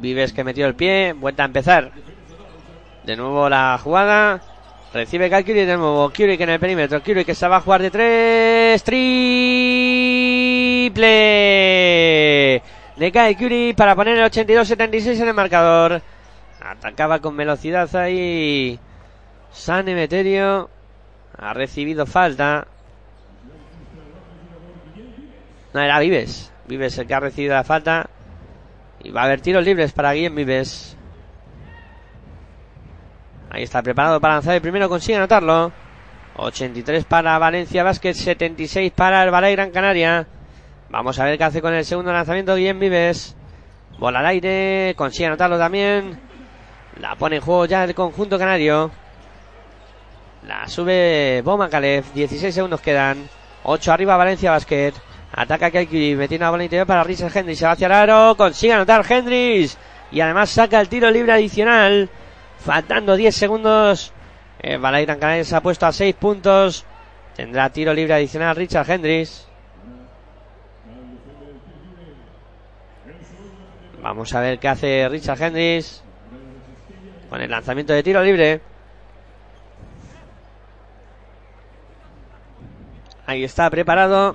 Vives que metió el pie. Vuelta a empezar. De nuevo la jugada. Recibe Curie de nuevo. Que en el perímetro. Curie que se va a jugar de tres. Triple. De Kyle Curie para poner el 82-76 en el marcador. Atacaba con velocidad ahí. San Emeterio. Ha recibido falta. No, era Vives. Vives el que ha recibido la falta. Y va a haber tiros libres para Guillem Vives. Ahí está preparado para lanzar el primero. Consigue anotarlo. 83 para Valencia Basket. 76 para el Balay Gran Canaria. Vamos a ver qué hace con el segundo lanzamiento Guillem Vives. Bola al aire. Consigue anotarlo también. La pone en juego ya el conjunto canario. La sube Boma Calef. 16 segundos quedan. 8 arriba Valencia Basket. Ataca Kaikiri. Metiendo la bola interior para Richard Hendricks. Se va hacia el aro. Consigue anotar Hendricks. Y además saca el tiro libre adicional. Faltando 10 segundos. Eh, Canaria se ha puesto a 6 puntos. Tendrá tiro libre adicional Richard Hendricks. Vamos a ver qué hace Richard Hendricks. Con el lanzamiento de tiro libre. Ahí está preparado.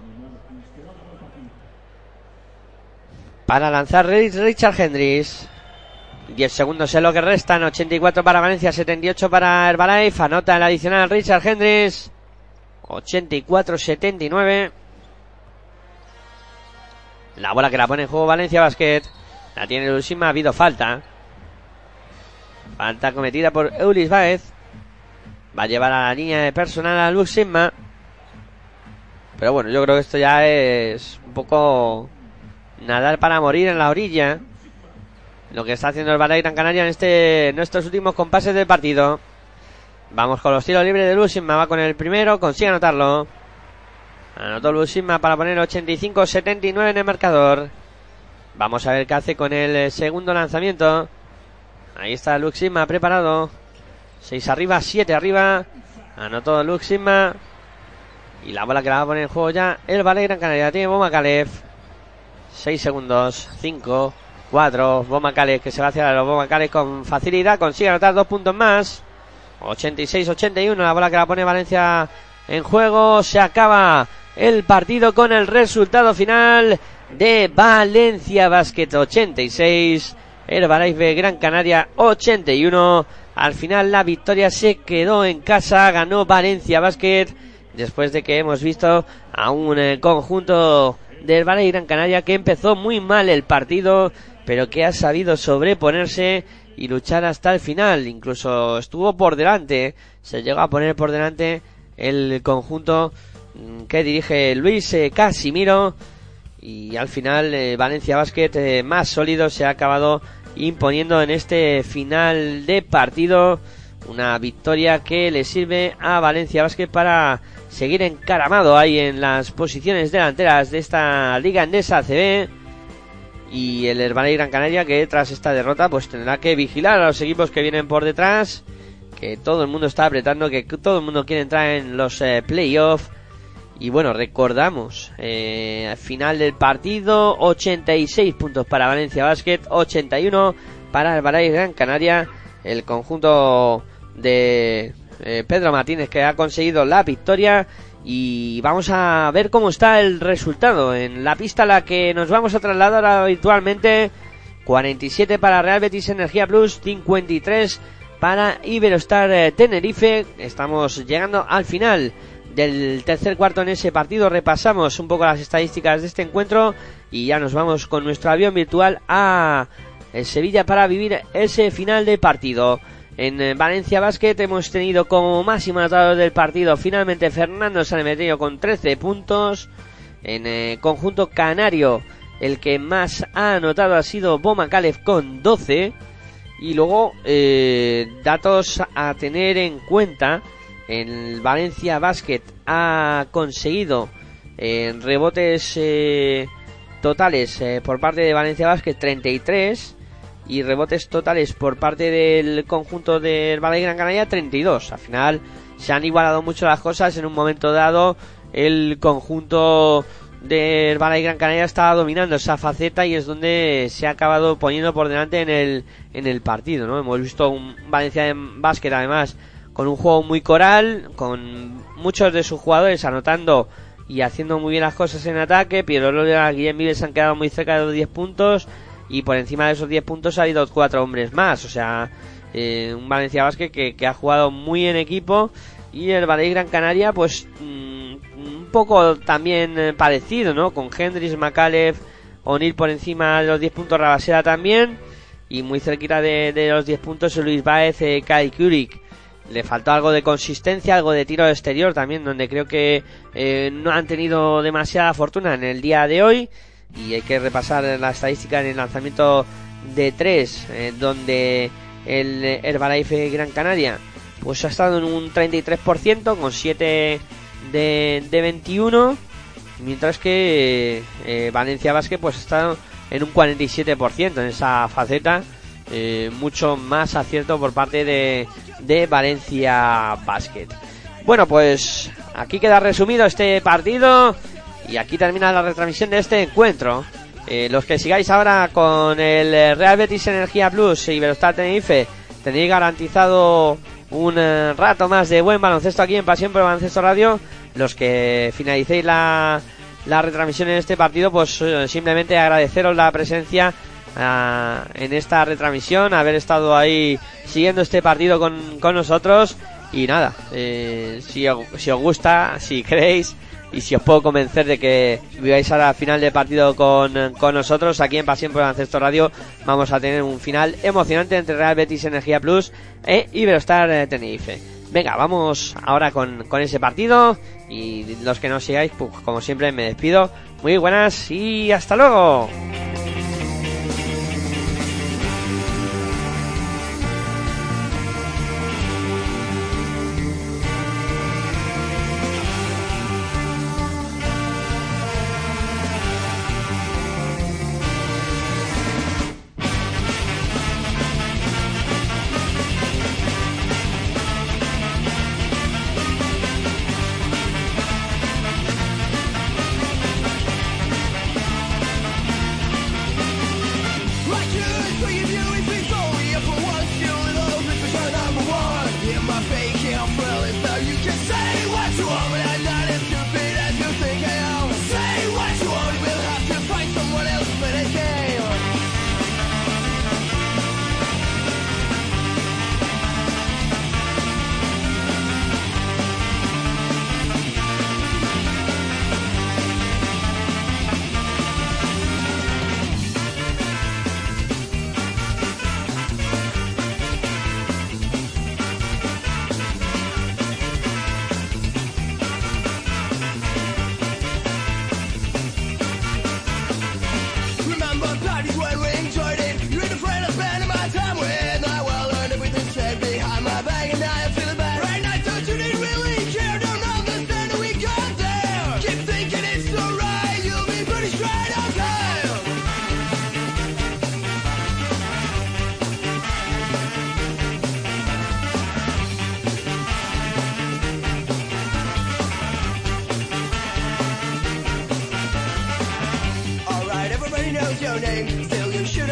Para lanzar Richard Hendricks. 10 segundos es lo que restan. 84 para Valencia, 78 para Herbalife. Anota el adicional Richard Hendricks. 84-79. La bola que la pone en juego Valencia Basket. La tiene Lusima. Ha habido falta. Falta cometida por Eulis Baez. Va a llevar a la línea de personal a Luxima. Pero bueno, yo creo que esto ya es un poco nadar para morir en la orilla. Lo que está haciendo el Balay Gran Canaria en, este, en estos últimos compases del partido. Vamos con los tiros libres de Luxima. Va con el primero. Consigue anotarlo. Anotó Luxima para poner 85-79 en el marcador. Vamos a ver qué hace con el segundo lanzamiento. Ahí está Luxima preparado. 6 arriba, 7 arriba. Anotó Luxima. Y la bola que la va a poner en juego ya el Balay Gran Canaria. Tiene Boma Calef. 6 segundos. 5, 4. Boma Calef que se va hacia los Boma Calef con facilidad. Consigue anotar dos puntos más. 86-81. La bola que la pone Valencia en juego. Se acaba el partido con el resultado final de Valencia Basket 86. Herbalife Gran Canaria 81. Al final la victoria se quedó en casa. Ganó Valencia Basket. Después de que hemos visto a un eh, conjunto del Herbalife Gran Canaria que empezó muy mal el partido. Pero que ha sabido sobreponerse y luchar hasta el final. Incluso estuvo por delante. Se llegó a poner por delante el conjunto mm, que dirige Luis eh, Casimiro. Y al final eh, Valencia Basket eh, más sólido se ha acabado imponiendo en este final de partido. Una victoria que le sirve a Valencia Basket para seguir encaramado ahí en las posiciones delanteras de esta liga endesa ACB. Y el Herbalife Gran Canaria que tras esta derrota pues tendrá que vigilar a los equipos que vienen por detrás. Que todo el mundo está apretando, que todo el mundo quiere entrar en los eh, playoffs. Y bueno, recordamos, eh, al final del partido, 86 puntos para Valencia Basket, 81 para el Balay Gran Canaria, el conjunto de eh, Pedro Martínez que ha conseguido la victoria y vamos a ver cómo está el resultado. En la pista a la que nos vamos a trasladar habitualmente 47 para Real Betis Energía Plus 53 para Iberostar eh, Tenerife. Estamos llegando al final del tercer cuarto en ese partido. Repasamos un poco las estadísticas de este encuentro y ya nos vamos con nuestro avión virtual a eh, Sevilla para vivir ese final de partido en eh, Valencia Basket hemos tenido como máximo anotador del partido finalmente Fernando Sanemeterio con 13 puntos. En eh, conjunto canario el que más ha anotado ha sido Boma Calef con 12. Y luego, eh, datos a tener en cuenta. El Valencia Basket ha conseguido en rebotes eh, totales eh, por parte de Valencia Basket 33 y rebotes totales por parte del conjunto del Valle Gran Canaria 32. Al final se han igualado mucho las cosas en un momento dado. El conjunto del Valle Gran Canaria estaba dominando esa faceta y es donde se ha acabado poniendo por delante en el, en el partido, ¿no? Hemos visto un Valencia en básquet además con un juego muy coral, con muchos de sus jugadores anotando y haciendo muy bien las cosas en ataque. Piero Lola y Guillem Vives han quedado muy cerca de los 10 puntos y por encima de esos 10 puntos ha habido cuatro hombres más. O sea, eh, un Valencia Basket que, que, ha jugado muy en equipo y el Valle Gran Canaria pues mm, un poco también eh, parecido, ¿no? Con Hendrix, Macalef, O'Neill por encima de los 10 puntos, Rabasera también y muy cerquita de, de los 10 puntos Luis Baez, eh, Kai Kurik le faltó algo de consistencia, algo de tiro exterior también, donde creo que eh, no han tenido demasiada fortuna en el día de hoy. Y hay que repasar la estadística en el lanzamiento de 3, eh, donde el Herbalife Gran Canaria pues ha estado en un 33% con 7 de, de 21, mientras que eh, Valencia Basket pues estado en un 47% en esa faceta. Eh, mucho más acierto por parte de, de Valencia Basket. Bueno, pues aquí queda resumido este partido y aquí termina la retransmisión de este encuentro. Eh, los que sigáis ahora con el Real Betis Energía Plus y Iberostar Tenerife, tenéis garantizado un eh, rato más de buen baloncesto aquí en Pasión por el Baloncesto Radio. Los que finalicéis la, la retransmisión en este partido, pues eh, simplemente agradeceros la presencia uh, en esta retransmisión, haber estado ahí siguiendo este partido con, con nosotros. Y nada, eh, si, si os gusta, si queréis y si os puedo convencer de que viváis a la final de partido con, con nosotros aquí en Pasión por el Ancesto Radio, vamos a tener un final emocionante entre Real Betis Energía Plus e Iberostar eh, Tenerife. Venga, vamos ahora con, con ese partido y los que no sigáis, pues como siempre me despido. Muy buenas y hasta luego.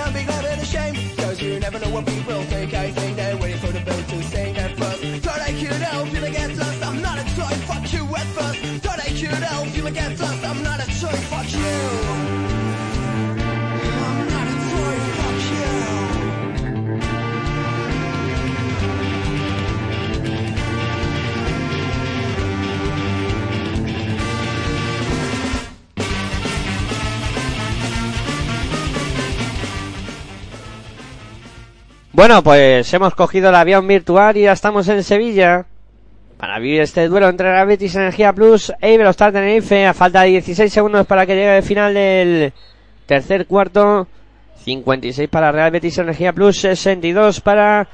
Shouldn't be glad and ashamed. Cause you never know what people think. I Bueno, pues hemos cogido el avión virtual y ya estamos en Sevilla para vivir este duelo entre Real Betis Energía Plus e Iberostar Tenerife a falta de 16 segundos para que llegue el final del tercer cuarto 56 para Real Betis Energía Plus, 62 para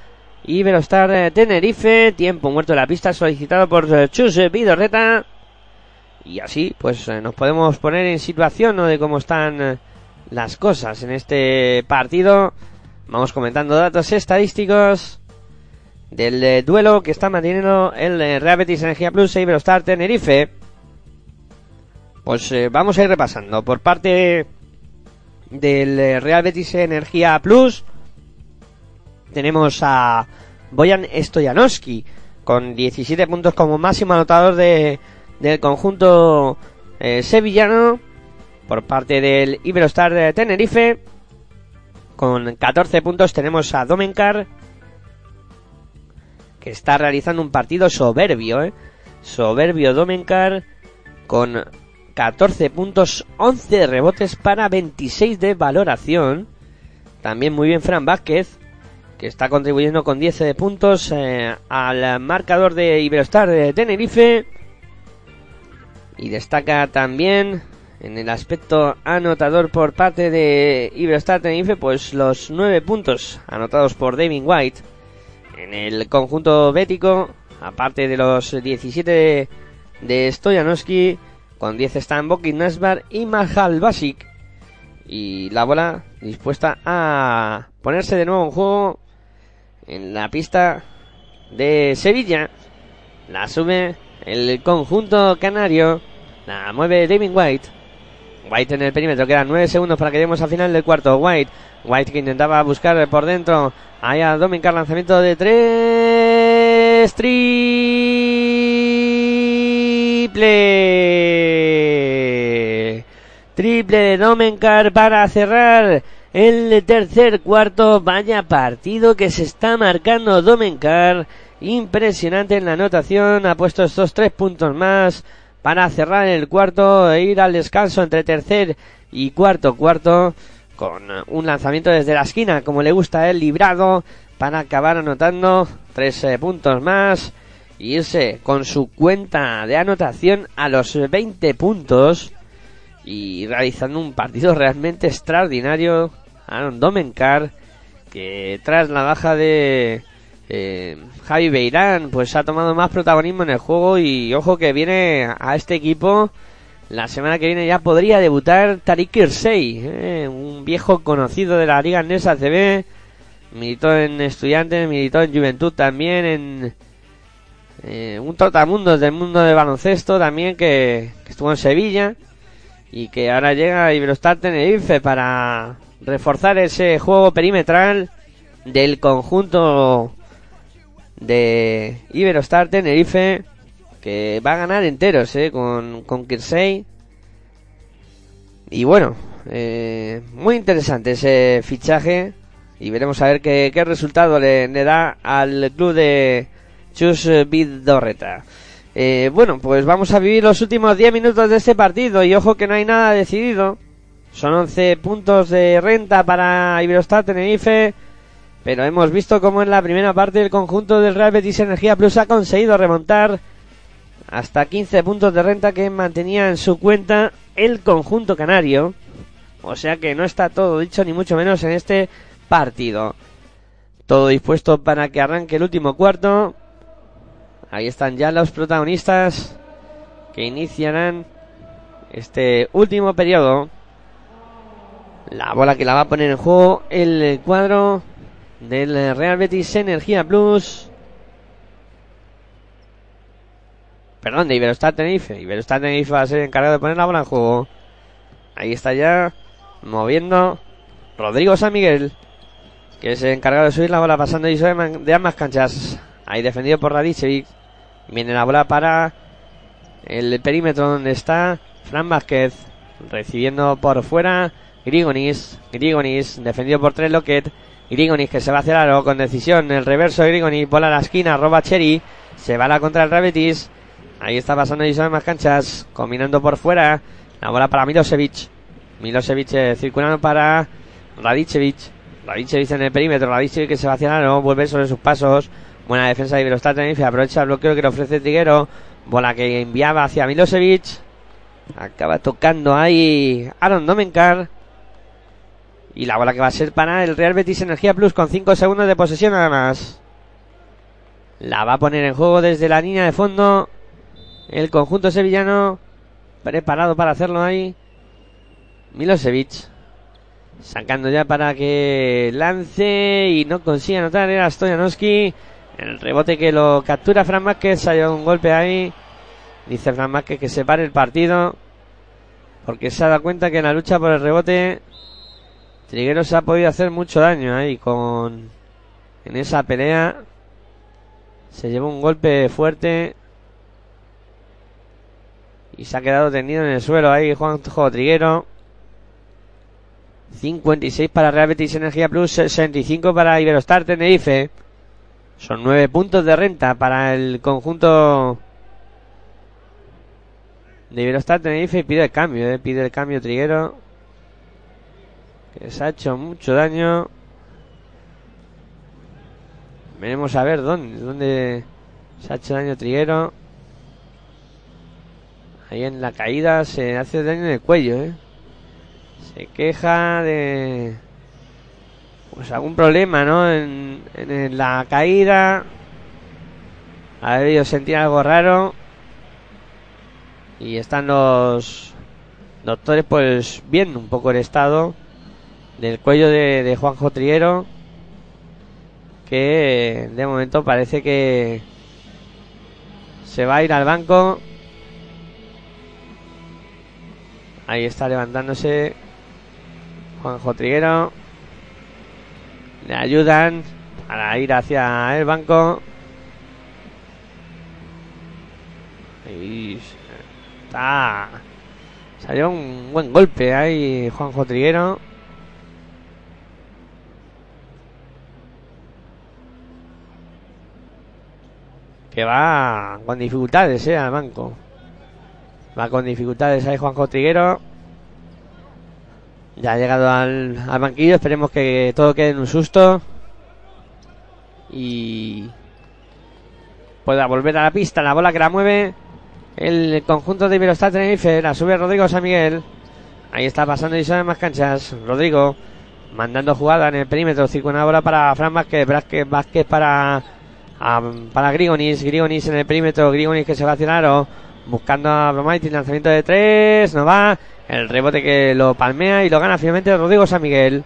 Iberostar Tenerife. Tiempo muerto en la pista solicitado por Chus Vidorreta. Y así, pues eh, nos podemos poner en situación ¿no? de cómo están las cosas en este partido. Vamos comentando datos estadísticos del eh, duelo que está manteniendo el eh, Real Betis Energía Plus e Iberostar Tenerife. Pues eh, vamos a ir repasando por parte del Real Betis Energía Plus. Tenemos a Boyan Stojanowski con 17 puntos como máximo anotador de, del conjunto sevillano por parte del Iberostar de Tenerife. Con 14 puntos tenemos a Domenkar que está realizando un partido soberbio, ¿eh? Soberbio Domenkar con 14 puntos, 11 rebotes para 26 de valoración. También muy bien Fran Vázquez, que está contribuyendo con 10 de puntos eh, al marcador de Iberostar de Tenerife. Y destaca también en el aspecto anotador por parte de Iberostar Tenerife, pues los 9 puntos anotados por David White en el conjunto bético, aparte de los 17 de, de Stojanowski, con 10 están Bokin Nasbar y Mahal Basic. Y la bola dispuesta a ponerse de nuevo en juego en la pista de Sevilla. La sube el conjunto canario. La mueve David White. White en el perímetro, quedan 9 segundos para que lleguemos al final del cuarto. White, White que intentaba buscar por dentro. Ahí a Domincar, lanzamiento de 3. Triple. Triple de Domenkar para cerrar el tercer cuarto. Vaya partido que se está marcando Domenkar. Impresionante en la anotación. Ha puesto estos tres puntos más para cerrar el cuarto e ir al descanso entre tercer y cuarto cuarto con un lanzamiento desde la esquina como le gusta él librado. Para acabar anotando tres eh, puntos más y irse con su cuenta de anotación a los 20 puntos y realizando un partido realmente extraordinario. Aaron Domenkar que tras la baja de eh, Javi Beirán pues ha tomado más protagonismo en el juego y ojo que viene a este equipo. La semana que viene ya podría debutar Tariq Irsey, eh, un viejo conocido de la Liga Andesa CB, militó en Estudiantes, militó en Juventud también, en eh, un trotamundos del mundo del baloncesto también que, que estuvo en Sevilla y que ahora llega a Iberostar Tenerife para reforzar ese juego perimetral del conjunto de Iberostar Tenerife que va a ganar enteros eh, con, con Kirsey. Y bueno, eh, muy interesante ese fichaje y veremos a ver qué, qué resultado le, da al club de Chus Vidorreta. Eh, bueno, pues vamos a vivir los últimos 10 minutos de este partido y ojo que no hay nada decidido. Son 11 puntos de renta para Iberostar Tenerife. Pero hemos visto cómo en la primera parte el conjunto del Real Betis Energía Plus ha conseguido remontar hasta 15 puntos de renta que mantenía en su cuenta el conjunto canario. O sea que no está todo dicho ni mucho menos en este partido. Todo dispuesto para que arranque el último cuarto. Ahí están ya los protagonistas que iniciarán este último periodo. La bola que la va a poner en juego el cuadro del Real Betis Energía Plus. Perdón, de Iberostar Tenerife. Iberostar Tenerife va a ser encargado de poner la bola en juego. Ahí está ya moviendo Rodrigo San Miguel, que es el encargado de subir la bola pasando de ambas canchas. Ahí defendido por Radicevic. Viene la bola para el perímetro donde está Fran Vázquez. Recibiendo por fuera Grigonis. Grigonis defendido por tres Lockett. Grigonis que se va hacia el aro con decisión. El reverso de. Bola a la esquina. Roba Cherry. Se va la contra el Rebetis. Ahí está pasando y más canchas. Combinando por fuera. La bola para Milosevic. Milosevic eh, circulando para Radicevic. Radicevic en el perímetro. Radicevic que se va hacia el aro. Vuelve sobre sus pasos. Buena defensa de Iberostar Tenerife. Aprovecha el bloqueo que le ofrece Triguero. Bola que enviaba hacia Milosevic. Acaba tocando ahí Aaron Domenkar. Y la bola que va a ser para el Real Betis Energía Plus con 5 segundos de posesión nada más. La va a poner en juego desde la línea de fondo. El conjunto sevillano preparado para hacerlo ahí. Milosevic. Sacando ya para que lance y no consiga anotar. Era Stojanowski. El rebote que lo captura Fran Márquez. Ha un golpe ahí. Dice Fran Márquez que se pare el partido. Porque se ha dado cuenta que en la lucha por el rebote. Trigueros ha podido hacer mucho daño ahí con. En esa pelea. Se llevó un golpe fuerte. Y se ha quedado tendido en el suelo ahí Juanjo Triguero. 56 para Real Betis Energía Plus, 65 para Iberostar Tenerife. Son 9 puntos de renta para el conjunto de Iberostar Tenerife y pide el cambio, eh, pide el cambio Triguero. Se ha hecho mucho daño. Veremos a ver dónde, dónde se ha hecho daño Triguero. Ahí en la caída se hace daño en el cuello, ¿eh? Se queja de... Pues algún problema, ¿no? En, en la caída. Ha debido sentir algo raro. Y están los doctores pues viendo un poco el estado del cuello de, de Juanjo. Que de momento parece que se va a ir al banco. Ahí está levantándose Juanjo Triguero. Le ayudan para ir hacia el banco. Ahí está. Salió un buen golpe ahí Juanjo Triguero. Que va con dificultades, eh, al banco. Va con dificultades ahí Juanjo Triguero. Ya ha llegado al, banquillo. Esperemos que todo quede en un susto. Y pueda volver a la pista. La bola que la mueve el conjunto de Iberostar Tenerife. La sube Rodrigo San Miguel. Ahí está pasando y son más canchas. Rodrigo mandando jugada en el perímetro. Circula bola para Fran Vázquez. Vázquez, Vázquez para, para Grigonis. Grigonis en el perímetro. Grigonis que se va hacia el aro. Buscando a Bromaitis. Lanzamiento de tres. No va. El rebote que lo palmea y lo gana finalmente Rodrigo San Miguel.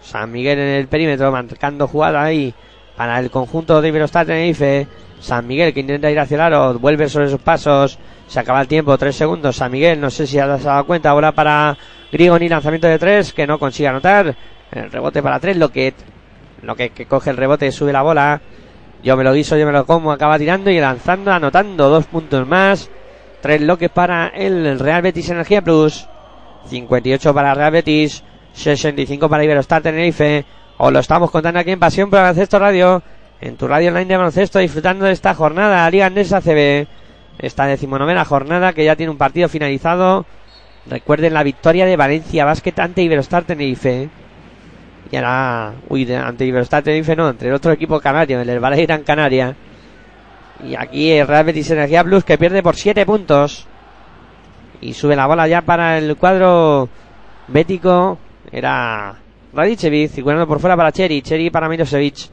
San Miguel en el perímetro. Marcando jugada ahí para el conjunto de Iberostar Tenerife. San Miguel que intenta ir hacia el aro, vuelve sobre sus pasos, se acaba el tiempo, tres segundos. San Miguel, no sé si has dado cuenta, ahora para Grigoni, lanzamiento de tres, que no consigue anotar. El rebote para tres, lo que, lo que coge el rebote, sube la bola. Yo me lo guiso, yo me lo como, acaba tirando y lanzando, anotando dos puntos más. Tres loques para el Real Betis Energía Plus. 58 para Real Betis, 65 para Iberostar Tenerife. Os lo estamos contando aquí en Pasión por Baloncesto Radio en tu radio online de baloncesto disfrutando de esta jornada Liga Andesa CB esta decimonovena jornada que ya tiene un partido finalizado recuerden la victoria de Valencia Basket ante Iberostar Tenerife y ahora uy ante Iberostar Tenerife no entre el otro equipo canario el Herbalife Gran Canaria y aquí el Real Betis Energía Plus que pierde por 7 puntos y sube la bola ya para el cuadro bético era Radicevic circulando por fuera para Cheri Cheri para Milosevic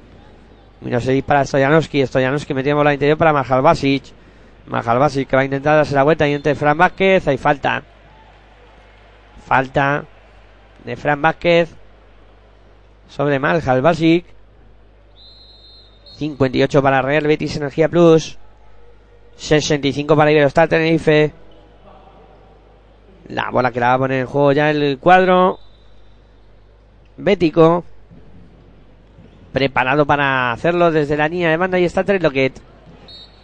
Milosevic para Stojanowski. Stojanowski metiendo bola interior para Marjal Basic. Marjal Basic que va a intentar darse la vuelta y entre Fran Vázquez. Hay falta. Falta de Fran Vázquez sobre Marjal Basic. 58 para Real Betis Energía Plus. 65 para Iberostar Tenerife. La bola que la va a poner en juego ya el cuadro. Bético preparado para hacerlo desde la línea de banda y está Tres Loquet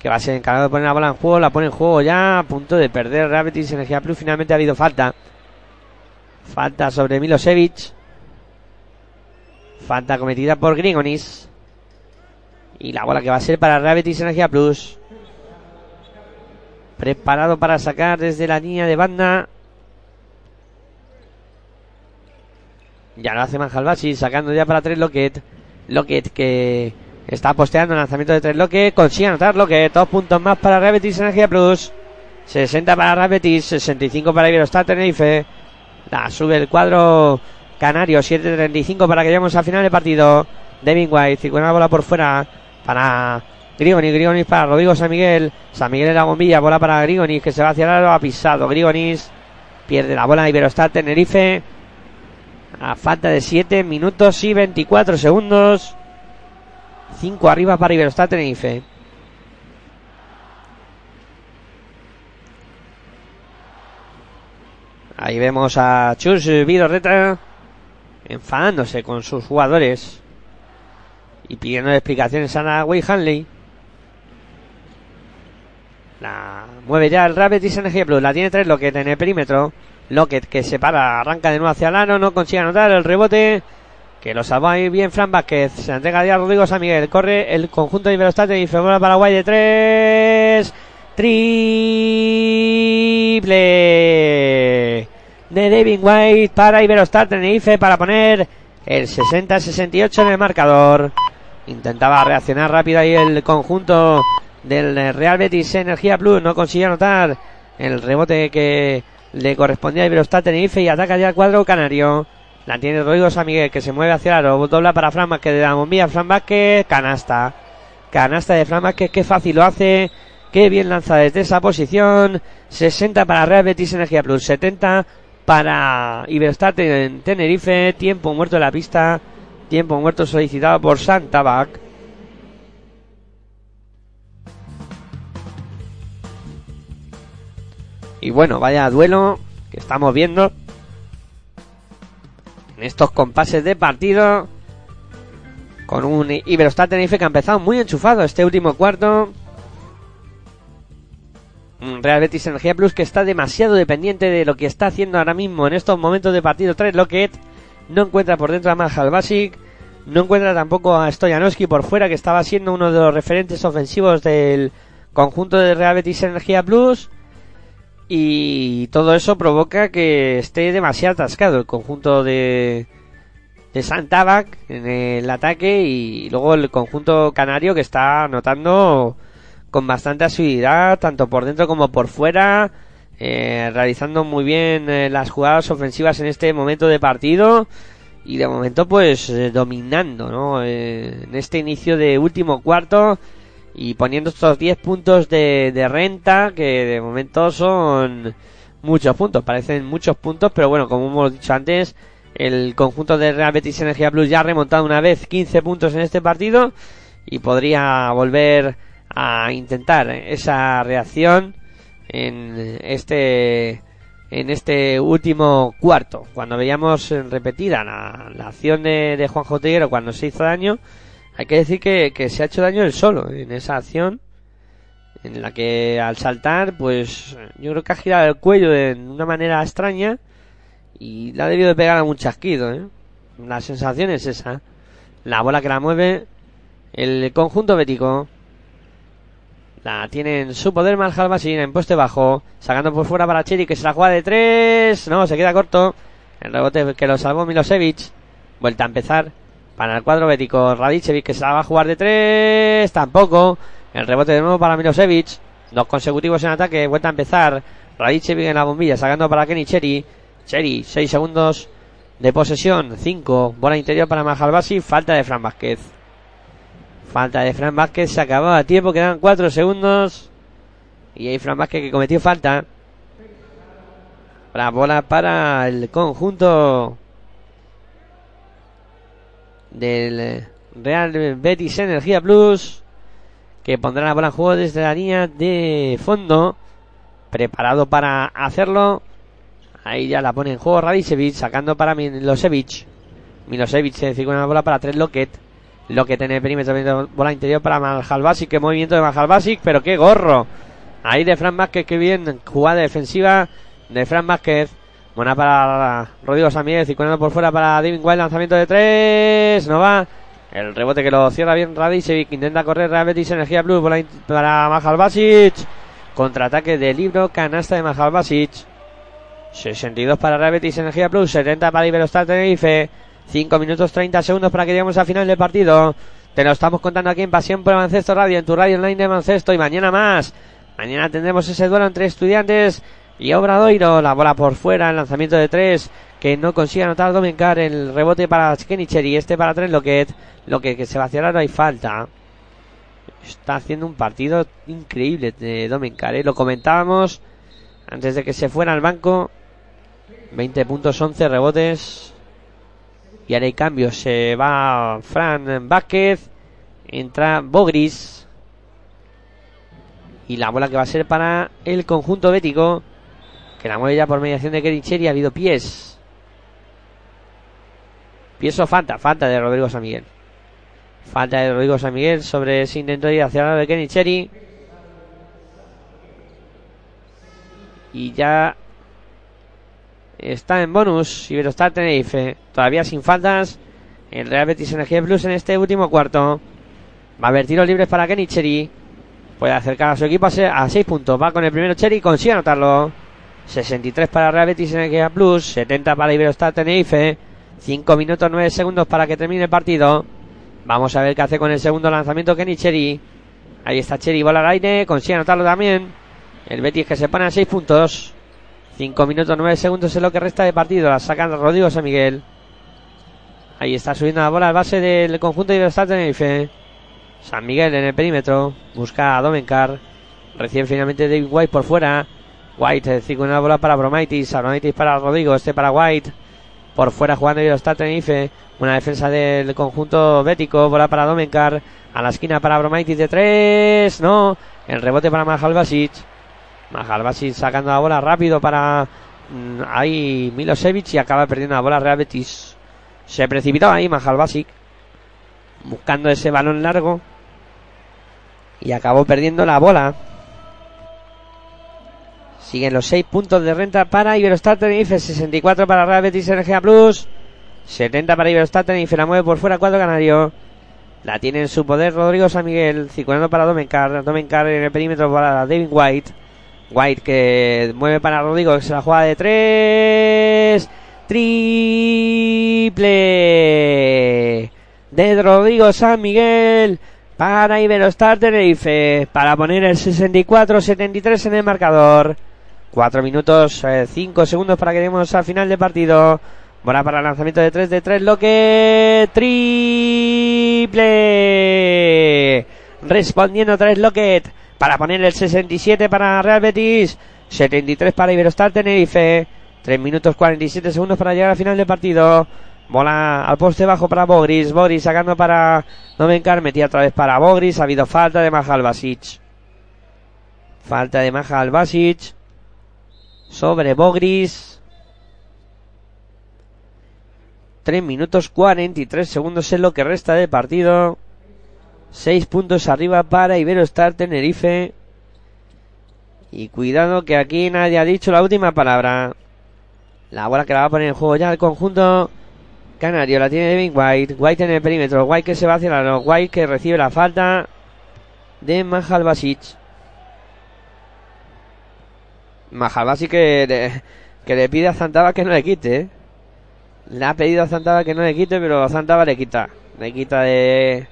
que va a ser encargado de poner la bola en juego, la pone en juego ya, a punto de perder Real Betis Energía Plus, finalmente ha habido falta. Falta sobre Milosevic. Falta cometida por Grigonis. Y la bola que va a ser para Betis Energía Plus. Preparado para sacar desde la línea de banda. Ya lo hace Manjalbasi, sacando ya para Tres Loquet. Lockett que está posteando el lanzamiento de tres Lockett. Consigue anotar Lockett. Dos puntos más para Real Betis Energía Plus. 60 para Real Betis. 65 para Iberostar Tenerife. La sube el cuadro Canario. 7.35 para que lleguemos al final del partido. Devin White, circula la bola por fuera para Grigoni, Grigonis para Rodrigo San Miguel. San Miguel en la bombilla, bola para Grigonis que se va hacia el aro, ha pisado. Grigonis pierde la bola Iberostar Tenerife. A falta de 7 minutos y 24 segundos. 5 arriba para Iberostar Tenerife. Ahí vemos a Chus Vidorreta enfadándose con sus jugadores y pidiendo explicaciones a Way Hanley. La mueve ya el Rabbit y Energía Plus. La tiene tres Lockett en el perímetro. Lockett que se para, arranca de nuevo hacia el aro, no consigue anotar el rebote. Que lo salva ahí bien Fran Vázquez. Se entrega ya a Rodrigo San Miguel. Corre el conjunto de Iberostate y Febola Paraguay de tres. Triple de David White para Iberostar Tenerife para poner el 60-68 en el marcador. Intentaba reaccionar rápido ahí el conjunto del Real Betis Energía Plus. No consiguió anotar el rebote que le correspondía a Iberostar Tenerife y ataca ya el cuadro canario. La tiene Rodrigo San Miguel que se mueve hacia el aro. Dobla para Fran Vázquez de la bombilla. Fran Vázquez, canasta. Canasta de Fran Vázquez, qué fácil lo hace. Qué bien lanza desde esa posición. 60 para Real Betis Energía Plus. 70 para Iberostar en Tenerife. Tiempo muerto en la pista. Tiempo muerto solicitado por Santabac. Y bueno, vaya duelo que estamos viendo en estos compases de partido. Con un Iberostar Tenerife que ha empezado muy enchufado este último cuarto. Un Real Betis Energía Plus que está demasiado dependiente de lo que está haciendo ahora mismo en estos momentos de partido 3 Lockett. No encuentra por dentro a Mahal Basic. No encuentra tampoco a Stojanowski por fuera, que estaba siendo uno de los referentes ofensivos del conjunto de Real Betis Energía Plus. Y todo eso provoca que esté demasiado atascado el conjunto de, de Santabac en el ataque y luego el conjunto canario que está anotando con bastante asiduidad, tanto por dentro como por fuera, eh, realizando muy bien eh, las jugadas ofensivas en este momento de partido y de momento pues eh, dominando ¿no? Eh, en este inicio de último cuarto y poniendo estos 10 puntos de, de renta que de momento son muchos puntos, parecen muchos puntos, pero bueno, como hemos dicho antes, el conjunto de Real Betis Energía Plus ya ha remontado una vez 15 puntos en este partido y podría volver a intentar esa reacción en este en este último cuarto cuando veíamos repetida la, la acción de, de Juan Jotiguero cuando se hizo daño hay que decir que, se ha hecho daño él solo en esa acción en la que al saltar pues yo creo que ha girado el cuello de una manera extraña y le ha debido de pegar a un chasquido ¿eh? la sensación es esa la bola que la mueve el conjunto bético la tiene en su poder Malhalbasin en poste bajo. Sacando por fuera para Chiri que se la juega de tres. No, se queda corto. El rebote que lo salvó Milosevic. Vuelta a empezar para el cuadro bético. Radicevic que se la va a jugar de tres. Tampoco. El rebote de nuevo para Milosevic. Dos consecutivos en ataque. Vuelta a empezar. Radicevic en la bombilla. Sacando para Kenny Cheri. Cheri, seis segundos de posesión. Cinco. Bola interior para Mahalbasi. Falta de Fran Vázquez. Falta de Fran Vázquez, se acababa a tiempo, quedan 4 segundos. Y hay Fran Vázquez que cometió falta. La bola para el conjunto del Real Betis Energía Plus. Que pondrá la bola en juego desde la línea de fondo. Preparado para hacerlo. Ahí ya la pone en juego Radicevic, sacando para Milosevic. Milosevic se decide una bola para tres Lockett. Lo que tiene el perímetro, bola interior para Malhalbasic, que movimiento de Malhalbasic, pero qué gorro. Ahí de Fran Vázquez, qué bien, jugada defensiva de Fran Vázquez. Buena para Rodrigo Samírez, y por fuera para David Wild, lanzamiento de tres, no va. El rebote que lo cierra bien Radicevic, intenta correr Real Energía Plus, bola para Mahalbasic. Contraataque de libro, canasta de Mahalbasic. 62 para Real Energía Plus, 70 para Iberostar Tenerife. 5 minutos 30 segundos para que lleguemos al final del partido. Te lo estamos contando aquí en Pasión por Baloncesto Radio, en tu radio online de baloncesto y mañana más. Mañana tendremos ese duelo entre estudiantes y Obradoiro. La bola por fuera, el lanzamiento de tres que no consigue anotar Domencar. El rebote para Kenicheri. Este para tres Loquet. Lo que, que se va a cerrar, no hay falta. Está haciendo un partido increíble de Domencar. ¿eh? Lo comentábamos antes de que se fuera al banco. 20 puntos, 11 rebotes. Y ahora hay cambios. Se va Fran Vázquez. Entra Bogris. Y la bola que va a ser para el conjunto bético. Que la mueve ya por mediación de Kericheri. Ha habido pies. Pies o falta. Falta de Rodrigo San Miguel. Falta de Rodrigo San Miguel sobre ese intento de ir hacia el lado de Kenicheri. Y ya está en bonus Iberostar Tenerife. Todavía sin faltas. El Real Betis Energía Plus en este último cuarto. Va a haber tiros libres para Kenicheri. Puede acercar a su equipo a 6 puntos. Va con el primero Cheri. Consigue anotarlo. 63 para Real Betis Energía Plus. 70 para Iberostar Tenerife. 5 minutos 9 segundos para que termine el partido. Vamos a ver qué hace con el segundo lanzamiento Kenicheri. Ahí está Cheri, bola al aire. Consigue anotarlo también. El Betis que se pone a 6 puntos. 5 minutos 9 segundos es lo que resta de partido. La sacan Rodrigo San Miguel. Ahí está subiendo la bola al base del conjunto de Iberostar Tenerife. San Miguel en el perímetro. Busca a Domencar. Recién finalmente David White por fuera. White decir una bola para Bromaitis. Bromaitis para Rodrigo. Este para White. Por fuera jugando Iberostar Tenerife. Una defensa del conjunto bético. Bola para Domencar. A la esquina para Bromaitis de 3. No. El rebote para Mahal Basic sacando la bola rápido para mm, ahí Milosevic y acaba perdiendo la bola Real Betis. Se precipitaba ahí Mahal Basic. Buscando ese balón largo. Y acabó perdiendo la bola. Siguen los 6 puntos de renta para Iberostar Tenerife. 64 para Real Betis Energía Plus. 70 para Iberostar Tenerife. La mueve por fuera cuadro canario. La tiene en su poder Rodrigo San Miguel. Circulando para Domencar. Domencar en el perímetro para David White. White que mueve para Rodrigo. Que se la juega de 3. Triple. De Rodrigo San Miguel. Para Iberostar Tenerife. Para poner el 64-73 en el marcador. 4 minutos, 5 segundos para que demos al final del partido. Bola para el lanzamiento de 3 de 3, lo que triple. Respondiendo 3 Locket para poner el 67 para Real Betis, 73 para Iberostar Tenerife. 3 minutos 47 segundos para llegar al final del partido. Bola al poste bajo para Bogris. Bogris sacando para Novencar. Metía otra vez para Bogris. Ha habido falta de Mahal Basic. Falta de Mahal Basic sobre Bogris. 3 minutos 43 segundos en lo que resta de partido. 6 puntos arriba para Iberostar Tenerife. Y cuidado que aquí nadie ha dicho la última palabra. La bola que la va a poner en juego ya el conjunto canario. La tiene Devin White. White en el perímetro. White que se va hacia la White que recibe la falta de Mahal Basic. Mahalbasi que le, que le pide a Zantaba que no le quite. ¿eh? Le ha pedido a Zantaba que no le quite, pero Zantaba le quita. Le quita de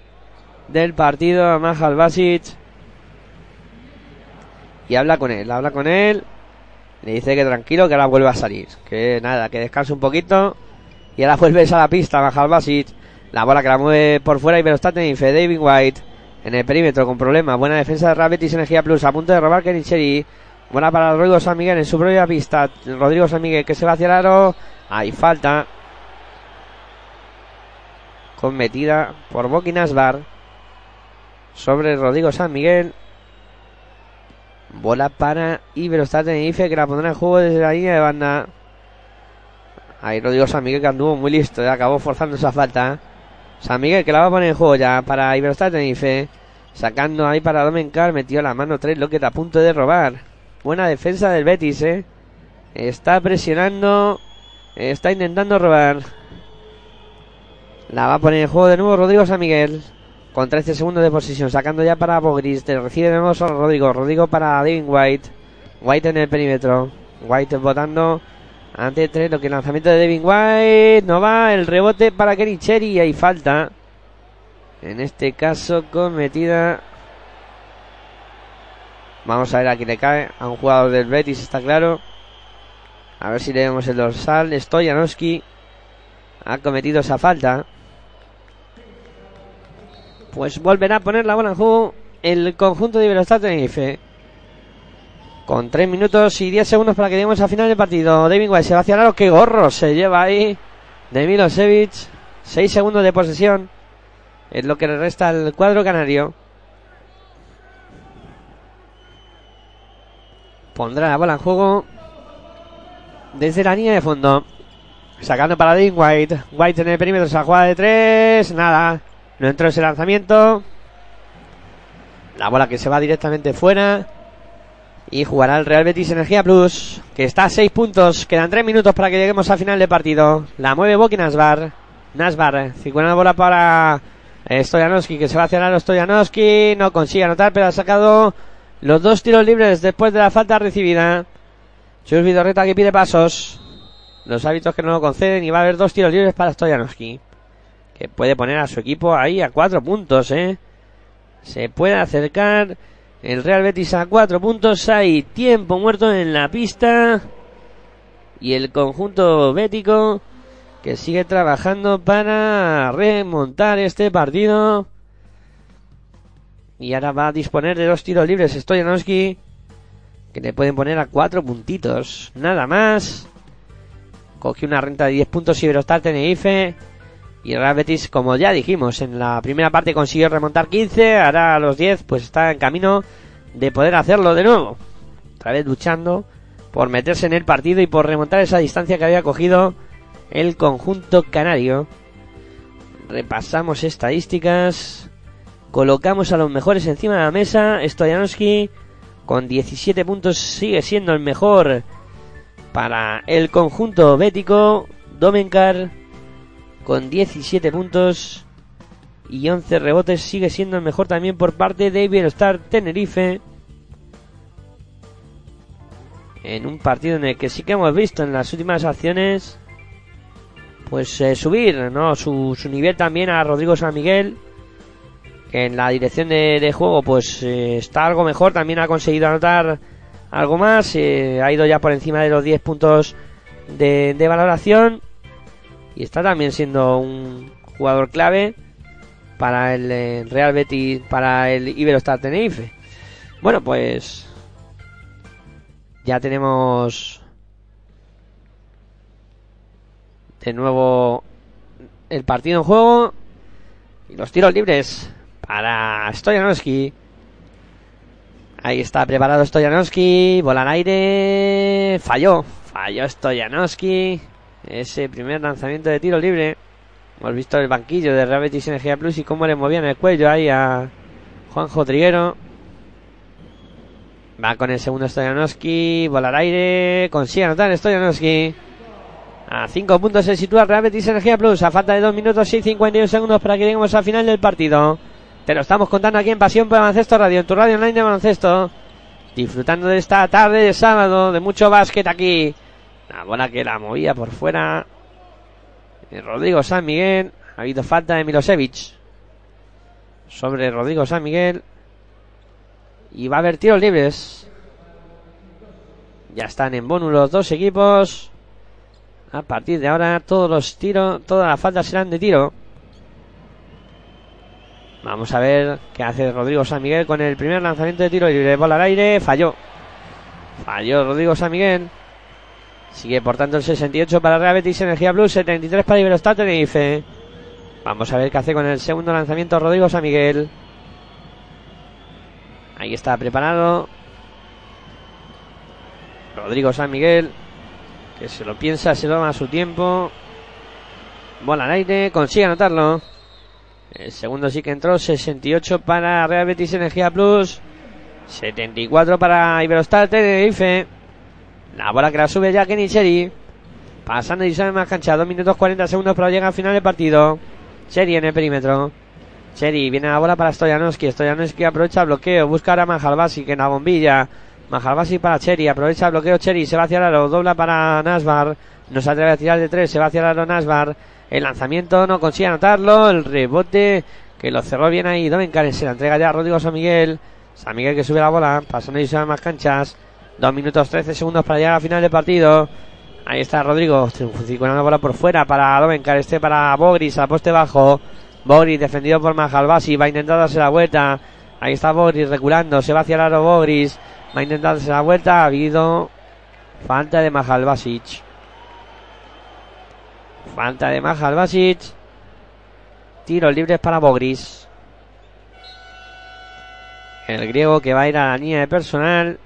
del partido Mahal Basic. Y habla con él, habla con él. Le dice que tranquilo, que ahora vuelve a salir. Que nada, que descanse un poquito. Y ahora vuelves a la pista, Mahal Basic. La bola que la mueve por fuera y está Tenerife, David White. En el perímetro con problemas. Buena defensa de Rabetis Energía Plus. A punto de robar Kenicheri. Buena para Rodrigo San Miguel en su propia pista. Rodrigo San Miguel que se va hacia el aro. Hay falta. Cometida por Bokin Asbar. Sobre Rodrigo San Miguel. Bola para Iberostar Tenerife que la pondrá en juego desde la línea de banda. Ahí Rodrigo San Miguel que anduvo muy listo. Ya acabó forzando esa falta. San Miguel que la va a poner en juego ya para Iberostar Tenerife. Sacando ahí para Domencar. Metió la mano 3 lo que está a punto de robar. Buena defensa del Betis, ¿eh? Está presionando. Está intentando robar. La va a poner en juego de nuevo Rodrigo San Miguel. Con 13 segundos de posición. Sacando ya para Bogris. Recibe de nuevo solo Rodrigo. Rodrigo para David White. White en el perímetro. White votando. Ante 3. Lo que el lanzamiento de Devin White. No va. El rebote para Kenny Cherry. Hay falta. En este caso cometida Vamos a ver a quién le cae. A un jugador del Betis, está claro. A ver si le vemos el dorsal. Stoyanowski ha cometido esa falta. Pues volverá a poner la bola en juego el conjunto de Iberostar Tenerife. Con 3 minutos y 10 segundos para que lleguemos al final del partido. David White se va hacia el aro. ¡Qué gorro se lleva ahí! De Milosevic. 6 segundos de posesión. Es lo que le resta al cuadro canario. Pondrá la bola en juego desde la línea de fondo. Sacando para Dean White. White en el perímetro. Esa jugada de 3. Nada. No entró ese lanzamiento. La bola que se va directamente fuera. Y jugará el Real Betis Energía Plus. Que está a 6 puntos. Quedan 3 minutos para que lleguemos al final del partido. La mueve Boki Nasbar. Nasbar. Circula bola para eh, Stoyanowski. Que se va hacia el Stoyanowski. No consigue anotar, pero ha sacado los dos tiros libres después de la falta recibida. Chus Vidorreta que pide pasos. Los hábitos que no lo conceden. Y va a haber dos tiros libres para Stoyanowski. Que puede poner a su equipo ahí a 4 puntos, eh. Se puede acercar el Real Betis a cuatro puntos. Hay tiempo muerto en la pista. Y el conjunto bético que sigue trabajando para remontar este partido. Y ahora va a disponer de dos tiros libres Stoyanowski. Que le pueden poner a cuatro puntitos. Nada más. Cogió una renta de 10 puntos Iberostar Tenerife. Y Real Betis, como ya dijimos, en la primera parte consiguió remontar 15, ahora a los 10 pues está en camino de poder hacerlo de nuevo. Otra vez luchando por meterse en el partido y por remontar esa distancia que había cogido el conjunto canario. Repasamos estadísticas. Colocamos a los mejores encima de la mesa. Stoyanowski con 17 puntos sigue siendo el mejor para el conjunto bético. Domenkar con 17 puntos y 11 rebotes. Sigue siendo el mejor también por parte de Iberostar Tenerife. En un partido en el que sí que hemos visto en las últimas acciones pues eh, subir no su, su, nivel también a Rodrigo San Miguel que en la dirección de, de juego pues eh, está algo mejor. También ha conseguido anotar algo más eh, ha ido ya por encima de los 10 puntos de, de valoración y está también siendo un jugador clave para el eh, Real Betis, para el Iberostar Tenerife. Bueno, pues ya tenemos de nuevo el partido en juego y los tiros libres para Stoyanowski. Ahí está preparado Stoyanowski, bola al aire, falló, falló Stoyanowski. Ese primer lanzamiento de tiro libre. Hemos visto el banquillo de Real Betis Energía Plus y cómo le movían el cuello ahí a Juanjo Triguero. Va con el segundo Stoyanowski. Bola al aire. Consigue anotar Stoyanowski. A 5 puntos se sitúa Real Betis Energía Plus. A falta de 2 minutos y 51 segundos para que lleguemos al final del partido. Te lo estamos contando aquí en Pasión por Baloncesto Radio, en tu radio online de baloncesto. Disfrutando de esta tarde de sábado, de mucho básquet aquí. La bola que la movía por fuera. Rodrigo San Miguel. Ha habido falta de Milosevic. Sobre Rodrigo San Miguel. Y va a haber tiros libres. Ya están en bonus los dos equipos. A partir de ahora todos los tiros, todas las faltas serán de tiro. Vamos a ver qué hace Rodrigo San Miguel con el primer lanzamiento de tiro libre. Bola al aire, falló. Falló Rodrigo San Miguel. Sigue por tanto el 68 para Real Betis Energía Plus, 73 para Iberostar Tenerife. Vamos a ver qué hace con el segundo lanzamiento Rodrigo San Miguel. Ahí está preparado. Rodrigo San Miguel. Que se lo piensa, se toma su tiempo. Bola al aire, consigue anotarlo. El segundo sí que entró, 68 para Real Betis Energía Plus. 74 para Iberostar Tenerife. La bola que la sube ya Kenny Cherry. Pasando y sale más cancha. 2 minutos 40 segundos para llegar al final del partido. Cherry en el perímetro. Cherry viene la bola para Stoyanowski. Stoyanowski aprovecha el bloqueo. Busca ahora a Majalbasi que en la bombilla. Majalbasi para Cherry. Aprovecha el bloqueo Cherry. Se va hacia el aro. Dobla para Nasbar. No se atreve a tirar de 3. Se va hacia el aro Nasbar. El lanzamiento no consigue anotarlo. El rebote que lo cerró bien ahí. Domencar se la entrega ya a Rodrigo San Miguel. San Miguel que sube la bola. Pasando y sale más canchas. 2 minutos 13 segundos para llegar al final del partido. Ahí está Rodrigo, circulando la bola por fuera para Dovencar, este para Bogris, a poste bajo. Bogris defendido por Majalbasi, va a intentar darse la vuelta. Ahí está Bogris reculando, se va hacia el aro Bogris, va a intentar darse la vuelta. Ha habido falta de Majalbasic. Falta de Majalbasic. Tiros libres para Bogris. El griego que va a ir a la línea de personal.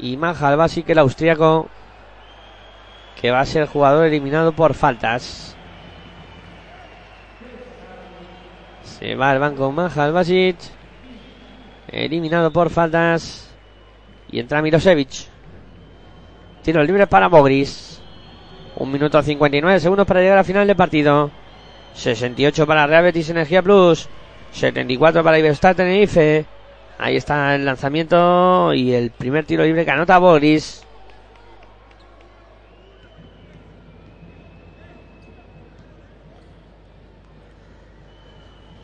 Y Majalbasic, el austríaco, que va a ser jugador eliminado por faltas. Se va al banco Mahal Basic. Eliminado por faltas. Y entra Milosevic. Tiro libre para Bogris. Un minuto 59 segundos para llegar al final del partido. 68 para Real Betis Energía Plus. 74 para Iberostar Tenerife. Ahí está el lanzamiento y el primer tiro libre que anota Bogris.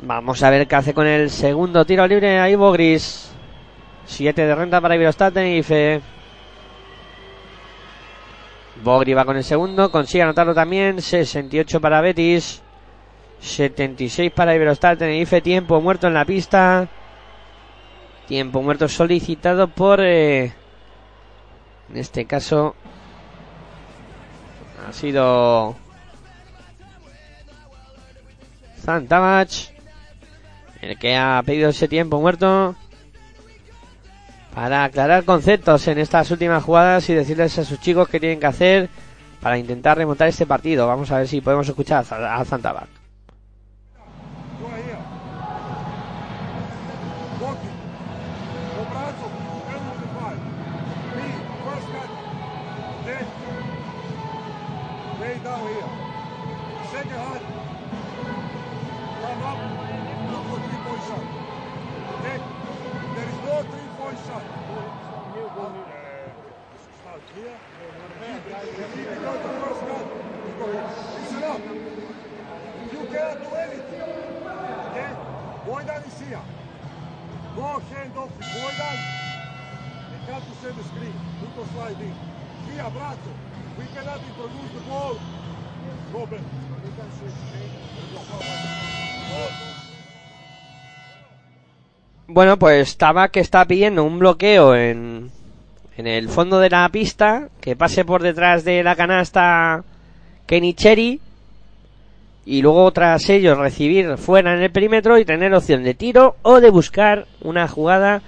Vamos a ver qué hace con el segundo tiro libre ahí Bogris. 7 de renta para Iberostar Tenerife. Bogri va con el segundo, consigue anotarlo también. 68 para Betis. 76 para Iberostar Tenerife. Tiempo muerto en la pista. Tiempo muerto solicitado por. eh, en este caso. Ha sido. Zantabach. El que ha pedido ese tiempo muerto. Para aclarar conceptos en estas últimas jugadas y decirles a sus chicos qué tienen que hacer para intentar remontar este partido. Vamos a ver si podemos escuchar a Za- Bueno, pues Tabak está pidiendo un bloqueo en, en el fondo de la pista, que pase por detrás de la canasta Kenicheri y luego tras ello recibir fuera en el perímetro y tener opción de tiro o de buscar una jugada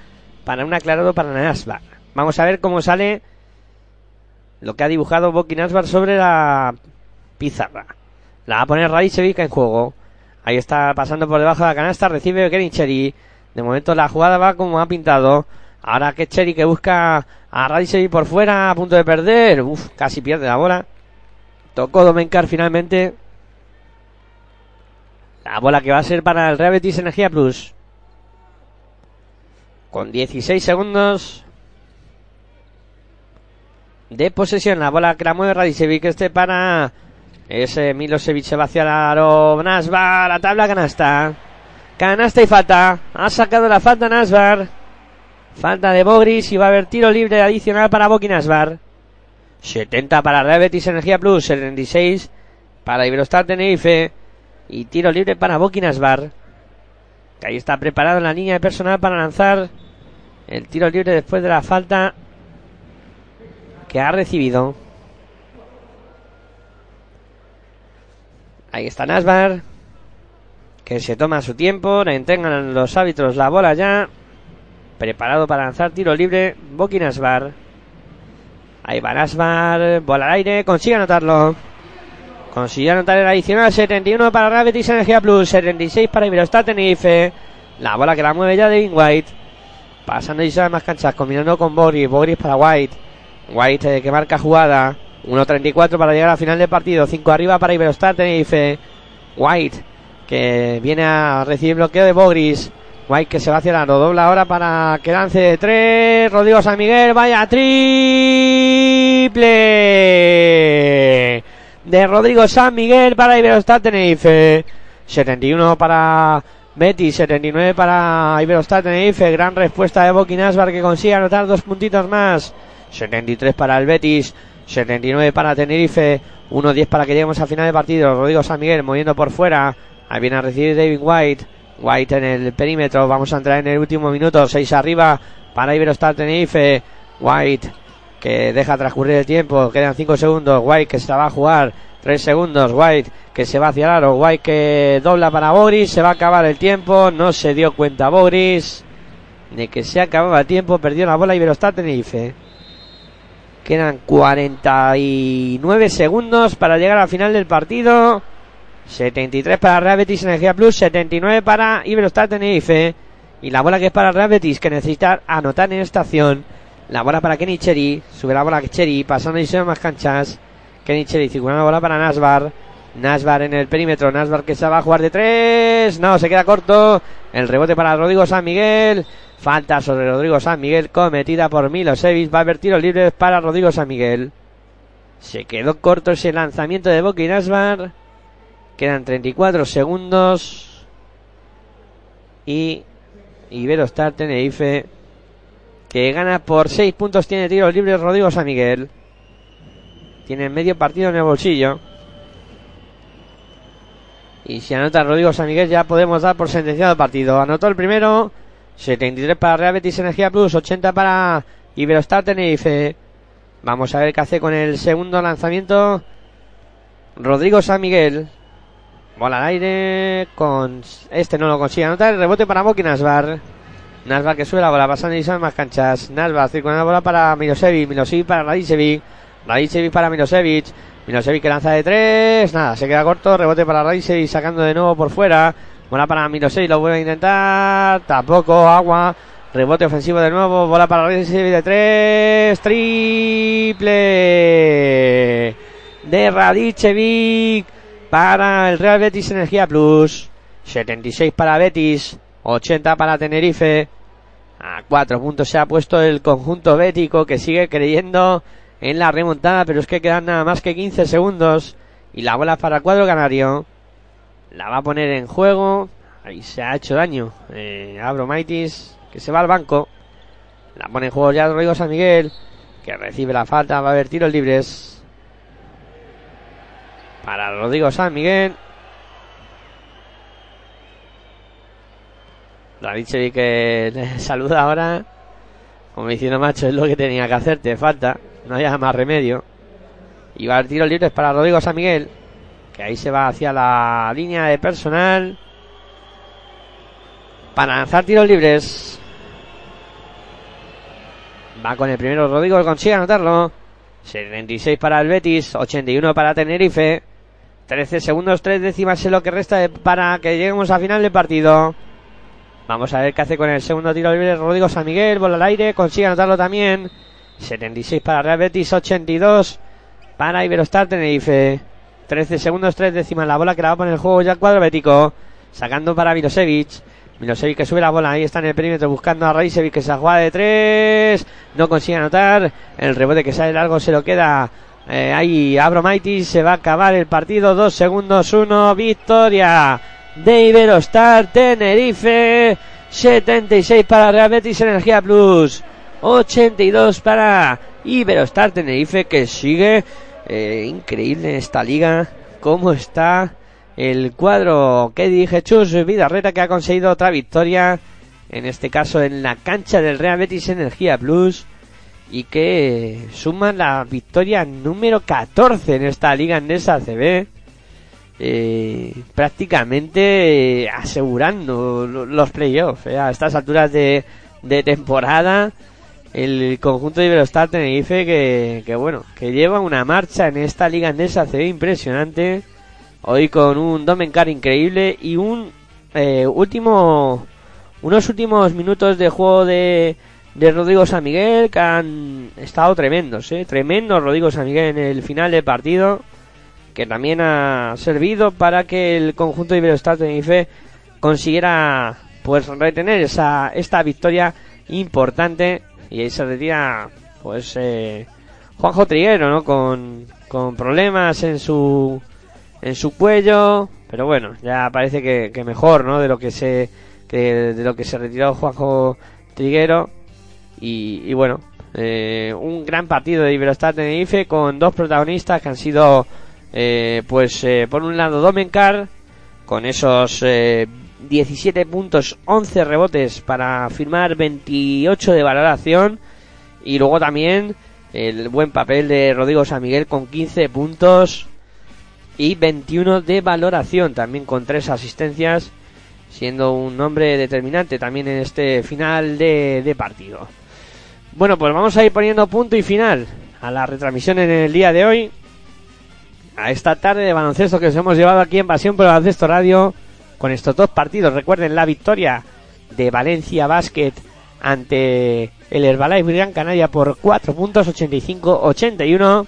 para un aclarado para Nasbar. Vamos a ver cómo sale lo que ha dibujado Boki Nasbar sobre la pizarra. La va a poner Radicevic en juego. Ahí está pasando por debajo de la canasta, recibe Kenicheri. De momento la jugada va como ha pintado. Ahora que Cherry que busca a Radicevic por fuera, a punto de perder. Uf, casi pierde la bola. Tocó Domenkar finalmente. La bola que va a ser para el Real Betis Energía Plus. Con 16 segundos de posesión. La bola que la mueve Radicevic. Este para ese Milosevic se va hacia la. Nasbar, la tabla canasta. Canasta y falta. Ha sacado la falta Nasbar. Falta de Bogris y va a haber tiro libre adicional para Boki Nasbar. 70 para Real Betis Energía Plus. 76 para Iberostar Tenerife. Y tiro libre para Boki Nasbar. Que ahí está preparado la línea de personal para lanzar el tiro libre después de la falta que ha recibido. Ahí está Nasbar. Que se toma su tiempo. Le entregan los árbitros la bola ya. Preparado para lanzar tiro libre. Boki Nasbar. Ahí va Nasbar. Bola al aire. Consigue anotarlo. Consiguió anotar el adicional. 71 para Betis Energía Plus. 76 para Iberostar Tenerife. La bola que la mueve ya Devin White. Pasando y más canchas. Combinando con Boris. Boris para White. White eh, que marca jugada. 1.34 para llegar al final del partido. 5 arriba para Iberostar Tenerife. White que viene a recibir bloqueo de Bogris. White que se va hacia aro. Dobla ahora para que lance de 3. Rodrigo San Miguel. Vaya triple de Rodrigo San Miguel para Iberostar Tenerife. 71 para Betis, 79 para Iberostar Tenerife. Gran respuesta de Boki Nasbar que consigue anotar dos puntitos más. 73 para el Betis, 79 para Tenerife, 1-10 para que lleguemos al final del partido. Rodrigo San Miguel moviendo por fuera. Ahí viene a recibir David White. White en el perímetro. Vamos a entrar en el último minuto. 6 arriba para Iberostar Tenerife. White que deja transcurrir el tiempo. Quedan 5 segundos. White que se va a jugar. 3 segundos. White que se va hacia el aro. White que dobla para Boris. Se va a acabar el tiempo. No se dio cuenta Boris de que se acababa el tiempo. Perdió la bola Iberostar Tenerife. Quedan 49 segundos para llegar al final del partido. 73 para Real Betis Energía Plus, 79 para Iberostar Tenerife. Y la bola que es para Real Betis, que necesita anotar en esta acción. La bola para Kenny Cherry, sube la bola Cherry, pasando y se más canchas. Kenny Cherry, circulando la bola para Nasbar. Nasbar en el perímetro, Nasbar que se va a jugar de tres. No, se queda corto. El rebote para Rodrigo San Miguel. Falta sobre Rodrigo San Miguel cometida por Milosevic. Va a haber tiros libres para Rodrigo San Miguel. Se quedó corto ese lanzamiento de Boki Nasbar. Quedan 34 segundos. Y Iberostar Tenerife. Que gana por 6 puntos. Tiene tiros libres Rodrigo San Miguel. Tiene medio partido en el bolsillo. Y si anota Rodrigo San Miguel ya podemos dar por sentenciado el partido. Anotó el primero. 73 para Real Betis Energía Plus. 80 para Iberostar Tenerife. Vamos a ver qué hace con el segundo lanzamiento. Rodrigo San Miguel. Bola al aire. Con este no lo consigue anotar. Rebote para Moki Nasbar. Nasbar que sube la bola. Pasando y más canchas. Nasbar circulando la bola para Milosevic. Milosevic para Radicevic. Radicevic para Milosevic. Milosevic que lanza de tres. Nada, se queda corto. Rebote para Radicevic. Sacando de nuevo por fuera. Bola para Milosevic. Lo vuelve a intentar. Tampoco. Agua. Rebote ofensivo de nuevo. Bola para Radicevic de tres. Triple de Radicevic para el Real Betis Energía Plus. 76 para Betis. 80 para Tenerife. A cuatro puntos se ha puesto el conjunto bético que sigue creyendo en la remontada, pero es que quedan nada más que 15 segundos. Y la bola para el cuadro canario. La va a poner en juego. Ahí se ha hecho daño. Eh, Abromaitis, que se va al banco. La pone en juego ya Rodrigo San Miguel, que recibe la falta. Va a haber tiros libres para Rodrigo San Miguel. David que le (laughs) saluda ahora. Como diciendo, macho, es lo que tenía que hacer, te falta. No haya más remedio. Y va a haber tiros libres para Rodrigo San Miguel. Que ahí se va hacia la línea de personal. Para lanzar tiros libres. Va con el primero Rodrigo, consigue anotarlo. 76 para el Betis, 81 para Tenerife. 13 segundos, 3 décimas es lo que resta para que lleguemos al final del partido. Vamos a ver qué hace con el segundo tiro libre Rodrigo San Miguel, bola al aire, consigue anotarlo también. 76 para Real Betis, 82 para Iberostar Tenerife. 13 segundos, 3 décimas la bola que la va a poner el juego ya cuadro bético. Sacando para Milosevic. Milosevic que sube la bola, ahí está en el perímetro buscando a Raisevic que se juega de 3. No consigue anotar. El rebote que sale largo se lo queda eh, ahí Abromaitis. Se va a acabar el partido. 2 segundos, 1. Victoria de Iberostar Tenerife. 76 para Real Betis Energía Plus. 82 para Iberostar Tenerife que sigue eh, increíble esta liga. Cómo está el cuadro que dije Chus Vidarreta que ha conseguido otra victoria. En este caso en la cancha del Real Betis Energía Plus. Y que suma la victoria número 14 en esta liga andesa CB. Eh, prácticamente eh, asegurando lo- los playoffs eh, a estas alturas de, de temporada el conjunto de Iberostar Tenerife que, que bueno que lleva una marcha en esta liga andesa CB impresionante hoy con un Domencar increíble y un eh, último unos últimos minutos de juego de, de Rodrigo San Miguel que han estado tremendos eh, tremendo Rodrigo San Miguel en el final del partido que también ha servido para que el conjunto de Iberostar Tenerife consiguiera pues retener esa esta victoria importante. Y ahí se retira pues eh, Juanjo Triguero no con, con problemas en su en su cuello. Pero bueno ya parece que, que mejor no de lo que se que de lo que se retiró Juanjo Triguero y, y bueno eh, un gran partido de Iberostar Tenerife con dos protagonistas que han sido, eh, pues, eh, por un lado Domencar, con esos eh, 17 puntos, 11 rebotes para firmar 28 de valoración, y luego también el buen papel de Rodrigo San Miguel con 15 puntos y 21 de valoración, también con tres asistencias, siendo un hombre determinante también en este final de partido. Bueno, pues vamos a ir poniendo punto y final a la retransmisión en el día de hoy, a esta tarde de baloncesto que os hemos llevado aquí en Pasión por el Baloncesto Radio, con estos dos partidos. Recuerden la victoria de Valencia Basket ante el Herbalife Gran Canaria por 4 puntos 85-81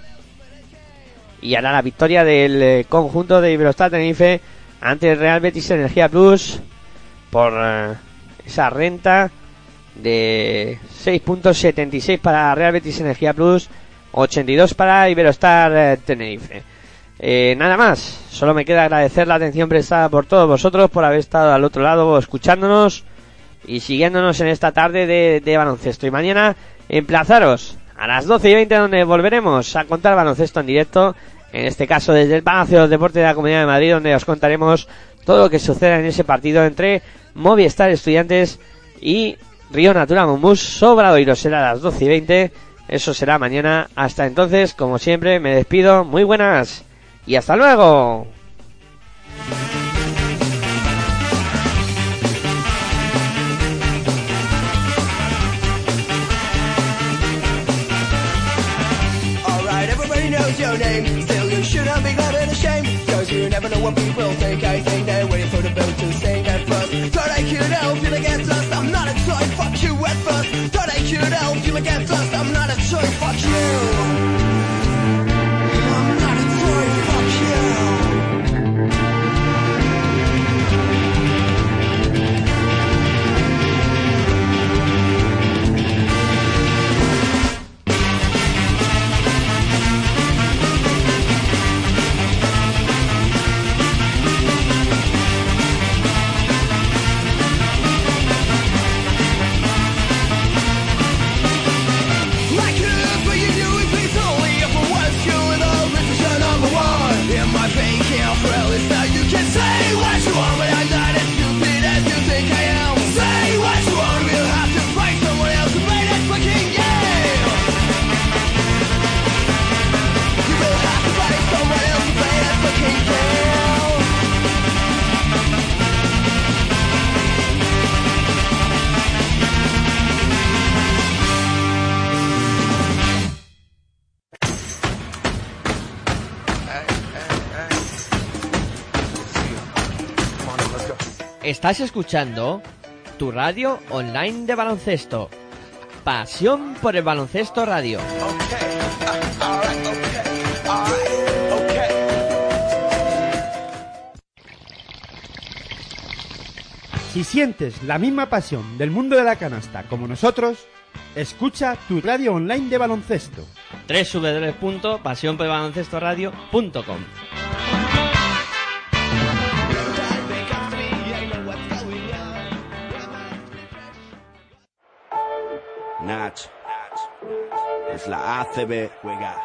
y ahora la victoria del eh, conjunto de Iberostar Tenerife ante el Real Betis Energía Plus por eh, esa renta de 6 puntos 76 para Real Betis Energía Plus 82 para Iberostar eh, Tenerife. Eh, nada más, solo me queda agradecer la atención prestada por todos vosotros por haber estado al otro lado escuchándonos y siguiéndonos en esta tarde de, de baloncesto. Y mañana emplazaros a las 12 y 20 donde volveremos a contar baloncesto en directo, en este caso desde el Palacio de los Deportes de la Comunidad de Madrid, donde os contaremos todo lo que suceda en ese partido entre Movistar Estudiantes y Río Natura Mombús Sobradoiro. Será a las 12 y 20, eso será mañana. Hasta entonces, como siempre, me despido. Muy buenas y hasta luego. Your name. Still, you shouldn't be glad ashamed. Cause you never know what people think. I think they're waiting for the boat to sink at first. Thought I could help you to get lost. Could help you get. I'm not a toy, fuck you. Estás escuchando tu radio online de baloncesto. Pasión por el baloncesto radio. Si sientes la misma pasión del mundo de la canasta como nosotros, escucha tu radio online de baloncesto. www.pasionporelbaloncestoradio.com Nach. Es la ACB juega.